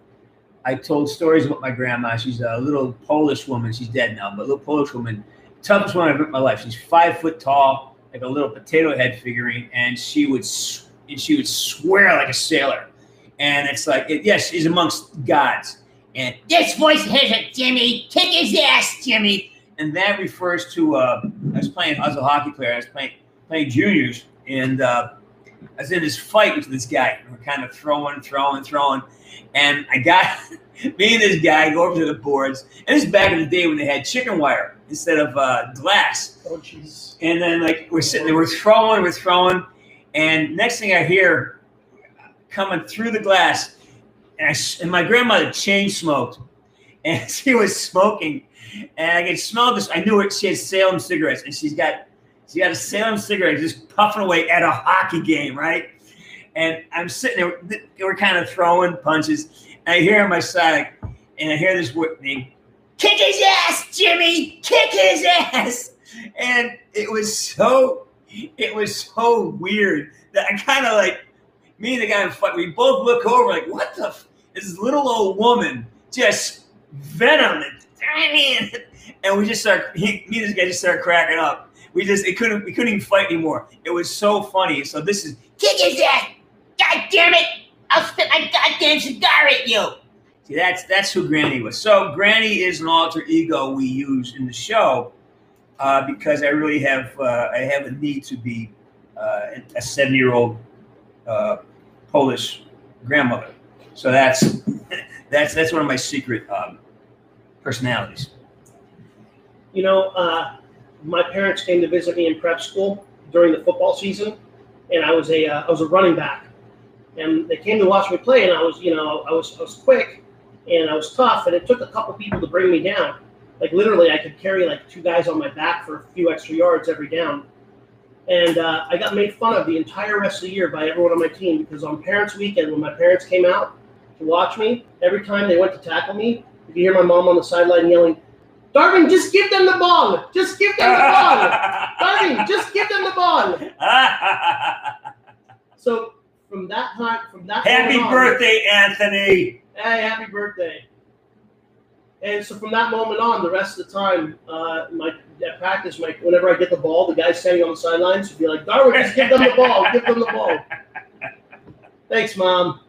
I told stories about my grandma. She's a little Polish woman. She's dead now, but a little Polish woman. Toughest woman I've met in my life. She's five foot tall, like a little potato head figurine, and she would and she would swear like a sailor. And it's like, it, yes, she's amongst gods. And This voice has a Jimmy. Kick his ass, Jimmy. and that refers to uh, I was playing. I was a hockey player. I was playing playing juniors, and uh, I was in this fight with this guy. And we're kind of throwing, throwing, throwing, and I got me and this guy go over to the boards. And this is back in the day when they had chicken wire instead of uh, glass. oh jeez. And then like we're sitting there, we're throwing, we're throwing, and next thing I hear coming through the glass, and, I and my grandmother chain smoked, and she was smoking, and I could smell this. I knew it. She had Salem cigarettes, and she's got she got a Salem cigarette just puffing away at a hockey game, right? And I'm sitting there, th- we're kind of throwing punches, and I hear on my side, and I hear this word name, Kick his ass, Jimmy. Kick his ass. and it was so it was so weird that I kind of like me and the guy in front. We both look over like, what the? F-? This little old woman just venom and we just start. He, me and this guy just started cracking up. We just it couldn't we couldn't even fight anymore. It was so funny. So this is Kick his ass. God damn it. I'll spit my goddamn cigar at you. see that's that's who Granny was. So Granny is an alter ego we use in the show uh, because I really have uh, I have a need to be uh, a seven year old uh, Polish grandmother. So that's that's that's one of my secret um, personalities. You know, uh, my parents came to visit me in prep school during the football season, and I was a uh, I was a running back, and they came to watch me play, and I was you know I was I was quick, and I was tough, and it took a couple people to bring me down. Like literally, I could carry like two guys on my back for a few extra yards every down, and uh, I got made fun of the entire rest of the year by everyone on my team because on Parents Weekend, when my parents came out to watch me, every time they went to tackle me, you could hear my mom on the sideline yelling, "Darvin, just give them the ball! Just give them the ball! Darvin, just give them the ball!" So from that time, from that Happy on- birthday, Anthony! Hey, happy birthday. And so from that moment on, the rest of the time, uh, my at practice, my whenever I get the ball, the guy standing on the sidelines would be like, "Darwin, just give them the ball. Give them the ball." Thanks, mom.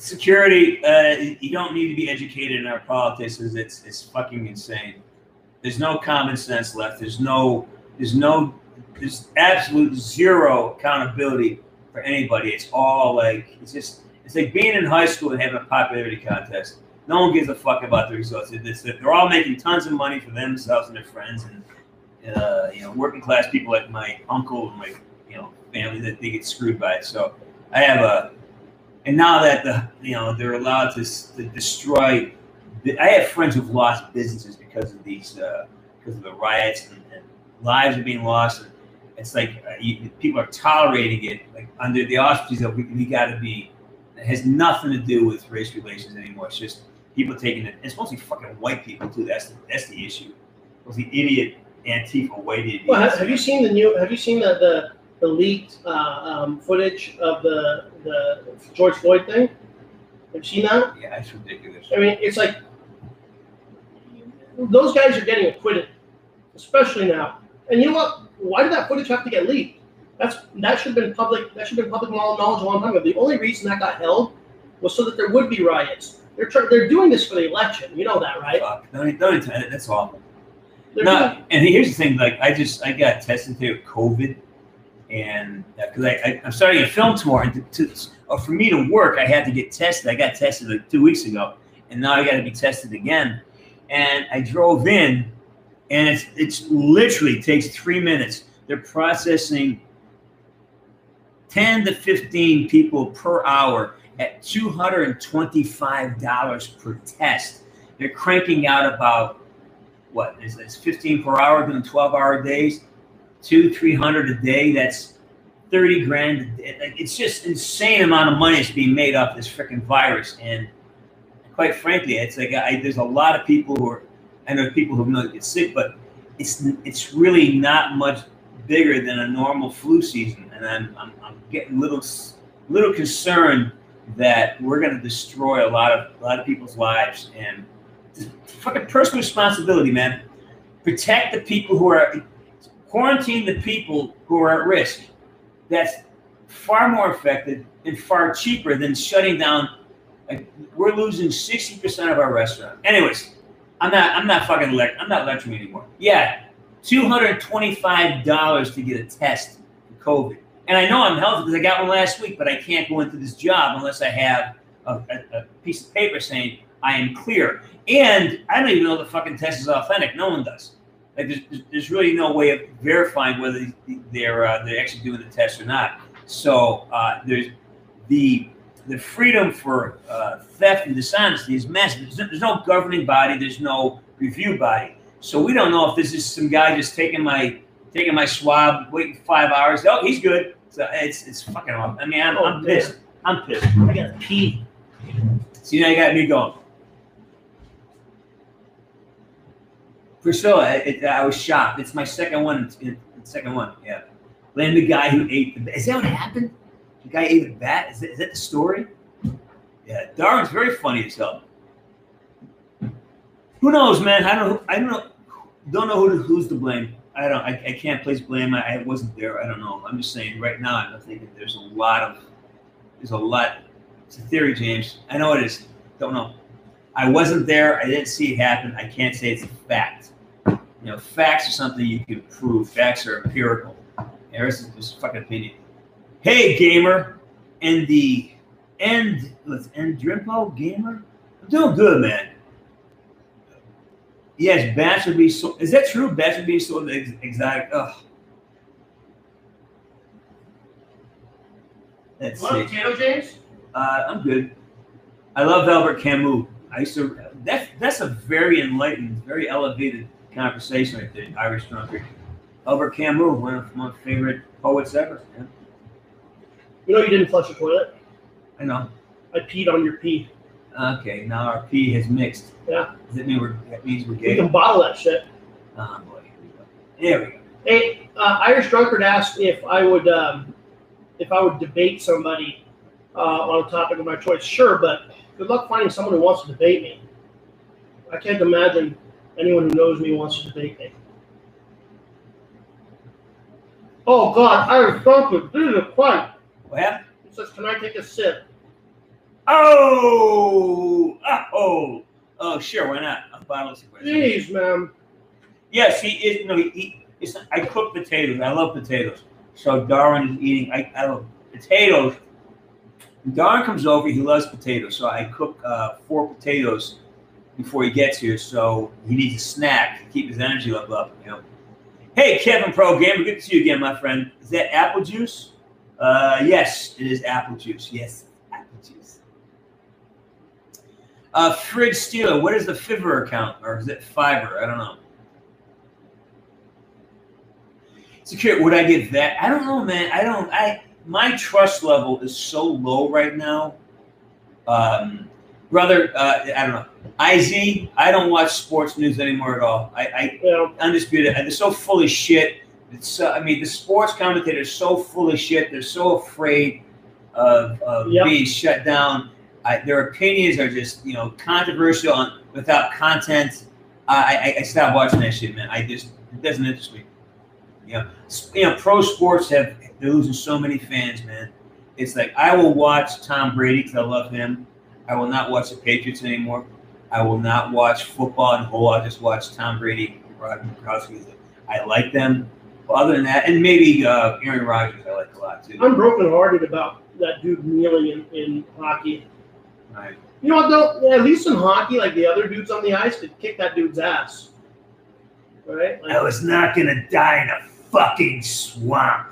Security, uh, you don't need to be educated in our politics. It's, it's fucking insane. There's no common sense left. There's no there's no there's absolute zero accountability for anybody. It's all like it's just it's like being in high school and having a popularity contest. No one gives a fuck about the results. It's, they're all making tons of money for themselves and their friends, and uh, you know, working class people like my uncle and my you know family that they get screwed by it. So I have a and now that the you know they're allowed to, to destroy, I have friends who've lost businesses because of these uh, because of the riots and, and lives are being lost. And it's like uh, you, people are tolerating it like under the auspices of we, we got to be. It has nothing to do with race relations anymore. It's just people taking it. It's mostly fucking white people too. That's the, that's the issue. It's the idiot Antifa white idiots. Well, have, have you seen the new? Have you seen the the, the leaked uh, um, footage of the the George Floyd thing? Have you seen that? Yeah, it's ridiculous. I mean, it's like those guys are getting acquitted, especially now. And you know what? Why did that footage have to get leaked? That's that should have been public. That should have been public knowledge a long time ago. The only reason that got held was so that there would be riots. They're they're doing this for the election. You know that, right? Fuck. Don't, don't, that's awful. They're No, and here's the thing: like, I just I got tested with COVID, and uh, because I, I I'm starting a film tomorrow, to, to or for me to work, I had to get tested. I got tested like two weeks ago, and now I got to be tested again. And I drove in, and it's it's literally takes three minutes. They're processing ten to fifteen people per hour at two hundred and twenty-five dollars per test. They're cranking out about what is it's 15 per hour doing 12 hour days two 300 a day that's 30 grand. It's just insane amount of money that's being made off this freaking virus and quite frankly it's like I, there's a lot of people who are i know people who know get sick but it's it's really not much bigger than a normal flu season and i'm i'm, I'm getting little little concerned that we're going to destroy a lot of a lot of people's lives and fucking personal responsibility, man. Protect the people who are quarantine the people who are at risk. That's far more effective and far cheaper than shutting down. We're losing sixty percent of our restaurant. Anyways, I'm not. I'm not fucking. Le- I'm not lecturing anymore. Yeah, two hundred twenty-five dollars to get a test for COVID, and I know I'm healthy because I got one last week, but I can't go into this job unless I have a, a, a piece of paper saying I am clear. And I don't even know the fucking test is authentic. No one does. Like there's, there's really no way of verifying whether they're uh, they're actually doing the test or not. So uh, there's the the freedom for uh, theft and dishonesty is massive. There's no, there's no governing body. There's no review body. So we don't know if this is some guy just taking my taking my swab, waiting five hours. Oh, he's good. So it's it's fucking. Awful. I mean, I'm, Oh, I'm pissed. I'm pissed. I gotta pee. See, now you got me going. Priscilla, it, I was shocked. It's my second one. in- Second one, yeah. Blame the guy who ate the. Is that what happened? The guy ate the bat. Is that, is that the story? Yeah, Darwin's very funny as hell. Who knows, man? I don't. I don't know. Don't know who to, who's to blame. I don't. I, I can't place blame. I, I wasn't there. I don't know. I'm just saying. Right now, I'm thinking there's a lot of. There's a lot. It's a theory, James. I know it is. Don't know. I wasn't there. I didn't see it happen. I can't say it's a fact. You know, facts are something you can prove. Facts are empirical. The rest is just fucking opinion. Hey, gamer, and the end. Let's end Drimpo gamer. I'm doing good, man. Yes, bats would be so. Is that true? Bats would be so ex- exotic. Ugh. Let's a see. potato, James? Uh, I'm good. I love Albert Camus. I used to. That's that's a very enlightened, very elevated conversation right there. Irish drunkard. Albert Camus, one of my favorite poets ever. man. You know you didn't flush the toilet. I know. I peed on your pee. Okay, now our pee has mixed. Yeah. Does that mean we're that means we're gay? can bottle that shit. Oh boy. Here we go. There we go. Hey, uh, Irish drunkard asked if I would um, if I would debate somebody uh, on a topic of my choice. Sure, but good luck finding someone who wants to debate me. I can't imagine anyone who knows me wants to debate me. Oh God, Irish drunkard, this is. What happened? He says, "Can I take a sip?" Oh, oh, oh, sure. Why not? A bottle of cigarettes. Please, man. Yes, he is. No, he. he it's, I cook potatoes. I love potatoes. So Darwin is eating. I, I love potatoes. When Darwin comes over. He loves potatoes. So I cook uh, four potatoes before he gets here. So he needs a snack to keep his energy level up. You know. Hey, Kevin Pro Gamer, good to see you again, my friend. Is that apple juice? Uh, yes, it is apple juice. Yes, apple juice. Uh, Fridge Steeler, what is the Fiverr account? Or is it Fiverr? I don't know. Secure, would I get that? I don't know, man. I don't. I my trust level is so low right now. Um, brother, uh, I don't know. Iz, I don't watch sports news anymore at all. I, I know, undisputed. They're so full of shit. It's. Uh, I mean, the sports commentators are so full of shit. They're so afraid of, of Yep. being shut down. I, their opinions are just, you know, controversial and without content. I, I, I stopped watching that shit, man. I just it doesn't interest me. You know, you know, pro sports have they're losing so many fans, man. It's like I will watch Tom Brady because I love him. I will not watch the Patriots anymore. I will not watch football in whole. I'll just watch Tom Brady Roger Gronkowski. I like them. But other than that, and maybe uh, Aaron Rodgers, I like a lot too. I'm brokenhearted about that dude kneeling in, in hockey. Right. You know what though? At least in hockey, like the other dudes on the ice could kick that dude's ass. Right? Like, I was not gonna die in a fucking swamp.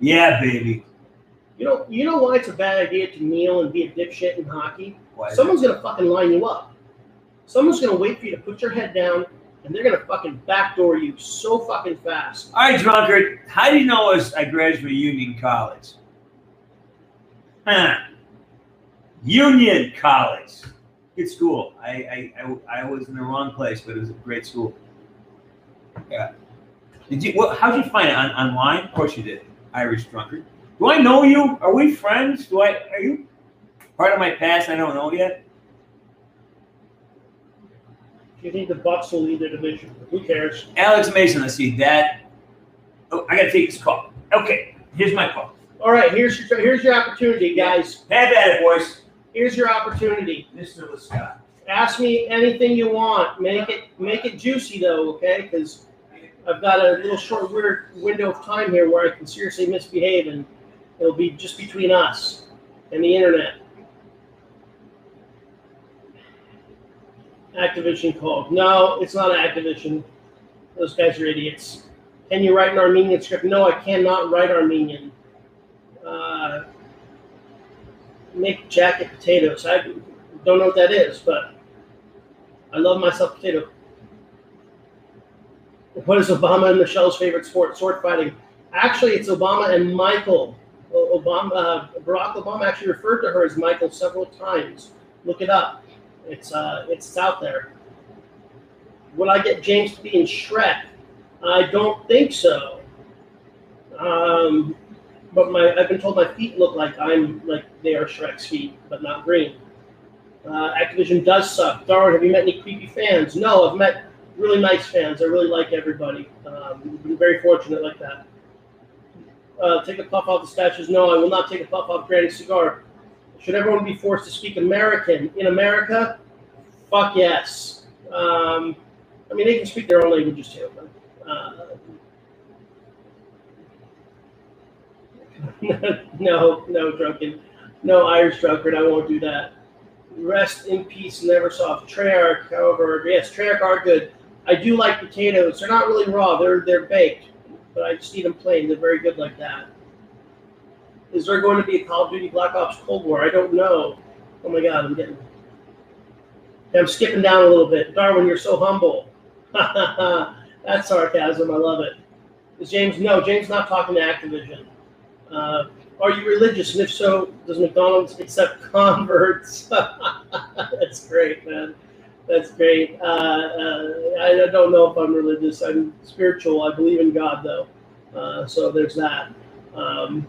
Yeah, baby. you know, you know why it's a bad idea to kneel and be a dipshit in hockey? Why Someone's gonna fucking line you up. Someone's gonna wait for you to put your head down, and they're gonna fucking backdoor you so fucking fast. All right, drunkard. How do you know I, was, I graduated Union College? Huh? Union College. Good school. I, I, I, I was in the wrong place, but it was a great school. Yeah. Did you? What, how'd you find it on, online? Of course you did. Irish drunkard. Do I know you? Are we friends? Do I? Are you part of my past? I don't know yet. You think the Bucks will lead the division? Who cares? Alex Mason. Let's see that. Oh, I gotta take this call. Okay, here's my call. All right, here's your here's your opportunity, guys. Have at it, boys. Here's your opportunity. Mr. Lescott. Ask me anything you want. Make it make it juicy though, okay? Because I've got a little short weird window of time here where I can seriously misbehave, and it'll be just between us and the internet. Activision called. No, it's not Activision. Those guys are idiots. Can you write an Armenian script? No, I cannot write Armenian. Uh, make jacket potatoes. I don't know what that is, but I love myself potato. What is Obama and Michelle's favorite sport? Sword fighting. Actually, it's Obama and Michael. Obama, uh, Barack Obama actually referred to her as Michael several times. Look it up. It's uh, it's out there. Would I get James to be in Shrek? I don't think so. Um, but my I've been told my feet look like I'm like they are Shrek's feet, but not green. Uh, Activision does suck. Darwin, have you met any creepy fans? No, I've met really nice fans. I really like everybody. Um, been very fortunate like that. Uh, take a puff off the statues. No, I will not take a puff off Granny's cigar. Should everyone be forced to speak American in America? Fuck yes. Um, I mean, they can speak their own languages too. But, uh, no, no, drunken. No Irish drunkard. I won't do that. Rest in peace, never Neversoft. Treyarch, however, yes, Treyarch are good. I do like potatoes. They're not really raw. They're they're baked, but I just eat them plain. They're very good like that. Is there going to be a Call of Duty Black Ops Cold War? I don't know. Oh my God, I'm getting. I'm skipping down a little bit. Darwin, you're so humble. That's sarcasm. I love it. Is James? No, James not talking to Activision. Uh, are you religious? And if so, does McDonald's accept converts? That's great, man. That's great. Uh, uh, I don't know if I'm religious. I'm spiritual. I believe in God, though. Uh, so there's that. Um,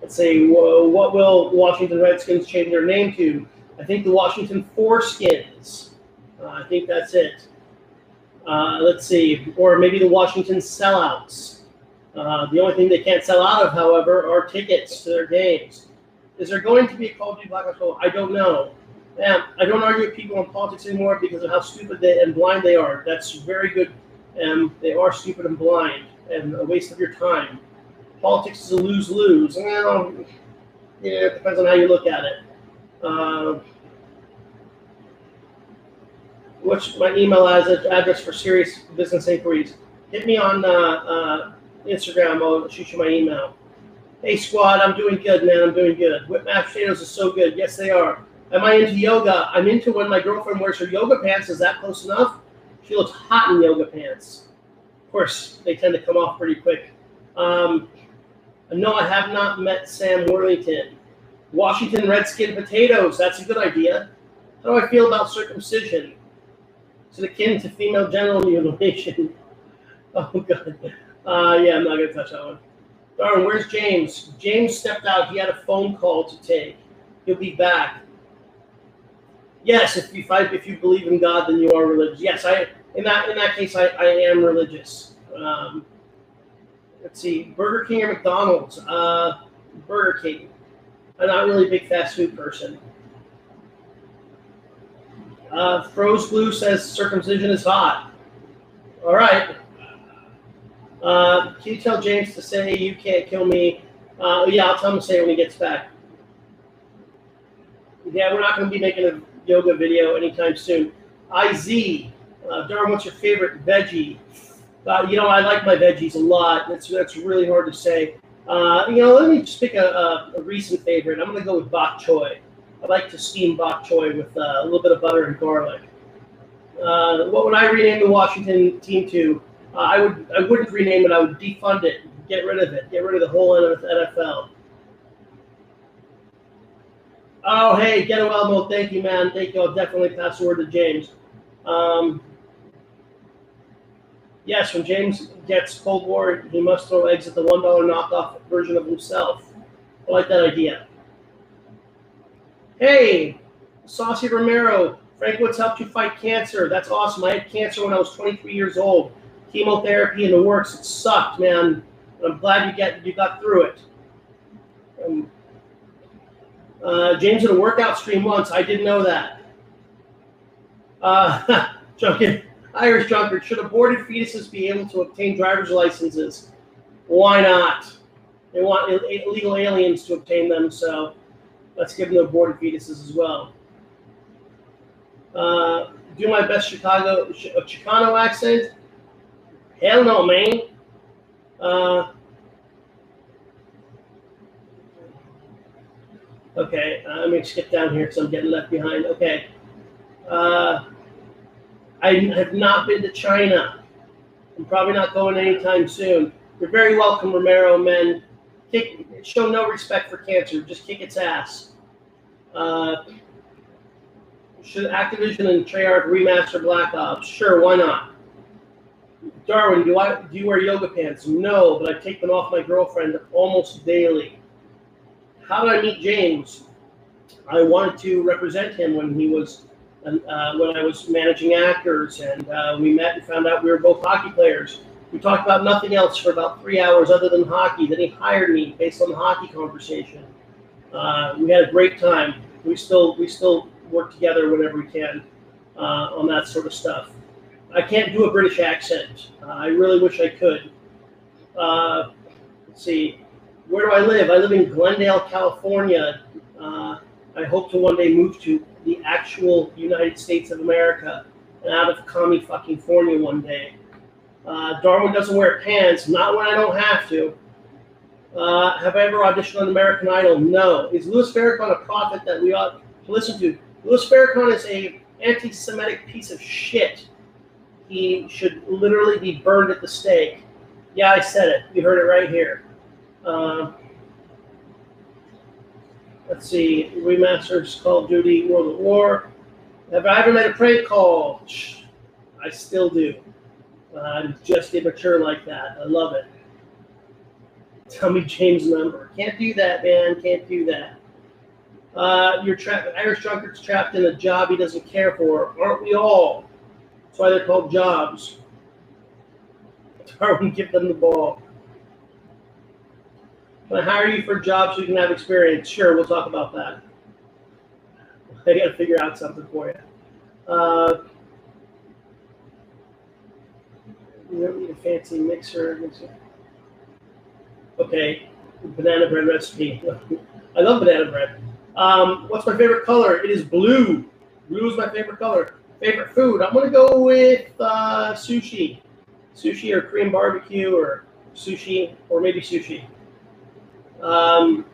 let's see. What will Washington Redskins change their name to? I think the Washington Foreskins. Uh, I think that's it. Uh, let's see. Or maybe the Washington Sellouts. Uh, the only thing they can't sell out of, however, are tickets to their games. Is there going to be a Call of Black I don't know. Man, I don't argue with people in politics anymore because of how stupid they and blind they are. That's very good. And they are stupid and blind and a waste of your time. Politics is a lose lose. Well, yeah, it depends on how you look at it. Uh, what's my email address for serious business inquiries? Hit me on uh, uh, Instagram. I'll shoot you my email. Hey squad, I'm doing good, man. I'm doing good. Whip mashed potatoes is so good. Yes, they are. Am I into yoga? I'm into when my girlfriend wears her yoga pants. Is that close enough? She looks hot in yoga pants. Of course, they tend to come off pretty quick. Um, no, I have not met Sam Worthington. Washington Redskin potatoes. That's a good idea. How do I feel about circumcision? Is it akin to female genital mutilation? Oh god. Uh, yeah, I'm not gonna touch that one. Darn, where's James? James stepped out. He had a phone call to take. He'll be back. Yes, if you fight, if you believe in God, then you are religious. Yes, I in that in that case, I, I am religious. Um, let's see, Burger King or McDonald's? Uh, Burger King. I'm not really a big fast food person. Uh, Froze Glue says circumcision is hot. All right. Uh, can you tell James to say you can't kill me? Uh, yeah, I'll tell him to say when he gets back. Yeah, we're not going to be making a yoga video anytime soon. IZ, uh, Darwin, what's your favorite veggie? Uh, you know, I like my veggies a lot. That's that's really hard to say. Uh, you know, let me just pick a, a, a recent favorite. I'm going to go with bok choy. I like to steam bok choy with uh, a little bit of butter and garlic. Uh, what would I rename the Washington team to? Uh, I would I wouldn't rename it. I would defund it, get rid of it, get rid of the whole NFL. Oh, hey, get a Elmo. Thank you, man. Thank you. I'll definitely pass the word to James. Um, yes, when James gets Cold War, he must throw eggs at the one dollar knockoff version of himself. I like that idea. Hey, Saucy Romero. Frank, Woods helped you fight cancer? That's awesome. I had cancer when I was 23 years old. Chemotherapy in the works. It sucked, man. But I'm glad you get you got through it. Um, uh, James in a workout stream once. I didn't know that. Uh, Irish drunkard. Should aborted fetuses be able to obtain driver's licenses? Why not? They want illegal aliens to obtain them, so let's give them aborted fetuses as well. Uh, do my best Chicago Chicano accent. Hell no, man. Uh, okay, uh, let me skip down here because I'm getting left behind. Okay. Uh, I have not been to China. I'm probably not going anytime soon. You're very welcome, Romero, men. Kick, show no respect for cancer. Just kick its ass. Uh, should Activision and Treyarch remaster Black Ops? Sure, why not? Darwin, do I do you wear yoga pants? No, but I take them off my girlfriend almost daily. How did I meet James? I wanted to represent him when he was uh, when I was managing actors, and uh, we met and found out we were both hockey players. We talked about nothing else for about three hours other than hockey. Then he hired me based on the hockey conversation. Uh, we had a great time. We still we still work together whenever we can uh, on that sort of stuff. I can't do a British accent. Uh, I really wish I could. Uh, let's see. Where do I live? I live in Glendale, California. Uh, I hope to one day move to the actual United States of America and out of commie fucking California one day. Uh, Darwin doesn't wear pants, not when I don't have to. Uh, have I ever auditioned on American Idol? No. Is Louis Farrakhan a prophet that we ought to listen to? Louis Farrakhan is a anti-Semitic piece of shit. He should literally be burned at the stake. Yeah, I said it. You heard it right here. Uh, let's see. Remasters Call of Duty World at War. Have I ever made a prank call? I still do. Uh, I'm just immature like that. I love it. Tell me James' number. Can't do that, man. Can't do that. Uh, you're trapped. Irish drunkard's trapped in a job he doesn't care for. Aren't we all? That's why they're called jobs. Darwin, give them the ball. Can I hire you for jobs so you can have experience? Sure, we'll talk about that. I got to figure out something for you. Uh, you don't need a fancy mixer. Okay, banana bread recipe. I love banana bread. Um, what's my favorite color? It is blue. Blue is my favorite color. Favorite food? I'm gonna go with uh, sushi, sushi or Korean barbecue or sushi or maybe sushi. Um,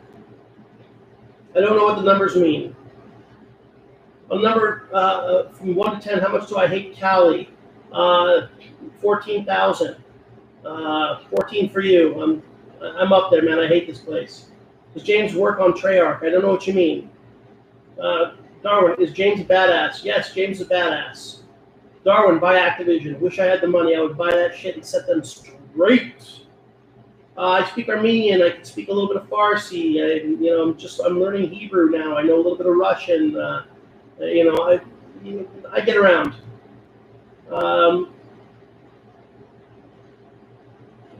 I don't know what the numbers mean. A number uh, from one to ten. How much do I hate Cali? Uh, Fourteen thousand. Uh, Fourteen for you. I'm I'm up there, man. I hate this place. Does James work on Treyarch? I don't know what you mean. Uh, Darwin, is James a badass? Yes, James is a badass. Darwin, buy Activision. Wish I had the money. I would buy that shit and set them straight. Uh, I speak Armenian. I can speak a little bit of Farsi. I, you know, I'm just I'm learning Hebrew now. I know a little bit of Russian. Uh, you know, I I get around. Um,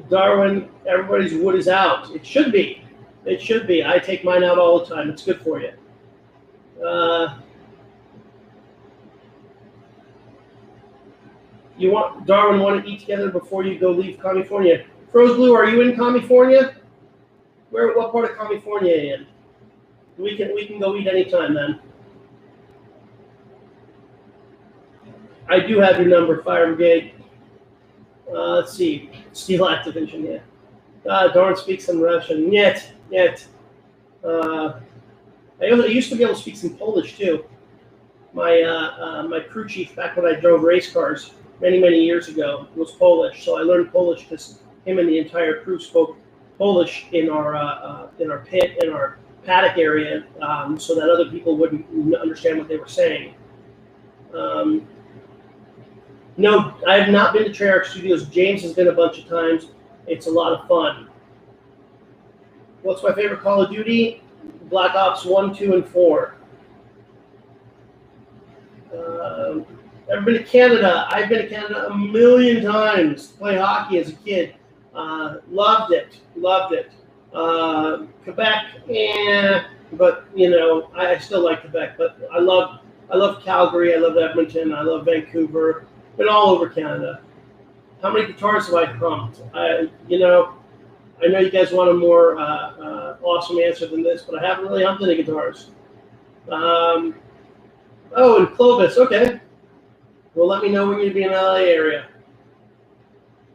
Darwin, everybody's wood is out. It should be. It should be. I take mine out all the time. It's good for you. Uh, You want Darwin want to eat together before you go leave California. Froze Blue, are you in California? Where? What part of California are you in? We can we can go eat anytime then. I do have your number, Fire Brigade. Uh, let's see, Steel Activision, yeah. Uh, Darn speaks some Russian. Yet, yet. Uh, I I used to be able to speak some Polish too. My uh, uh, my crew chief back when I drove race cars many many years ago was Polish, so I learned Polish because him and the entire crew spoke Polish in our uh, uh, in our pit in our paddock area, um, so that other people wouldn't understand what they were saying. Um, no, I have not been to Treyarch Studios. James has been a bunch of times. It's a lot of fun. What's my favorite Call of Duty? Black Ops 1, 2, and 4. Um, ever been to Canada? I've been to Canada a million times play hockey as a kid. Uh, loved it. Loved it. Uh, Quebec, eh, but you know, I, still like Quebec. But I love, I love Calgary. I love Edmonton. I love Vancouver. Been all over Canada. How many guitars have I humped? I, you know, I know you guys want a more uh, uh, awesome answer than this, but I haven't really humped any guitars. Um, oh, and Clovis. Okay. Well, let me know when you'll be in the LA area.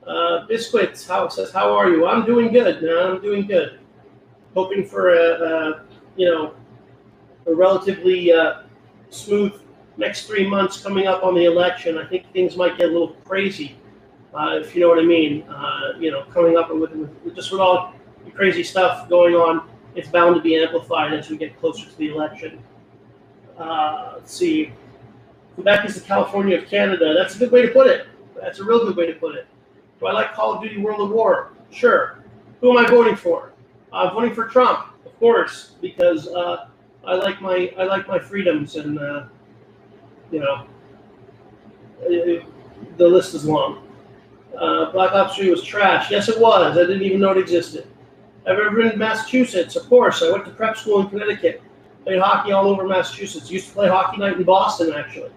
Uh, Biscuits how says, "How are you? I'm doing good, man. I'm doing good. Hoping for a, a you know a relatively uh, smooth next three months coming up on the election. I think things might get a little crazy, uh, if you know what I mean. Uh, you know, coming up with, with, with just with all the crazy stuff going on, it's bound to be amplified as we get closer to the election. Uh, let's see. Quebec is the California of Canada. That's a good way to put it. That's a real good way to put it. Do I like Call of Duty World of War? Sure. Who am I voting for? I'm voting for Trump, of course, because uh, I like my I like my freedoms, and uh, you know, uh, the list is long. Uh, Black Ops 3 was trash. Yes, it was. I didn't even know it existed. I've ever been to Massachusetts? Of course. I went to prep school in Connecticut. Played hockey all over Massachusetts. Used to play hockey night in Boston, actually.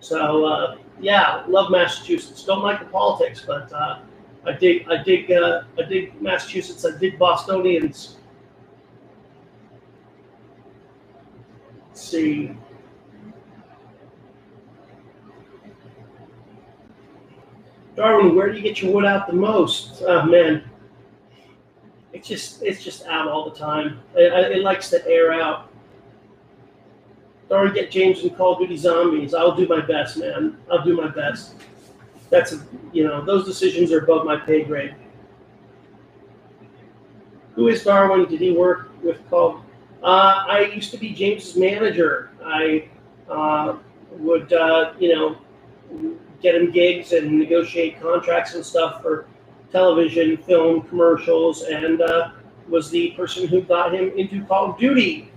So uh, yeah, love Massachusetts. Don't like the politics, but uh, I dig, I dig, uh, I dig Massachusetts. I dig Bostonians. Let's see. Darwin, where do you get your wood out the most? Oh man, it's just it's just out all the time. It, it likes to air out. Darwin, get James in Call of Duty Zombies. I'll do my best, man. I'll do my best. That's a, you know those decisions are above my pay grade. Who is Darwin? Did he work with Call? Uh, I used to be James's manager. I uh, would uh, you know get him gigs and negotiate contracts and stuff for television, film, commercials, and uh, was the person who got him into Call of Duty.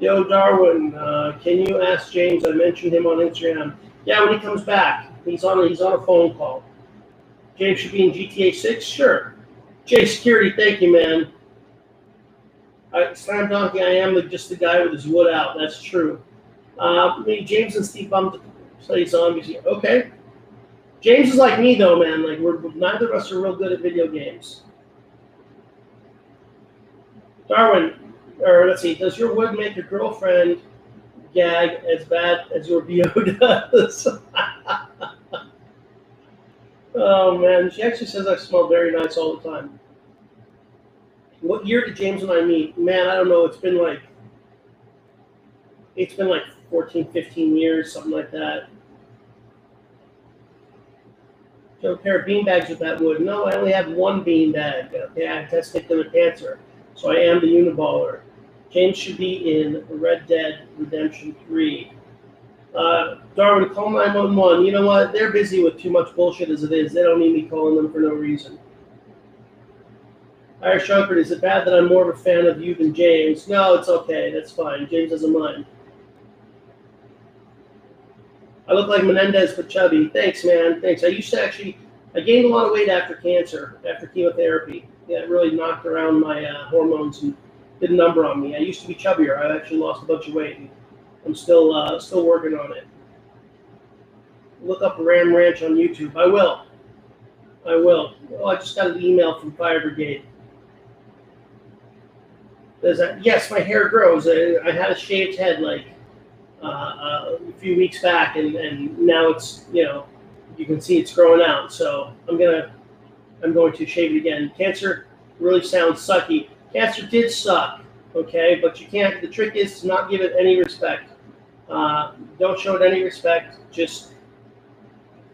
Yo, Darwin, uh, can you ask James? I mentioned him on Instagram. Yeah, when he comes back, he's on. He's on a phone call. James should be in GTA Six. Sure. Jay Security, thank you, man. I, Slam Donkey, I am the, just the guy with his wood out. That's true. Uh, me, James and Steve Bum play zombies. Okay. James is like me though, man. Like we're neither of us are real good at video games. Darwin, or let's see, does your wood make your girlfriend gag as bad as your BO does? oh man, she actually says I smell very nice all the time. What year did James and I meet? Man, I don't know. It's been like it's been like 14, 15 years, something like that. So a pair of bean bags with that wood. No, I only have one bean bag. Okay, I tested them with cancer. So I am the uniballer. James should be in Red Dead Redemption 3. Uh, Darwin, call 911. You know what? They're busy with too much bullshit as it is. They don't need me calling them for no reason. Irish Drunkard, is it bad that I'm more of a fan of you than James? No, it's okay. That's fine. James doesn't mind. I look like Menendez but chubby. Thanks, man. Thanks. I used to actually, I gained a lot of weight after cancer, after chemotherapy. Yeah, it really knocked around my uh, hormones and did a number on me. I used to be chubbier. I actually lost a bunch of weight. I'm still uh, still working on it. Look up Ram Ranch on YouTube. I will. I will. Oh, I just got an email from Fire Brigade. There's that. Yes, my hair grows. I, I had a shaved head like uh, uh, a few weeks back, and, and now it's you know you can see it's growing out. So I'm gonna I'm going to shave it again. Cancer really sounds sucky. Cancer did suck, okay, but you can't. The trick is to not give it any respect. Uh, don't show it any respect. Just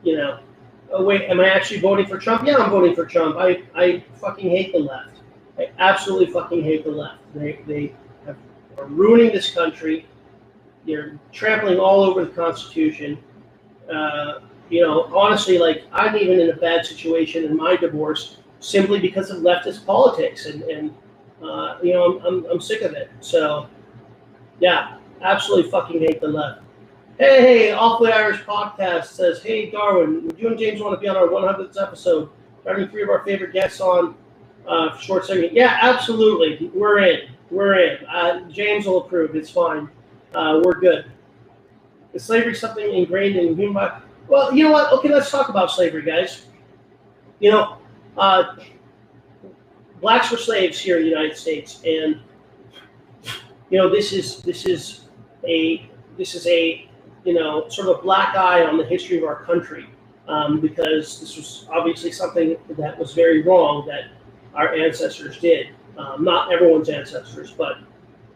you know. Oh wait, am I actually voting for Trump? Yeah, I'm voting for Trump. I, I fucking hate the left. I absolutely fucking hate the left. They they have, are ruining this country. They're trampling all over the Constitution. Uh, you know, honestly, like I'm even in a bad situation in my divorce simply because of leftist politics, and and uh, you know I'm, I'm I'm sick of it. So, yeah, absolutely fucking hate the left. Hey, hey, Awfully Irish Podcast says, Hey, Darwin, would you and James want to be on our 100th episode? Having three of our favorite guests on uh, short segment. Yeah, absolutely. We're in. We're in. Uh, James will approve. It's fine. Uh, we're good. Is slavery something ingrained in human? Well, you know what? Okay, let's talk about slavery, guys. You know, uh, blacks were slaves here in the United States, and you know this is this is a this is a you know sort of a black eye on the history of our country um, because this was obviously something that was very wrong that our ancestors did. Um, not everyone's ancestors, but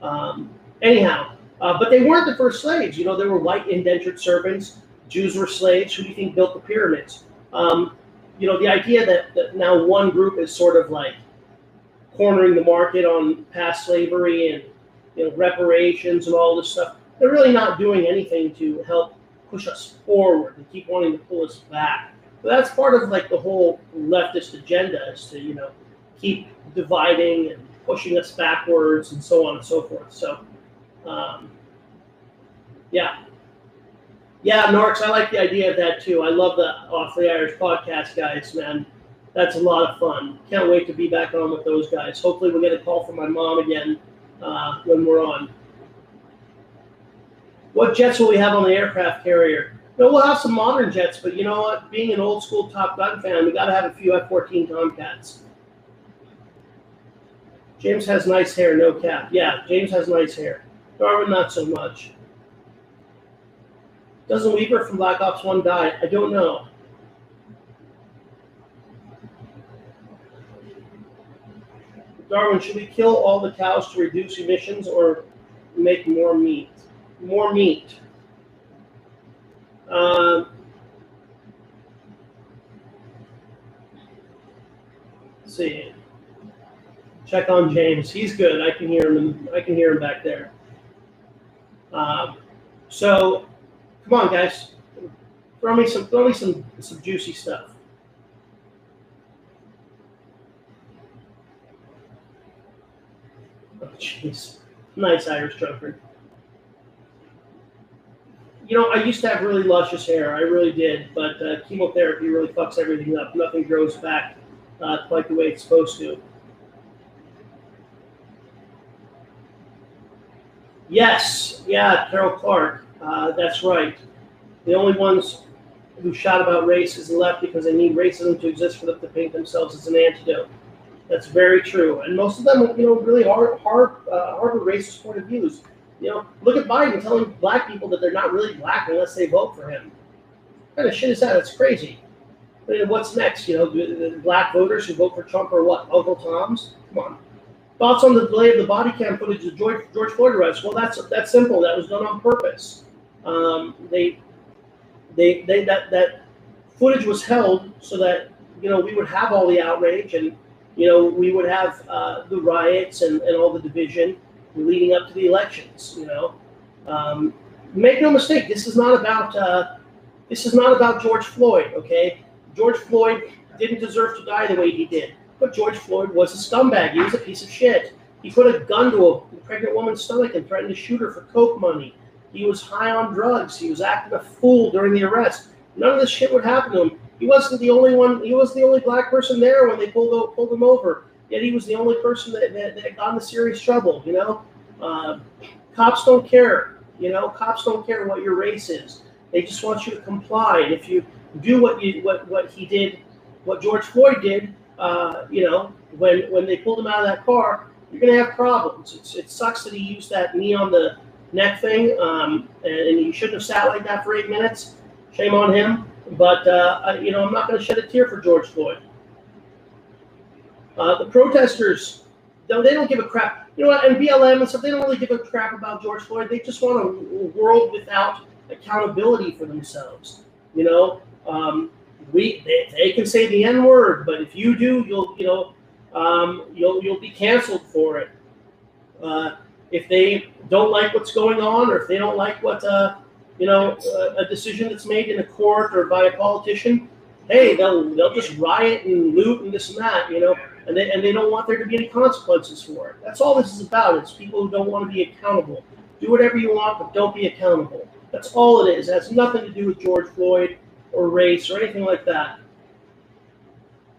um, anyhow. Uh, but they weren't the first slaves. You know, there were white indentured servants. Jews were slaves. Who do you think built the pyramids? Um, you know, the idea that, that now one group is sort of like cornering the market on past slavery and you know reparations and all this stuff. They're really not doing anything to help push us forward. They keep wanting to pull us back. But that's part of like the whole leftist agenda is to you know keep dividing and pushing us backwards and so on and so forth. So, um, yeah. Yeah, Norks, I like the idea of that too. I love the Off the Irish podcast, guys, man. That's a lot of fun. Can't wait to be back on with those guys. Hopefully, we'll get a call from my mom again uh, when we're on. What jets will we have on the aircraft carrier? No, we'll have some modern jets, but you know what? Being an old school Top Gun fan, we got to have a few F 14 Tomcats. James has nice hair, no cap. Yeah, James has nice hair. Darwin, not so much. Doesn't Weaver from Black Ops 1 die? I don't know. Darwin, should we kill all the cows to reduce emissions or make more meat? More meat. Um, let's see. Check on James. He's good. I can hear him. I can hear him back there. Um, so, come on, guys. Throw me some. Throw me some some juicy stuff. Oh, jeez. Nice Irish drunkard. You know, I used to have really luscious hair. I really did, but uh, chemotherapy really fucks everything up. Nothing grows back uh, quite the way it's supposed to. Yes, yeah, Carol Clark. Uh, that's right. The only ones who shout about race is the left because they need racism to exist for them to paint themselves as an antidote. That's very true, and most of them, you know, really har- har- uh, harbor racist point of views. You know, look at Biden telling black people that they're not really black unless they vote for him. What kind of shit is that? That's crazy. I mean, what's next? You know, black voters who vote for Trump are what? Uncle Toms? Come on. Thoughts on the delay of the body cam footage of George, George Floyd arrest? Well, that's that's simple. That was done on purpose. Um, they, they, they that that footage was held so that you know we would have all the outrage and you know we would have uh, the riots and, and all the division leading up to the elections. You know, um, make no mistake. This is not about uh, this is not about George Floyd. Okay, George Floyd didn't deserve to die the way he did. But George Floyd was a scumbag. He was a piece of shit. He put a gun to a pregnant woman's stomach and threatened to shoot her for coke money. He was high on drugs. He was acting a fool during the arrest. None of this shit would happen to him. He wasn't the only one. He was the only black person there when they pulled pulled him over. Yet he was the only person that, that, that got into serious trouble. You know, uh, cops don't care. You know, cops don't care what your race is. They just want you to comply. And if you do what you what what he did, what George Floyd did, uh, you know, when when they pulled him out of that car, you're gonna have problems. It's, it sucks that he used that knee on the neck thing, um, and, and he shouldn't have sat like that for eight minutes. Shame on him. But uh, I, you know, I'm not going to shed a tear for George Floyd. Uh, the protesters, though they don't give a crap. You know what? And BLM and stuff, they don't really give a crap about George Floyd. They just want a world without accountability for themselves. You know, um, we they, they can say the N word, but if you do, you'll you know um, you'll you'll be canceled for it. Uh, if they don't like what's going on, or if they don't like what uh, you know a, a decision that's made in a court or by a politician, hey, they'll they'll just riot and loot and this and that, you know, and they and they don't want there to be any consequences for it. That's all this is about. It's people who don't want to be accountable. Do whatever you want, but don't be accountable. That's all it is. It has nothing to do with George Floyd or race or anything like that.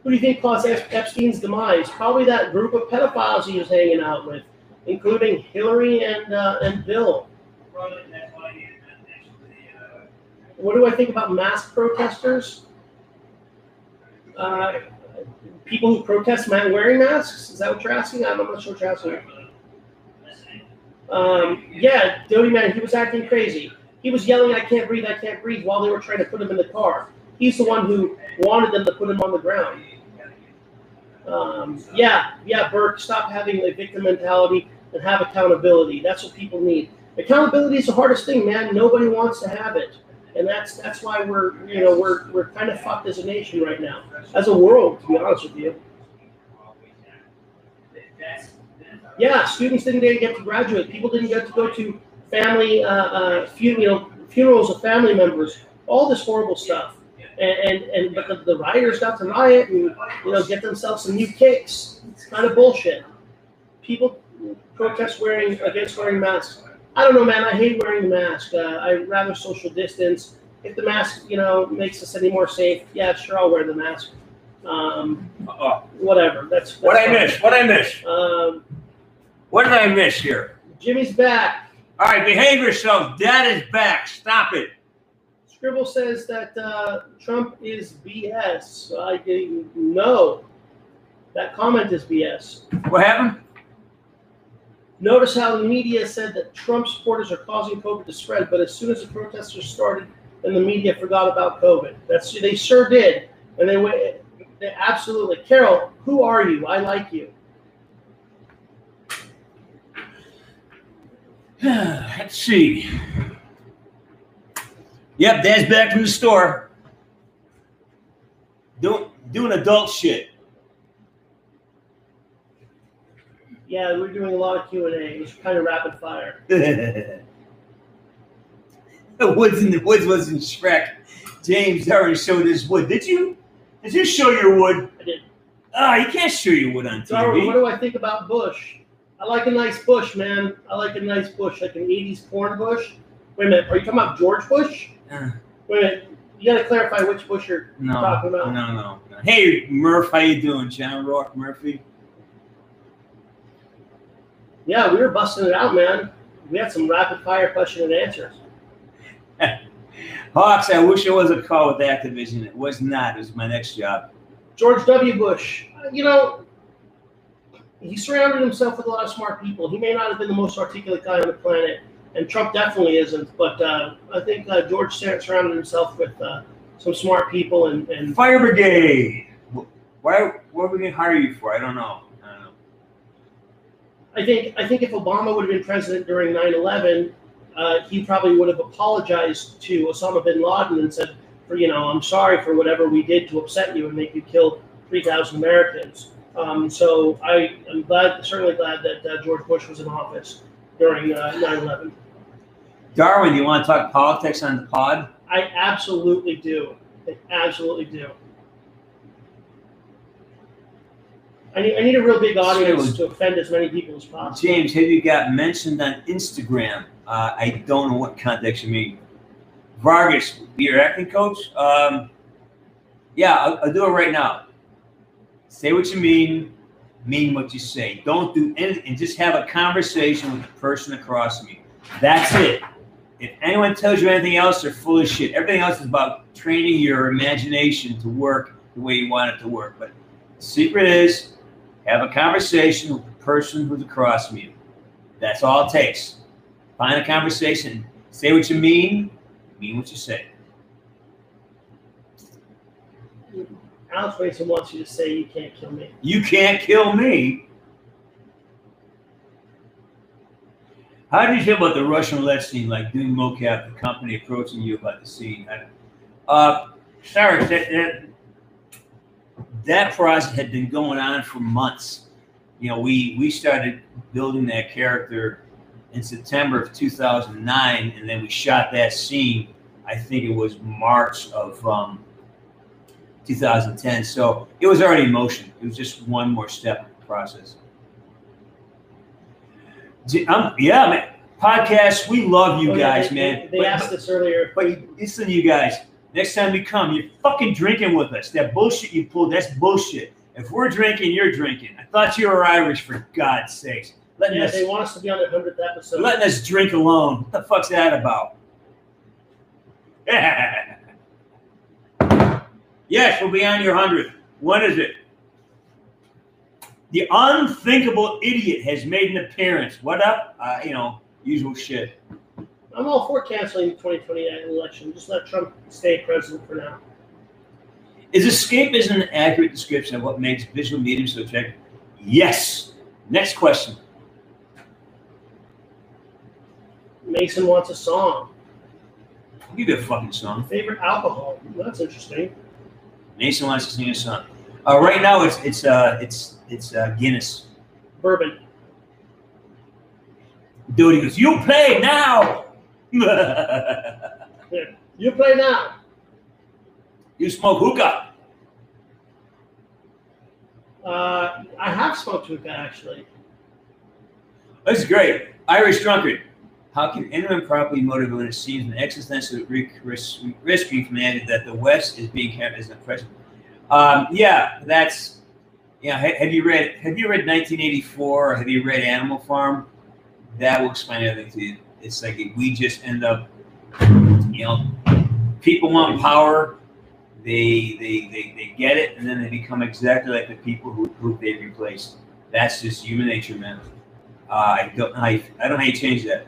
Who do you think caused Epstein's demise? Probably that group of pedophiles he was hanging out with, including Hillary and uh, and Bill. What do I think about mass protesters? Uh, people who protest wearing masks? Is that what you're asking? I'm not sure what you're asking. Um, yeah, Doty man, he was acting crazy. He was yelling, "I can't breathe! I can't breathe!" while they were trying to put him in the car. He's the one who wanted them to put him on the ground. Um, yeah, yeah, Burke, stop having a victim mentality and have accountability. That's what people need. Accountability is the hardest thing, man. Nobody wants to have it, and that's that's why we're you know we're we're kind of fucked as a nation right now, as a world, to be honest with you. Yeah, students didn't get to graduate. People didn't get to go to family, uh, uh, funerals of family members. All this horrible stuff, and and, and but the, the rioters got to riot and you know get themselves some new kicks. It's kind of bullshit. People protest wearing against wearing masks. I don't know, man. I hate wearing the mask. Uh, I rather social distance. If the mask, you know, makes us any more safe, yeah, sure, I'll wear the mask. Um, Uh-oh. whatever. That's, that's What I fine. miss? What I miss? Um, What did I miss here? Jimmy's back. All right, behave yourself. Dad is back. Stop it. Scribble says that uh, Trump is BS. I didn't know. That comment is BS. What happened? Notice how the media said that Trump supporters are causing COVID to spread, but as soon as the protesters started, then the media forgot about COVID. That's they sure did, and they went. Absolutely, Carol. Who are you? I like you. Let's see. Yep, Dad's back from the store. Doing doing adult shit. Yeah, we're doing a lot of Q and A. It's kind of rapid fire. the woods in the woods wasn't Shrek. James already showed his wood. Did you? Did you show your wood? I did. Ah, you can't show your wood on Darwin, what do I think about Bush? I like a nice bush, man. I like a nice bush, like an '80s corn bush. Wait a minute, are you talking about George Bush? Uh, Wait a minute, you got to clarify which Bush you're no, talking about. no, no. no. Hey, Murph, how you doing? John Rourke Murphy. Yeah, we were busting it out, man. We had some rapid fire question and answers. Hawks, I wish it was a call with Activision. It was not. It was my next job. George W. Bush, uh, you know, he surrounded himself with a lot of smart people. He may not have been the most articulate guy on the planet, and Trump definitely isn't. But uh, I think uh, George sur- surrounded himself with uh, some smart people, and, and Fire Brigade. Why? What are we gonna hire you for? I don't know. I don't know. I think I think if Obama would have been president during 9/11, uh, he probably would have apologized to Osama bin Laden and said, "For you know, I'm sorry for whatever we did to upset you and make you kill 3,000 Americans." Um, so I am glad, certainly glad that uh, George Bush was in office during uh, 9/11. Darwin, do you want to talk politics on the pod? I absolutely do. I absolutely do. I need, I need a real big audience to offend as many people as possible. James, have you got mentioned on Instagram? Uh, I don't know what context you mean. Vargas, your acting coach? Um, yeah, I'll, I'll do it right now. Say what you mean, mean what you say. Don't do anything, and just have a conversation with the person across from you. That's it. If anyone tells you anything else, they're full of shit. Everything else is about training your imagination to work the way you want it to work. But the secret is have a conversation with the person who's across from you. That's all it takes. Find a conversation. Say what you mean, mean what you say. Alex Mason wants you to say you can't kill me. You can't kill me. How do you feel about the Russian roulette scene, like doing mocap, the company approaching you about the scene? Uh, sorry, that, that, that process had been going on for months. You know, we we started building that character in September of 2009, and then we shot that scene. I think it was March of um, 2010. So it was already in motion. It was just one more step in the process. Um, yeah, man. Podcast, we love you Oh, guys, they, man. They, But- asked this earlier. but listen, you guys. Next time we come, you're fucking drinking with us. That bullshit you pulled, that's bullshit. If we're drinking, you're drinking. I thought you were Irish, for God's sakes. Letting Yeah, us they want us to be on the hundredth episode. letting us drink alone. What the fuck's that about? Yeah. yes, we'll be on your hundredth. When is it? The unthinkable idiot has made an appearance. What up? Uh, you know, usual shit. I'm all for canceling the 2020 election. Just let Trump stay president for now. Is escapism an accurate description of what makes visual medium so attractive? Yes. Next question. Mason wants a song. I'll give you a fucking song. Favorite alcohol. That's interesting. Mason wants to sing a song. Uh, right now, it's it's uh, it's it's uh, Guinness. Bourbon. Dude, he goes, "You play now." You play now. you smoke hookah. Uh, I have smoked hookah actually. This is great. Irish drunkard. How can anyone properly motivate when it seems an existential risk, from the that the West is being kept as an oppression? Um, yeah, that's. Yeah, have you read Have you read 1984? Or have you read Animal Farm? That will explain everything to you. It's like we just end up, you know, people want power. They, they, they, they get it, and then they become exactly like the people who, who they replaced. That's just human nature, man. Uh, I don't you, I don't know how you change that.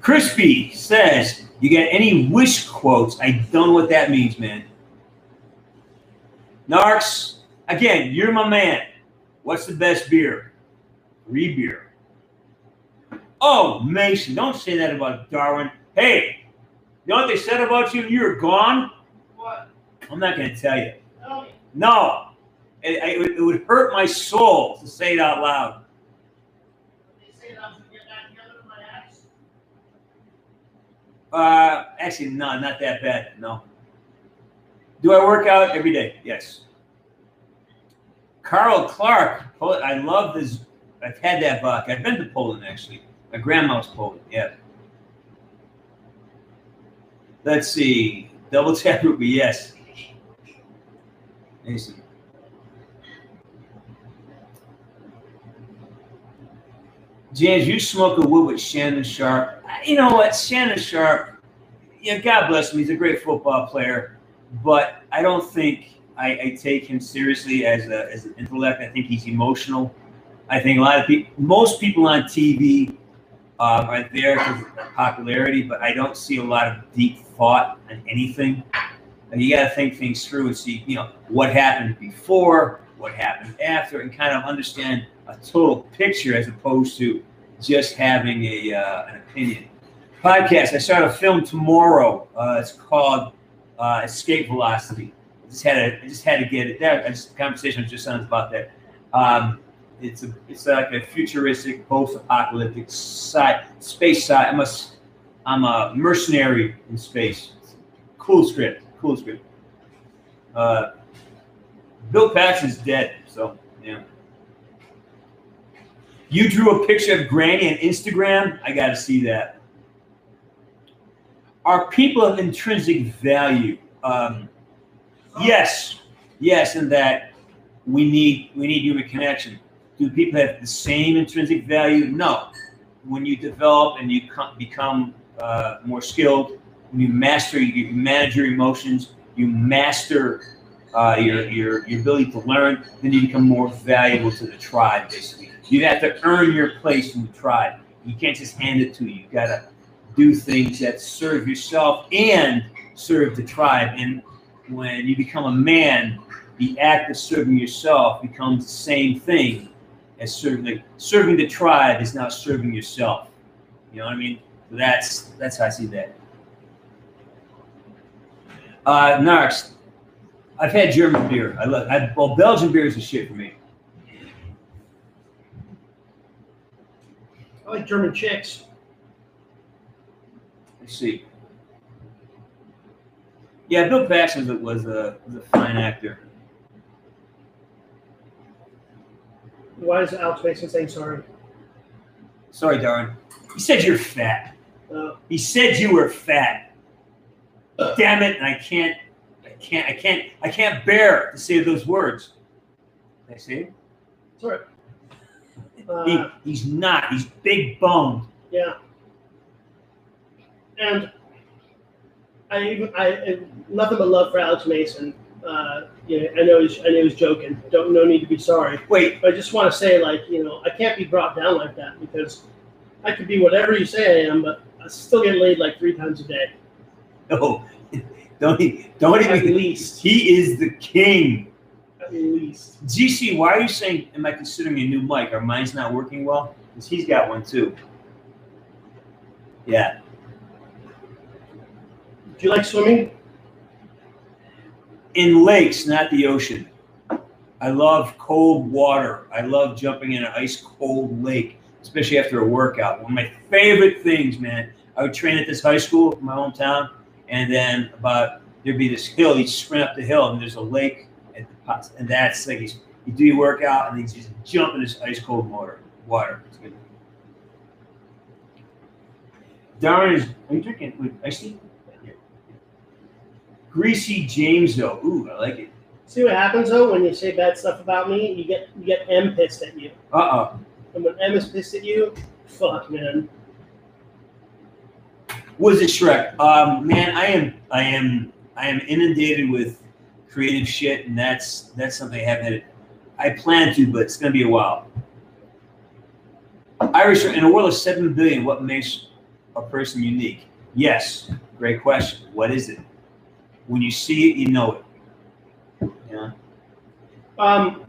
Crispy says, "You got any wish quotes?" I don't know what that means, man. Narks, again, you're my man. What's the best beer? Free beer. Oh, Mason, don't say that about Darwin. Hey, you know what they said about you? You're gone. What? I'm not going to tell you. Oh, No, it, it, would- it would hurt my soul to say it out loud. they say that I'm gonna get back together with my ex. Uh, actually, no, not that bad. No. Do I work out every day? Yes. Carl Clark. I love this. I've had that buck. I've been to Poland actually. My grandma's Poland. Yeah. Let's see. Double tap Ruby. Yes. Mason. James, you smoke a wood with Shannon Sharpe. Uh, you know what? Shannon Sharpe, yeah, God bless him. He's a great football player, but I don't think I, I take him seriously as, a, as an intellect. I think he's emotional. I think a lot of people, most people on TV uh, are there because of popularity, but I don't see a lot of deep thought on anything. And you got to think things through and see, you know, what happened before, what happened after, and kind of understand a total picture as opposed to just having a uh, an opinion. Podcast. I start a film tomorrow. Uh, it's called uh, Escape Velocity. I just had to, I just had to get it there. The conversation was just on about that. Um, it's a, it's like a futuristic, post-apocalyptic sci- space sci. I'm a, I'm a mercenary in space. Cool script. Cool script. Uh, Bill Paxton's dead, so yeah. You drew a picture of Granny on Instagram. I got to see that. Are people of intrinsic value? Um, yes, yes, in that we need we need human connection. Do people have the same intrinsic value? No. when you develop and you co- become uh, more skilled, when you master, you, you manage your emotions, you master uh, your, your your ability to learn, then you become more valuable to the tribe. Basically, you have to earn your place in the tribe. You can't just hand it to you. You gotta do things that serve yourself and serve the tribe. And when you become a man, the act of serving yourself becomes the same thing as serving the, serving the tribe is now serving yourself. You know what I mean? That's that's how I see that. Uh, Narks, I've had German beer. I love. I, well, Belgian beer is the shit for me. I like German chicks. Let's see. Yeah, Bill Paxton was a, was a fine actor. Why is Alex Mason saying sorry? Sorry, Darren. He said you're fat. Uh, He said you were fat. Damn it! And I can't, I can't, I can't, I can't bear to say those words. Did I say it? sorry. He, Uh, he's not. He's big boned. yeah. And I even I, I nothing but love for Alex Mason. Uh, yeah, I know he's I know he's joking. Don't no need to be sorry. Wait, But I just want to say, like, you know, I can't be brought down like that because I could be whatever you say I am, but I still get laid like three times a day, no, don't e- don't at even. least. He is the king. At least. GC, why are you saying? Am I considering a new mic? Our mine's not working well? Because he's got one too. Yeah. Do you like swimming? In lakes, not the ocean. I love cold water. I love jumping in an ice cold lake, especially after a workout. One of my favorite things, man. I would train at this high school in my hometown, and then about there'd be this hill. You'd sprint up the hill, and there's a lake at the pot, and that's like you, you do your workout, and then you just jump in this ice cold water. Water. It's good. Darren is. Are you drinking with iced tea? Greasy James though. Ooh, I like it. See what happens though when you say bad stuff about me? You get you get M pissed at you, Uh uh and when M is pissed at you, fuck man. Was it Shrek? Um, man, I am, I am, I am inundated with creative shit, and that's that's something I haven't. Had. I plan to, but it's gonna be a while. Irish, in a world of seven billion, what makes a person unique? Yes, great question. What is it? When you see it, you know it. Yeah. Um,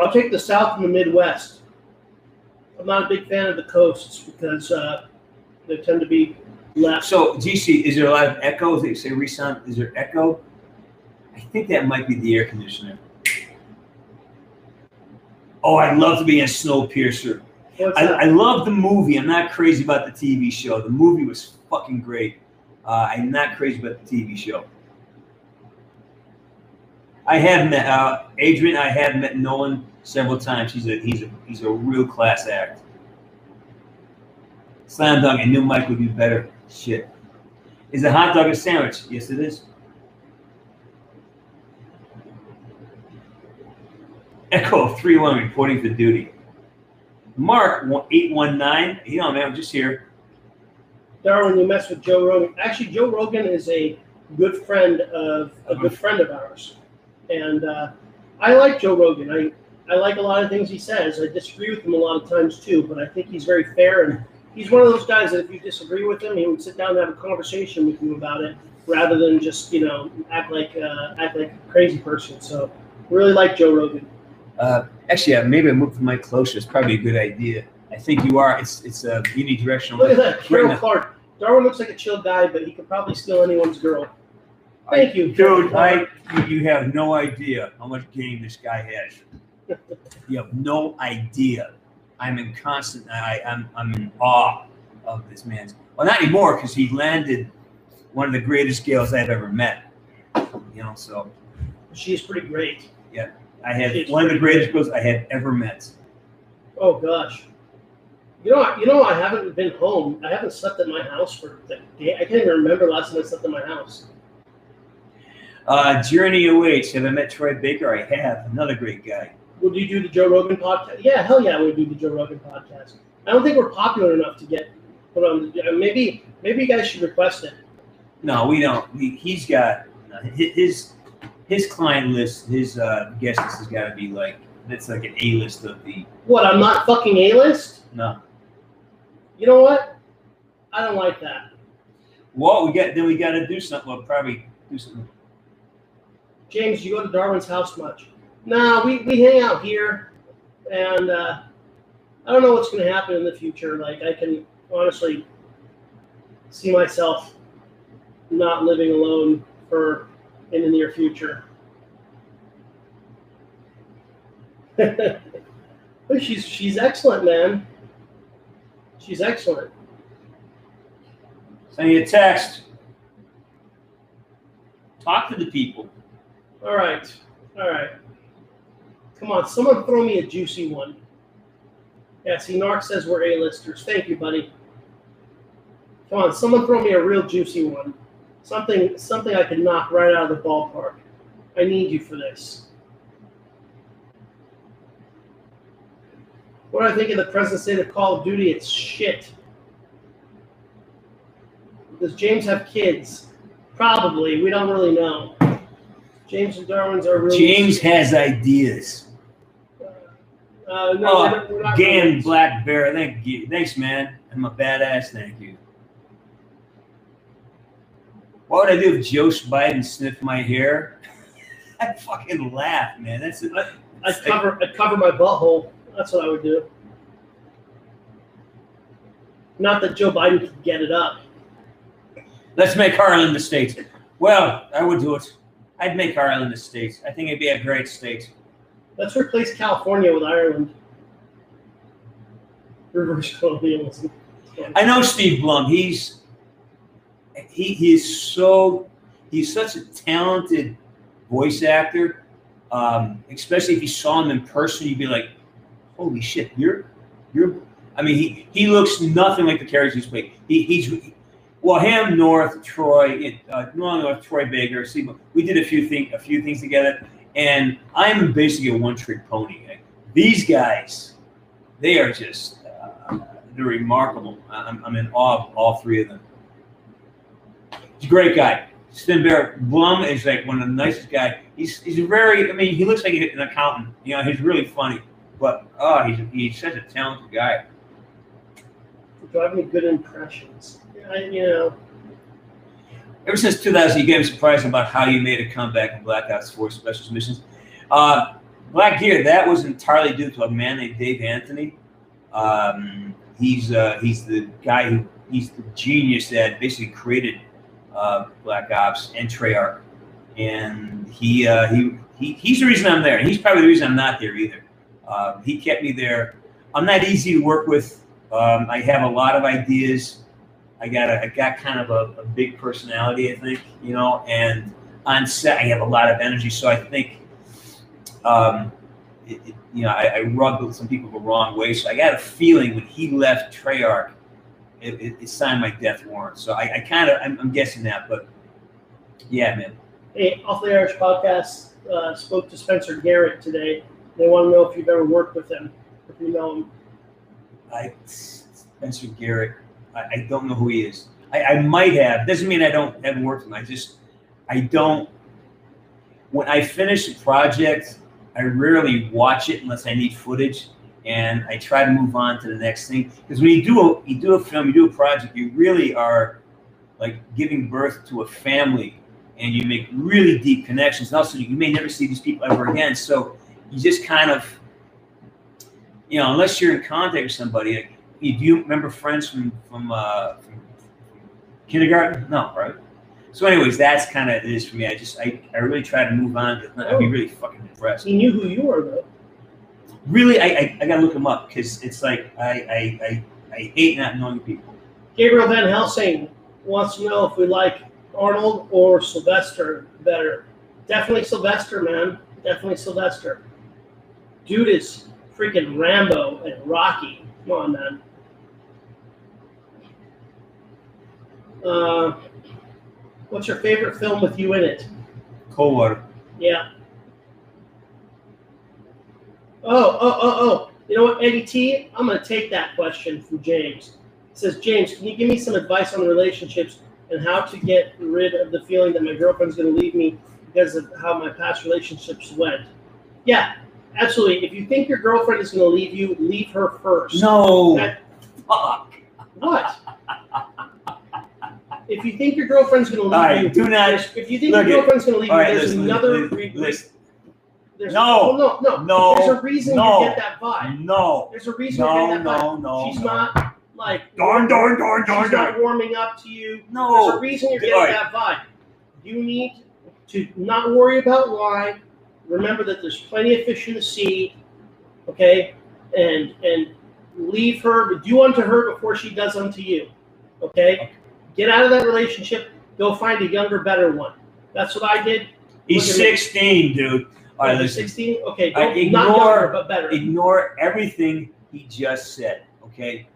I'll take the South and the Midwest. I'm not a big fan of the coasts because uh, they tend to be less. So, GC, is there a lot of echo? They say resound. Is there echo? I think that might be the air conditioner. Oh, I'd love to be in Snowpiercer. I. I love the movie. I'm not crazy about the TV show. The movie was fucking great. Uh, I'm not crazy about the TV show. I have met uh, Adrian. I have met Nolan several times. He's a he's a he's a real class act. Slam dunk. I knew Mike would be better. Shit. Is a hot dog a sandwich? Yes, it is. Echo three one reporting for duty. Mark eight one nine. You know, man, I'm just here. Darwin, you mess with Joe Rogan. Actually, Joe Rogan is a good friend of a good friend of ours, and uh, I like Joe Rogan. I I like a lot of things he says. I disagree with him a lot of times too, but I think he's very fair and he's one of those guys that if you disagree with him, he would sit down and have a conversation with you about it rather than just you know act like uh, act like a crazy person. So really like Joe Rogan. Uh, actually, yeah, maybe I move the mic closer. It's probably a good idea. I think you are. It's it's a unidirectional. Look at that, Carol. Clark. Darwin looks like a chill guy, but he could probably steal anyone's girl. Thank you, Dude, I you have no idea how much game this guy has. You have no idea. I'm in constant. I, I'm I'm in awe of this man's. Well, not anymore because he landed one of the greatest gals I've ever met. You know, so She's pretty great. Yeah, I had one of the greatest girls I had ever met. Oh gosh. You know, you know, I haven't been home. I haven't slept at my house for the day. I can't even remember last time I slept at my house. Uh, Journey awaits. Have I met Troy Baker? I have. Another great guy. Would you do the Joe Rogan podcast? Yeah, hell yeah, we would do the Joe Rogan podcast. I don't think we're popular enough to get put on. The, uh, maybe maybe you guys should request it. No, we don't. We, he's got uh, his his client list. His uh, guest list has got to be like that's like an A list of the What? I'm not fucking A list. no. You know what? I don't like that. Well, we got then we got to do something. We'll probably do something. James, you go to Darwin's house much? Nah, we, we hang out here, and uh, I don't know what's going to happen in the future. Like, I can honestly see myself not living alone for in the near future. But she's she's excellent, man. She's excellent. Send you a text. Talk to the people. All right, all right. Come on, someone throw me a juicy one. Yeah, see, Narc says we're A-listers. Thank you, buddy. Come on, someone throw me a real juicy one. Something, something I can knock right out of the ballpark. I need you for this. What do I think of the present state of Call of Duty? It's shit. Does James have kids? Probably. We don't really know. James and Darwin's are really James has ideas. Uh, no, Oh, we're not- we're not Gan really- Black Bear, thank you. Thanks, man. I'm a badass. Thank you. What would I do if Joe Biden sniffed my hair? I'd fucking laugh, man. That's it. I'd cover, I'd cover my butthole. That's what I would do. Not that Joe Biden could get it up. Let's make Harlan the state. Well, I would do it. I'd make Ireland a state. I think it'd be a great state. Let's replace California with Ireland. Reverse colonialism. I know Steve Blum. He's he he is so he's such a talented voice actor. Um, especially if you saw him in person, you'd be like, "Holy shit, you're you're." I mean, he he looks nothing like the character he's playing. He, he's well, him, North, Troy, uh, no, North, Troy Baker. See, we did a few thing a few things together, and I'm basically a one trick pony. These guys, they are just uh, they're remarkable. I'm, I'm in awe of all three of them. He's a great guy. Sven Bear Blum is like one of the nicest guys. He's he's very. I mean, he looks like an accountant. You know, he's really funny, but oh, he's he's such a talented guy. Do I have any good impressions? I, you know, Ever since 2000, you gave me surprised about how you made a comeback in Black Ops 4 Special Missions. Uh, Black Gear, that was entirely due to a man named Dave Anthony. Um, he's uh, he's the guy who he's the genius that basically created uh, Black Ops and Treyarch, and he uh, he he he's the reason I'm there. and He's probably the reason I'm not there either. Um, he kept me there. I'm not easy to work with. Um, I have a lot of ideas. I got a, I got kind of a, a big personality, I think, you know, and on set I have a lot of energy. So I think, um, it, it- you know, I, I rubbed some people the wrong way. So I got a feeling when he left Treyarch, it, it, signed my death warrant. So I, I kind of, I'm, I'm guessing that, but yeah, man. hey, Off the Irish podcast uh, spoke to Spencer Garrett today. They want to know if you've ever worked with him, if you know him. I Spencer Garrett. I, I don't know who he is. I, I might have. Doesn't mean I don't haven't worked with him. I just I don't. When I finish a project, I rarely watch it unless I need footage, and I try to move on to the next thing. Because when you do a you do a film, you do a project, you really are like giving birth to a family, and you make really deep connections. And also, you may never see these people ever again. So you just kind of you know, unless you're in contact with somebody, like, you, do you remember friends from from, uh, from kindergarten? No, right? So, anyways, that's kind of it is for me. I just I, I really try to move on. To, I'd be really fucking impressed. He knew who you were, though. Really, I I, I gotta look him up because it's like I, I I I hate not knowing people. Gabriel Van Helsing wants to know if we like Arnold or Sylvester better. Definitely Sylvester, man. Definitely Sylvester. Dude is freaking Rambo and Rocky. Come on, man. Uh, what's your favorite film with you in it? Coldwater. Yeah. Oh, oh, oh, oh. You know what, Eddie T? I'm going to take that question from James. It says, James, can you give me some advice on relationships and how to get rid of the feeling that my girlfriend's going to leave me because of how my past relationships went? Yeah, absolutely. If you think your girlfriend is going to leave you, leave her first. No. That- Fuck. What? If you think your girlfriend's going to leave right, you, do not- there's- if you think look your it. girlfriend's to leave All you, right, there's listen, another. listen, re- listen. there's, No. no, no, No. There's a reason No. you get that vibe. No. There's a reason No, you're getting that vibe. no, no. She's no. not like Darn, darn, darn, darn, she's darn. not warming up to you. No, there's a No. reason you're getting that vibe. You need to not worry about why. Remember that there's plenty of fish in the sea. Okay, and and leave her. Do unto her before she does unto you. Okay, get out of that relationship. Go find a younger, better one. That's what I did. He's Look at me. 16, dude. All right, listen. 16. Okay, I don't, not ignore- younger, but better. Ignore everything he just said, okay?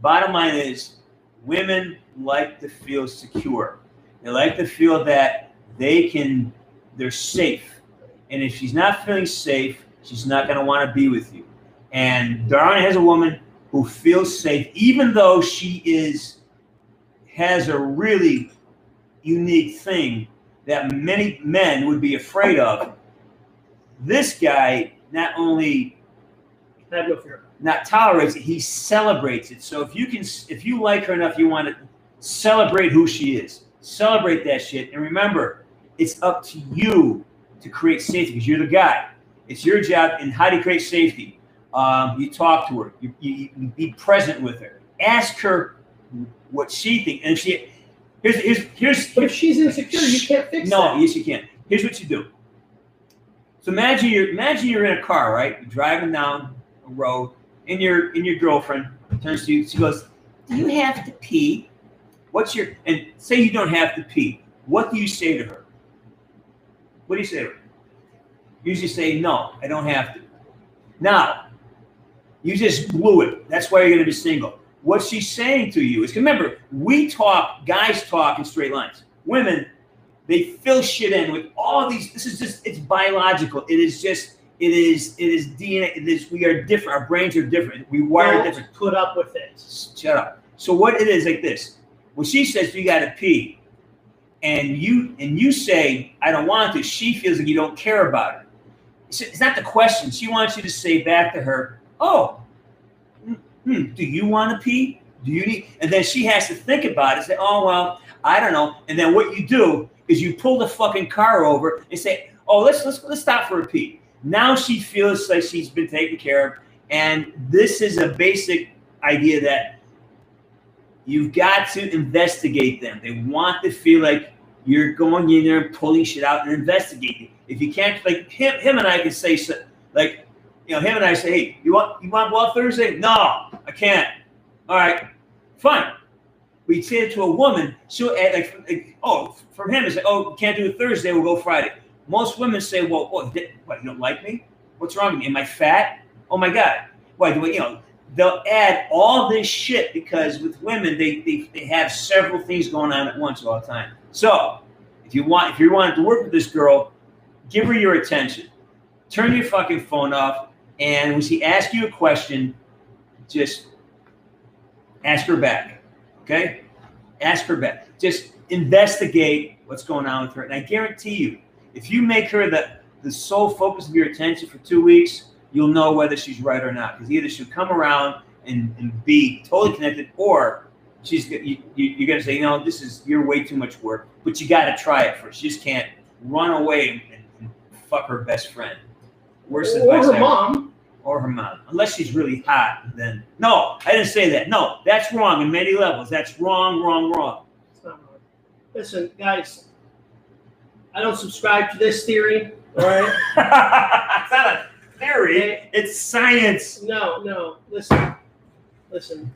Bottom line is women like to feel secure. They like to feel that they can, they're safe. And if she's not feeling safe, she's not going to want to be with you. And Darwin has a woman who feels safe, even though she is, has a really unique thing that many men would be afraid of. This guy not only Have no fear. not tolerates it, he celebrates it. So if you can, if you like her enough, you want to celebrate who she is, celebrate that shit, and remember, it's up to you to create safety because you're the guy. It's your job. And how to create safety? Um, you talk to her. You, you, you be present with her. Ask her what she thinks. And she here's here's here's But if she's insecure, you can't fix it. no, that. yes, you can. Here's what you do. So imagine you're imagine you're in a car, right? You're driving down a road, and your and your girlfriend turns to you. She goes, "Do you have to pee?" What's your and say you don't have to pee. What do you say to her? What do you say to her? Usually say, "No, I don't have to." Now, you just blew it. That's why you're going to be single. What she's saying to you is, remember, we talk, guys talk in straight lines. Women, they fill shit in with all these. This is just, it's biological. It is just, it is, it is DNA. It is, we are different. Our brains are different. We wire different. put up with it. Shut up. So what it is like this: when she says you got to pee, and you and you say I don't want to, she feels like you don't care about her. It's, it's not the question. She wants you to say back to her, "Oh, hmm, do you want to pee? Do you need?" And then she has to think about it. Say, "Oh well, I don't know." And then what you do is you pull the fucking car over and say, "Oh, let's let's let's stop for a pee." Now she feels like she's been taken care of, and this is a basic idea that you've got to investigate them. They want to feel like you're going in there and pulling shit out and investigating. If you can't, like him, him and I can say, like, you know, him and I say, hey, you want you want to go out Thursday? No, I can't. All right, fine. We say it to a woman, she'll add, like, like, oh, from him, it's like, oh, can't do it Thursday, we'll go Friday. Most women say, well, what, what, you don't like me? What's wrong with me? Am I fat? Oh my God. Why do you know, they'll add all this shit because with women, they, they, they have several things going on at once all the time. So if you want, if you want to work with this girl, give her your attention. Turn your fucking phone off. And when she asks you a question, just ask her back. Okay? Ask her back. Just investigate what's going on with her. And I guarantee you, if you make her the, the sole focus of your attention for two weeks, you'll know whether she's right or not. Because either she'll come around and, and be totally connected, or she's you, you, you're going to say, you know, this is you're way too much work. But you got to try it first. You just can't run away and, and fuck her best friend. Worst or advice her ever mom. or her mom. Unless she's really hot, then no, I didn't say that. No, that's wrong in many levels. That's wrong, wrong, wrong. It's not wrong. Listen, guys, I don't subscribe to this theory. All right. it's not a theory. It's science. No, no. Listen, listen.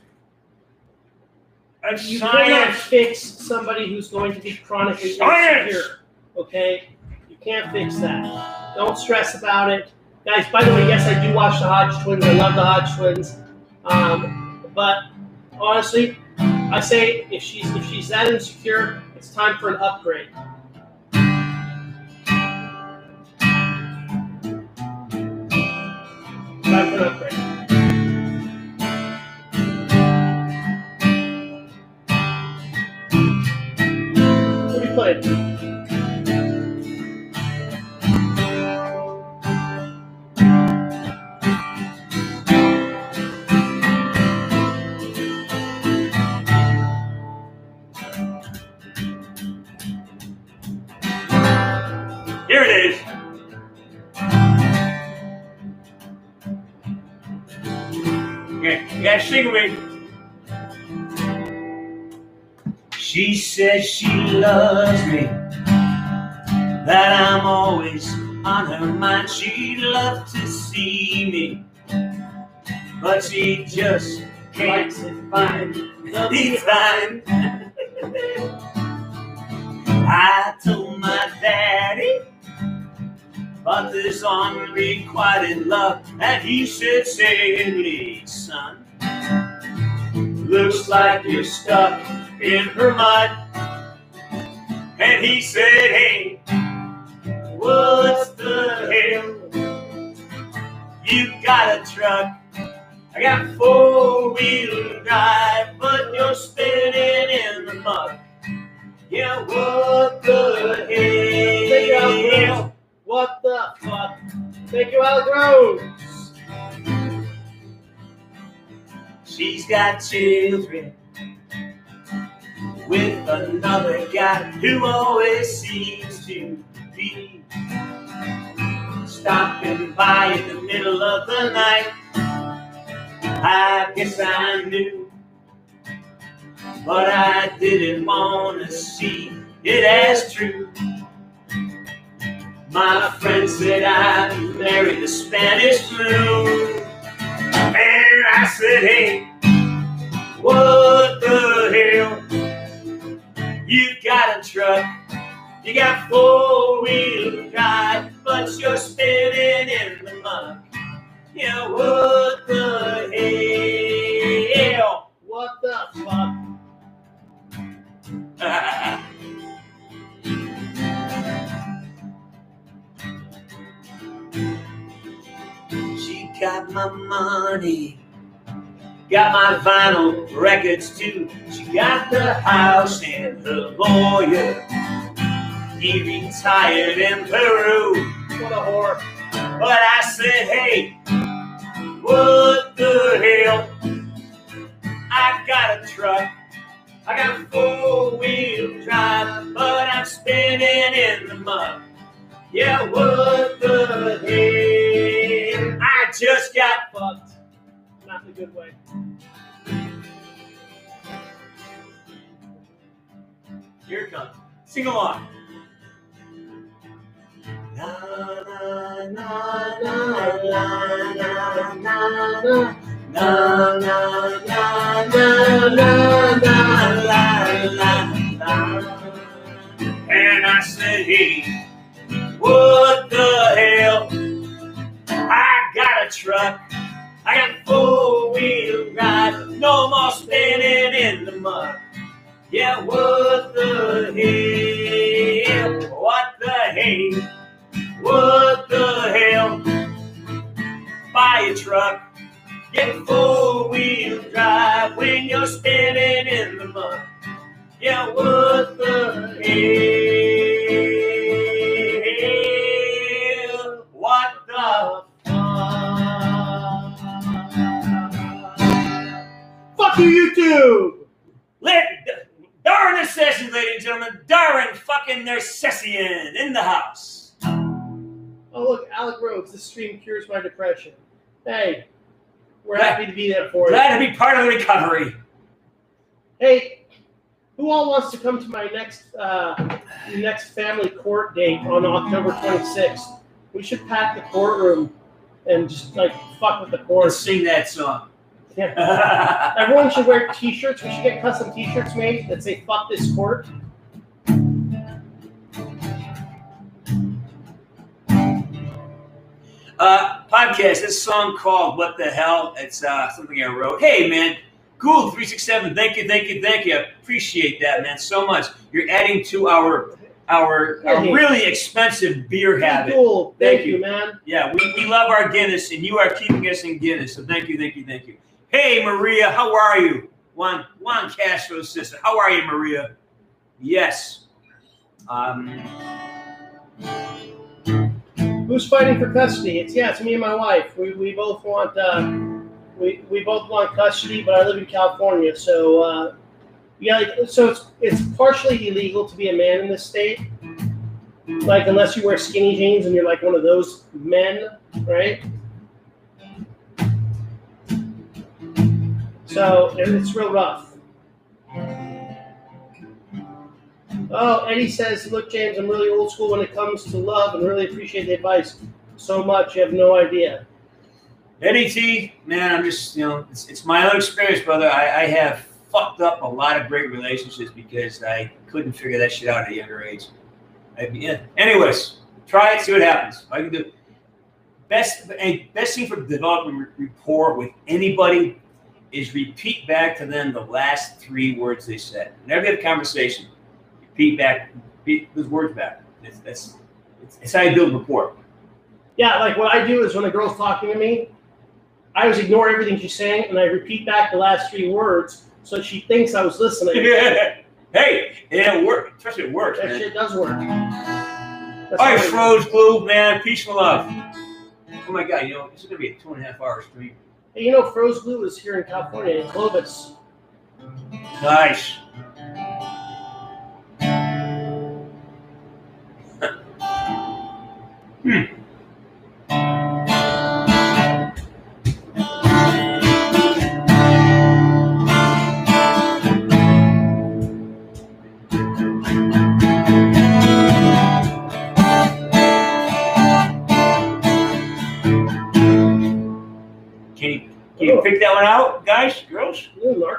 It's You cannot science. fix somebody who's going to be chronically Science! insecure. Okay, you can't fix that. Don't stress about it, guys. By the way, yes, I do watch the Hodge Twins. I love the Hodge Twins. Um, but honestly, I say if she's if she's that insecure, it's time for an upgrade. Says she loves me, that I'm always on her mind. She'd love to see me, but she just can't find the time. I told my daddy about this unrequited love, and he said, Sadie, son, looks like you're stuck in her mud. And he said, Hey, what's the hell? You got a truck, I got four wheel drive, but you're spinning in the mud. Yeah, what the hell? What the fuck? Thank you, Alec Rose. She's got children with another guy who always seems to be stopping by in the middle of the night. I guess I knew, but I didn't want to see it as true. My friend said I married the Spanish flu. And I said, hey, what the hell? You got a truck, you got four wheel drive, but you're spinning in the mud. Yeah, what the hell? What the fuck? She got my money, got my vinyl records too. She got the house and the lawyer. He retired in Peru. What a whore. But I said, hey, what the hell? I got a truck, I got four wheel drive, but I'm spinning in the mud. Yeah, what the hell? I just got fucked. Not in a good way. Here it comes. Sing along. Na, na, na, na, na, na, na, na. Na, na, na, na, na, na, la, la, la. And I said, hey, what the hell? I got a truck. I got four wheel drive. No more spinning in the mud. Yeah, what the hell? What the hell? What the hell? Buy a truck, get four wheel drive when you're spinning in the mud. Yeah, what the hell? What the You, YouTube! Let Darwin Assassin, ladies and gentlemen, Darwin fucking Narcissian in the house. Oh, look, Alec Rhodes. This stream cures my depression. Hey, we're Glad- happy to be there for you. Glad to be part of the recovery. Hey, who all wants to come to my next uh, next family court date on October 26th? We should pack the courtroom and just like fuck with the Let's court. sing that song. Yeah. Everyone should wear T-shirts. We should get custom T-shirts made that say "fuck this court." Uh, podcast. This song called "What the Hell." It's uh, something I wrote. Hey, man, Cool, three six seven. Thank you, thank you, thank you. I appreciate that, man, so much. You're adding to our our, our really expensive beer habit. Cool. Thank, Thank you, you. man. Yeah, we, we love our Guinness, and you are keeping us in Guinness. So thank you, thank you, thank you. Hey, Maria, how are you? Juan Juan Castro's sister. How are you, Maria? Yes. Um, Who's fighting for custody? It's yeah, it's me and my wife. We, we both want uh, we, we both want custody, but I live in California, so uh, yeah, so it's it's partially illegal to be a man in this state. Like unless you wear skinny jeans and you're like one of those men, right? So it's real rough. Oh, Eddie says, look, James, I'm really old school when it comes to love and really appreciate the advice so much. You have no idea. Eddie T, man, I'm just, you know, it's, it's my own experience, brother. I, I have fucked up a lot of great relationships because I couldn't figure that shit out at a younger age. I, yeah. Anyways, try it, see what happens. I can do best. Best thing for developing rapport with anybody is repeat back to them the last three words they said. Whenever you have a conversation, repeat back, repeat those words back. That's that's it's, how you build rapport. Yeah, like what I do is when a girl's talking to me, I always ignore everything she's saying and I repeat back the last three words so she thinks I was listening. hey, it works. Especially it works, That man. shit does work. That's All right, Froze Glue, man. Peace and love. Oh my God, you know, this is gonna be a two and a half hour stream. You know, Froze Glue is here in California, in Clovis. Nice.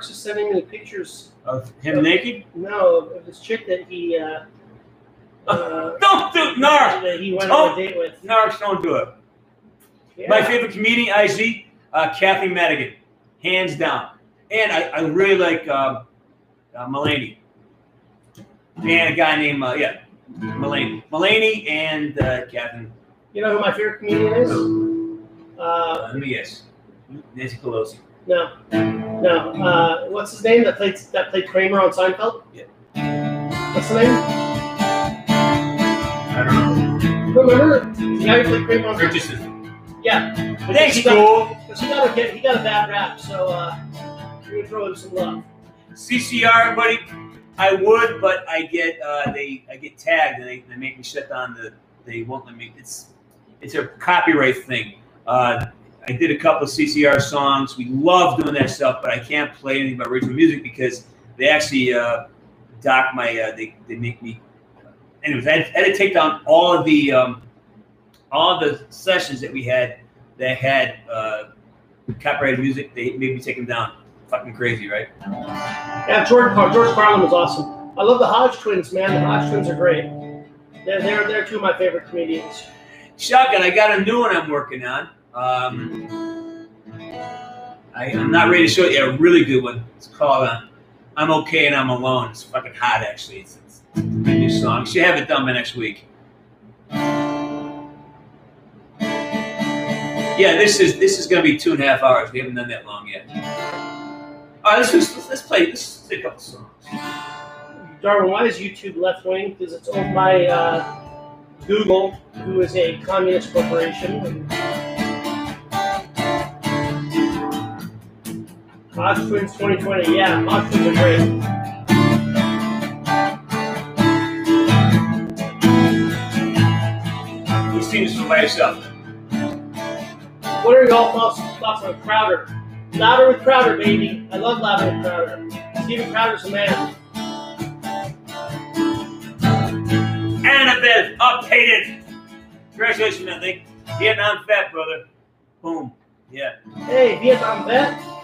Mark's is sending me pictures. Of him naked? No, of this chick that he uh, uh, Don't do Narc. that he went Oh. on a date with. Narcs, don't do it. Yeah. My favorite comedian, IZ, uh, Kathy Madigan, hands down. And I, I really like um, uh, Mulaney. And a guy named, uh, yeah, Mulaney. Mulaney and uh, Kathy. You know who my favorite comedian is? Uh, Uh, let me guess. Nancy Pelosi. no, no. Uh, what's his name that played that played Kramer on Seinfeld? Yeah. What's the name? I don't know. Remember the guy who played Kramer on Seinfeld? Richardson. Yeah. Thanks, he got, cool. Because he got a he got a bad rap, so uh, we're gonna throw him some love. CCR, buddy. I would, but I get uh, they I get tagged and they, they make me shut down the. They won't let me. It's it's a copyright thing. Uh, I did a couple of CCR songs. We love doing that stuff, but I can't play anything about original music because they actually uh, dock my. Uh, they they make me. Anyways, I had, I had to take down all of the um, all the sessions that we had that had uh, copyrighted music. They made me take them down. Fucking crazy, right? Yeah, George George Carlin was awesome. I love the Hodge twins, man. The Hodge twins are great. They're they're, they're two of my favorite comedians. Shotgun, I got a new one I'm working on. Um, I, I'm not ready to show you a really good one. It's called uh, I'm Okay and I'm Alone. It's fucking hot, actually. It's, it's good new song. Should have it done by next week. Yeah, this is this is gonna be two and a half hours. We haven't done that long yet. All right, let's let's, let's play. Let's play a couple songs. Darwin, why is YouTube left wing? Because it's owned by uh, Google, who is a communist corporation. Hodge Twins 2020, yeah, Hodge Twins are great. This by yourself. What are y'all thoughts, thoughts on Crowder? Louder with Crowder, baby. I love Louder with Crowder. Steven Crowder's a man. Annabeth, updated. Congratulations. They Vietnam fat, brother. Boom. Yeah. Hey, Vietnam vet.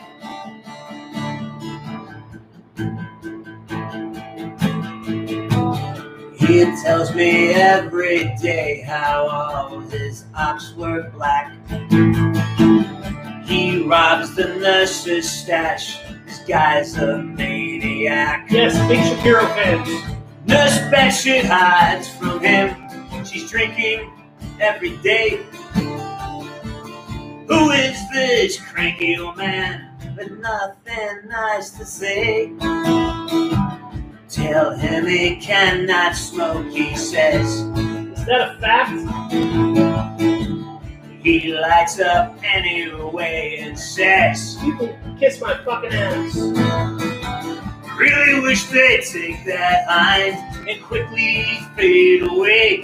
He tells me every day how all his ops were black. He robs the nurse's stash. This guy's a maniac. Yes, big Shapiro fans. Nurse Bashir hides from him. She's drinking every day. Who is this cranky old man with nothing nice to say? Tell him he cannot smoke, he says. Is that a fact? He lights up anyway and says, You can kiss my fucking ass. Really wish they'd take that hind and quickly fade away.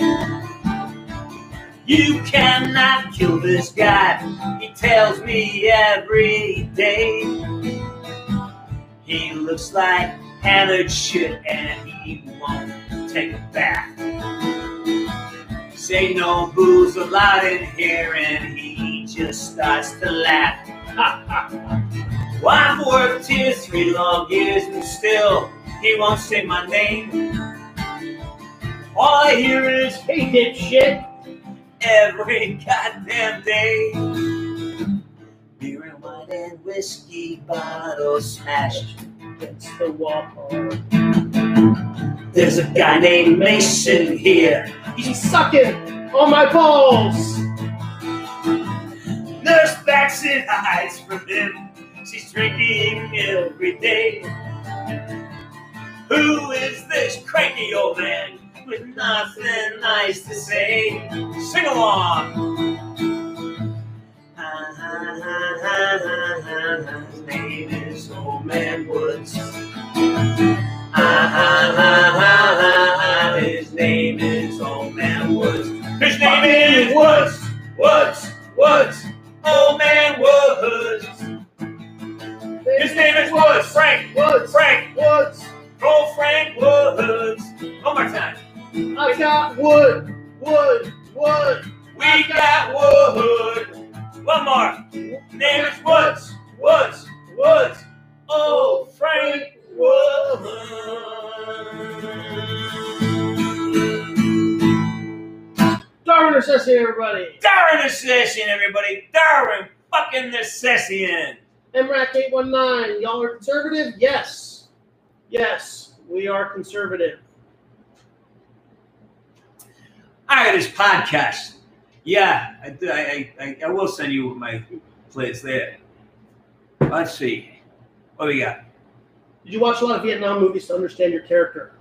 You cannot kill this guy, he tells me every day. He looks like hammered shit and he won't take a bath. Say no booze allowed in here and he just starts to laugh. Well, I've worked here three long years and still he won't say my name. All I hear is Hey, dipshit. every goddamn day. Beer and wine and whiskey bottles smashed. Against the wall. There's a guy named Mason here. He's sucking on my balls. Nurse backs and hides from him. She's drinking every day. Who is this cranky old man with nothing nice to say? Sing along. His name is Old Man Woods. His name is Old Man Woods. His name is Woods. Woods. Woods. Old Man Woods. His name is Woods. Frank. Woods. Frank. Woods. Oh, Frank Woods. One more time. I got wood. Wood. Wood. We got Wood. One more. Name is Woods. Woods. Woods. Oh, Frank Woods. Darwin Necessity, everybody. Darwin Assassin, everybody. Darwin fucking Assassin. MRAC 819. Y'all are conservative? Yes. Yes, we are conservative. All right, this podcast. Yeah, I, I, I, I will send you my plays there. Let's see. What we got? Did you watch a lot of Vietnam movies to understand your character?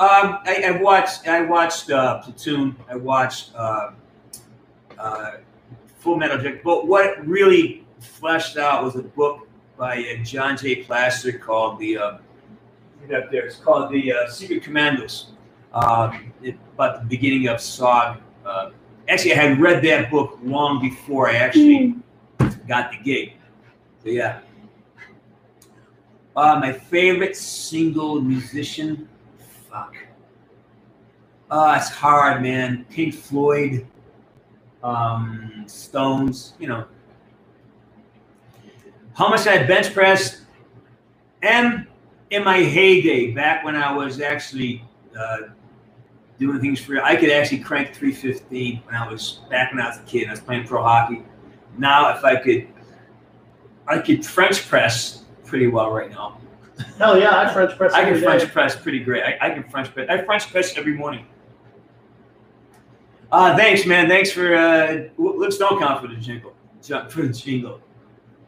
Um, I, I watched. I watched uh, Platoon. I watched uh, uh, Full Metal Jacket. But what really fleshed out was a book by uh, John J. Plaster called the. Uh, up there. It's called the uh, Secret Commandos. Um, it, about the beginning of SOG. Actually, I had read that book long before I actually got the gig. So yeah. Uh, my favorite single musician. Fuck. Uh, it's hard, man. Pink Floyd, um, Stones, you know. How much I bench pressed and in my heyday, back when I was actually uh, doing things for you. I could actually crank 315 when I was back when I was a kid. I was playing pro hockey. Now, if I could, I could French press pretty well right now. Hell yeah, I French press I can every day. French press pretty great. I, I can French press. I French press every morning. Uh, thanks, man. Thanks for uh, let's don't count for the jingle. For the jingle.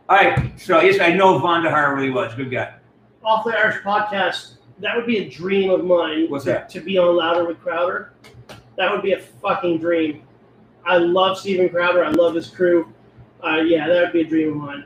All right. So yes, I know Von der Haar really was good guy. Off the Irish podcast, that would be a dream of mine. What's to, that? To be on Louder with Crowder. That would be a fucking dream. I love Steven Crowder. I love his crew. Uh, yeah, that would be a dream of mine.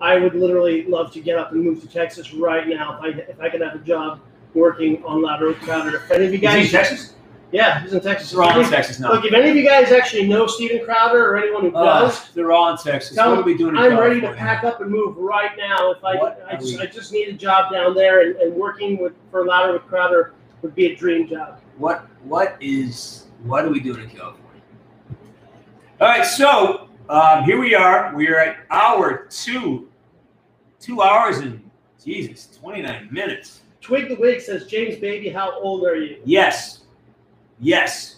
I would literally love to get up and move to Texas right now if I if I could have a job working on Louder with Crowder. If any of you Is he guys, Texas? Yeah, he's in Texas. They're all in Texas now. Look, if any of you guys actually know Steven Crowder or anyone who Uh, does, they're all in Texas. Tell what are we doing? I'm ready to pack up and move right now. If I, I, just, I just need a job down there, and, and working with for Louder with Crowder would be a dream job. What what is what are we doing in California? All right, so um, here we are. We are at hour two, two hours and Jesus, twenty nine minutes. Twig the Wig says, James Baby, how old are you? Yes, yes.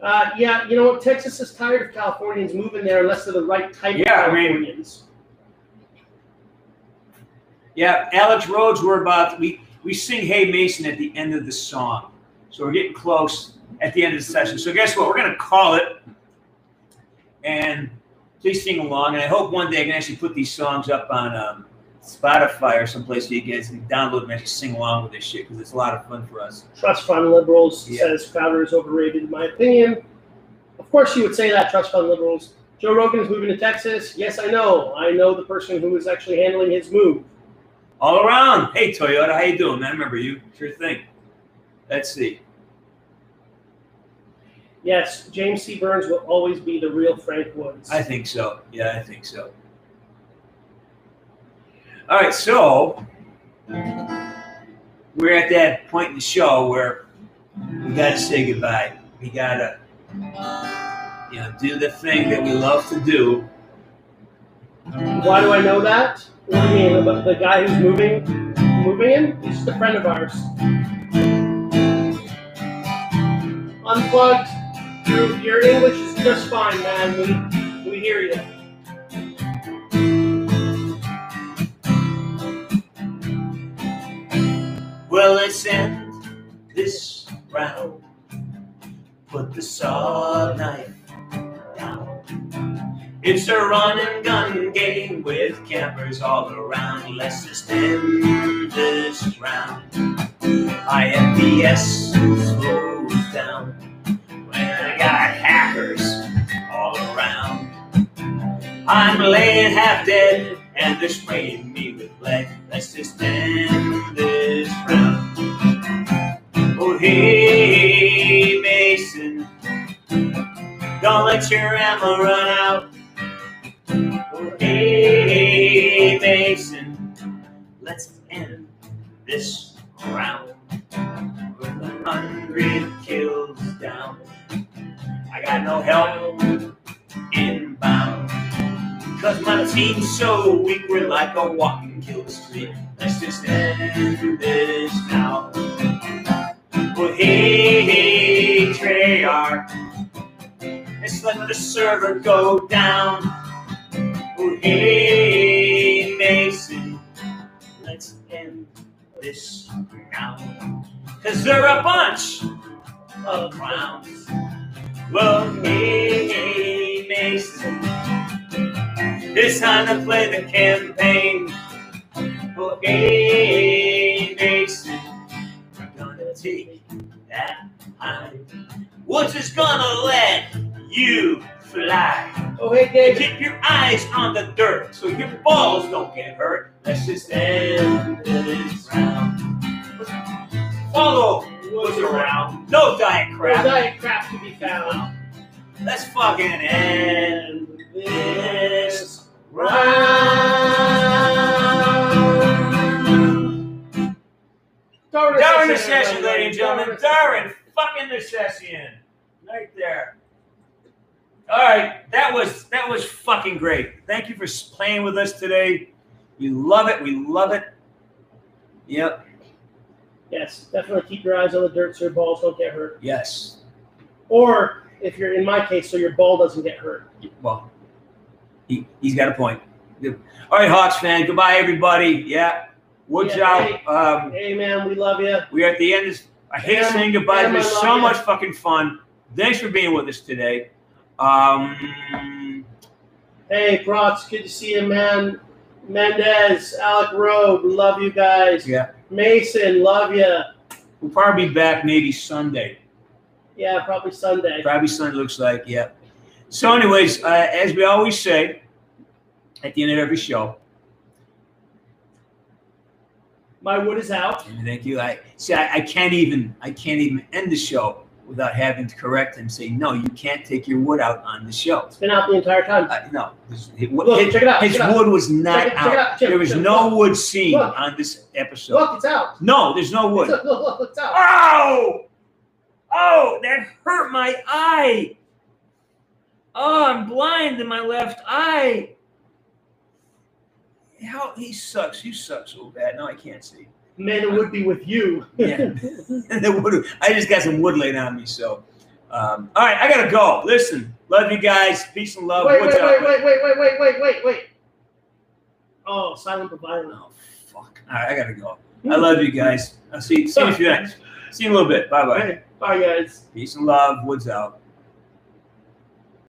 Uh, yeah, you know what? Texas is tired of Californians moving there unless they're the right type Yeah, I mean- Yeah, Alex Rhodes, we're about we we sing Hey Mason at the end of the song. So we're getting close at the end of the session. So guess what? We're gonna call it. And please sing along. And I hope one day I can actually put these songs up on um, Spotify or someplace where you guys can download and actually sing along with this shit because it's a lot of fun for us. Trust fund liberals Yeah. says Crowder is overrated, in my opinion. Of course, you would say that, trust fund liberals. Joe Rogan is moving to Texas. Yes, I know. I know the person who is actually handling his move. All around. Hey Toyota, how you doing, man? I remember you. Sure thing. Let's see. Yes, James C. Burns will always be the real Frank Woods. I think so. Yeah, I think so. All right, so we're at that point in the show where we got to say goodbye. We got to, you know, do the thing that we love to do. Why do I know that? You mean? The guy who's moving, moving in? He's just a friend of ours. Unplugged. Your, your English is just fine, man. We we hear you. Well, let's end this round. Put the saw knife down. It's a run and gun game with campers all around. Let's just end this round. IFPS slows down when I got hackers all around. I'm laying half dead and they're spraying me with Let's just end this round. Oh, hey, Mason, don't let your ammo run out. Oh, hey, Mason, let's end this round. With a hundred kills down, I got no help inbound. Cause my team's so weak, we're like a walking kill streak. Let's just end this now. Well, hey, hey, Treyarch, let's let the server go down. Oh, hey, Mason, let's end this now. Cause they're a bunch of clowns. Well, hey, Mason, it's time to play the campaign. For hey, Mason, we're gonna take that high. Woods is gonna let you fly. Oh, hey, David. Keep your eyes on the dirt so your balls don't get hurt. Let's just end this round. Follow Woods around. No diet crap. No diet crap to be found. Let's fucking end this round. Darwin Darwin Recession, Recession, ladies and gentlemen. Darwin Darwin fucking Recession. Right there. All right, that was that was fucking great. Thank you for playing with us today. We love it. We love it. Yep. Yes, definitely keep your eyes on the dirt so your balls don't get hurt. Yes. Or if you're in my case, so your ball doesn't get hurt. Well, he, he's got a point. All right, Hawks fan. Goodbye, everybody. Yeah. Woods Yeah, out. Um, Hey man, we love you. we're at the end. Of, I hate saying goodbye. It was so you. much fucking fun. Thanks for being with us today. Um, Hey, Brox, good to see you, man. Mendez, Alec Road, love you guys. Yeah. Mason, love you. we'll probably be back maybe Sunday. Yeah, probably Sunday. Probably Sunday looks like, yeah. So, anyways, uh, as we always say at the end of every show, My wood is out. thank you. I see. I, I can't even. I can't even end the show without having to correct him. Say, no, you can't take your wood out on the show. It's been out the entire time. Uh, no, his, Look, his, check it out. his check it out. wood was not Check it- check out. it out, Jim, there was Jim, no look. wood seen Look. on this episode. Look, it's out. No, there's no wood. Look, look, look, it's out. Oh! Oh, that hurt my eye. Oh, I'm blind in my left eye. How he sucks. You suck so bad. No, I can't see. Man, it would be with you. Yeah. The wood- I just got some wood laid on me, so. Um, all right, I gotta go. Listen, love you guys. Peace and love. wait, What's wait, up? wait, wait, wait, wait, wait, wait, wait, wait. Oh, silent but violent. Oh, fuck. All right, I gotta go. I love you guys. I'll see, see you next. See you in a little bit. Bye bye. Hey, bye, guys. Peace and love. Woods out.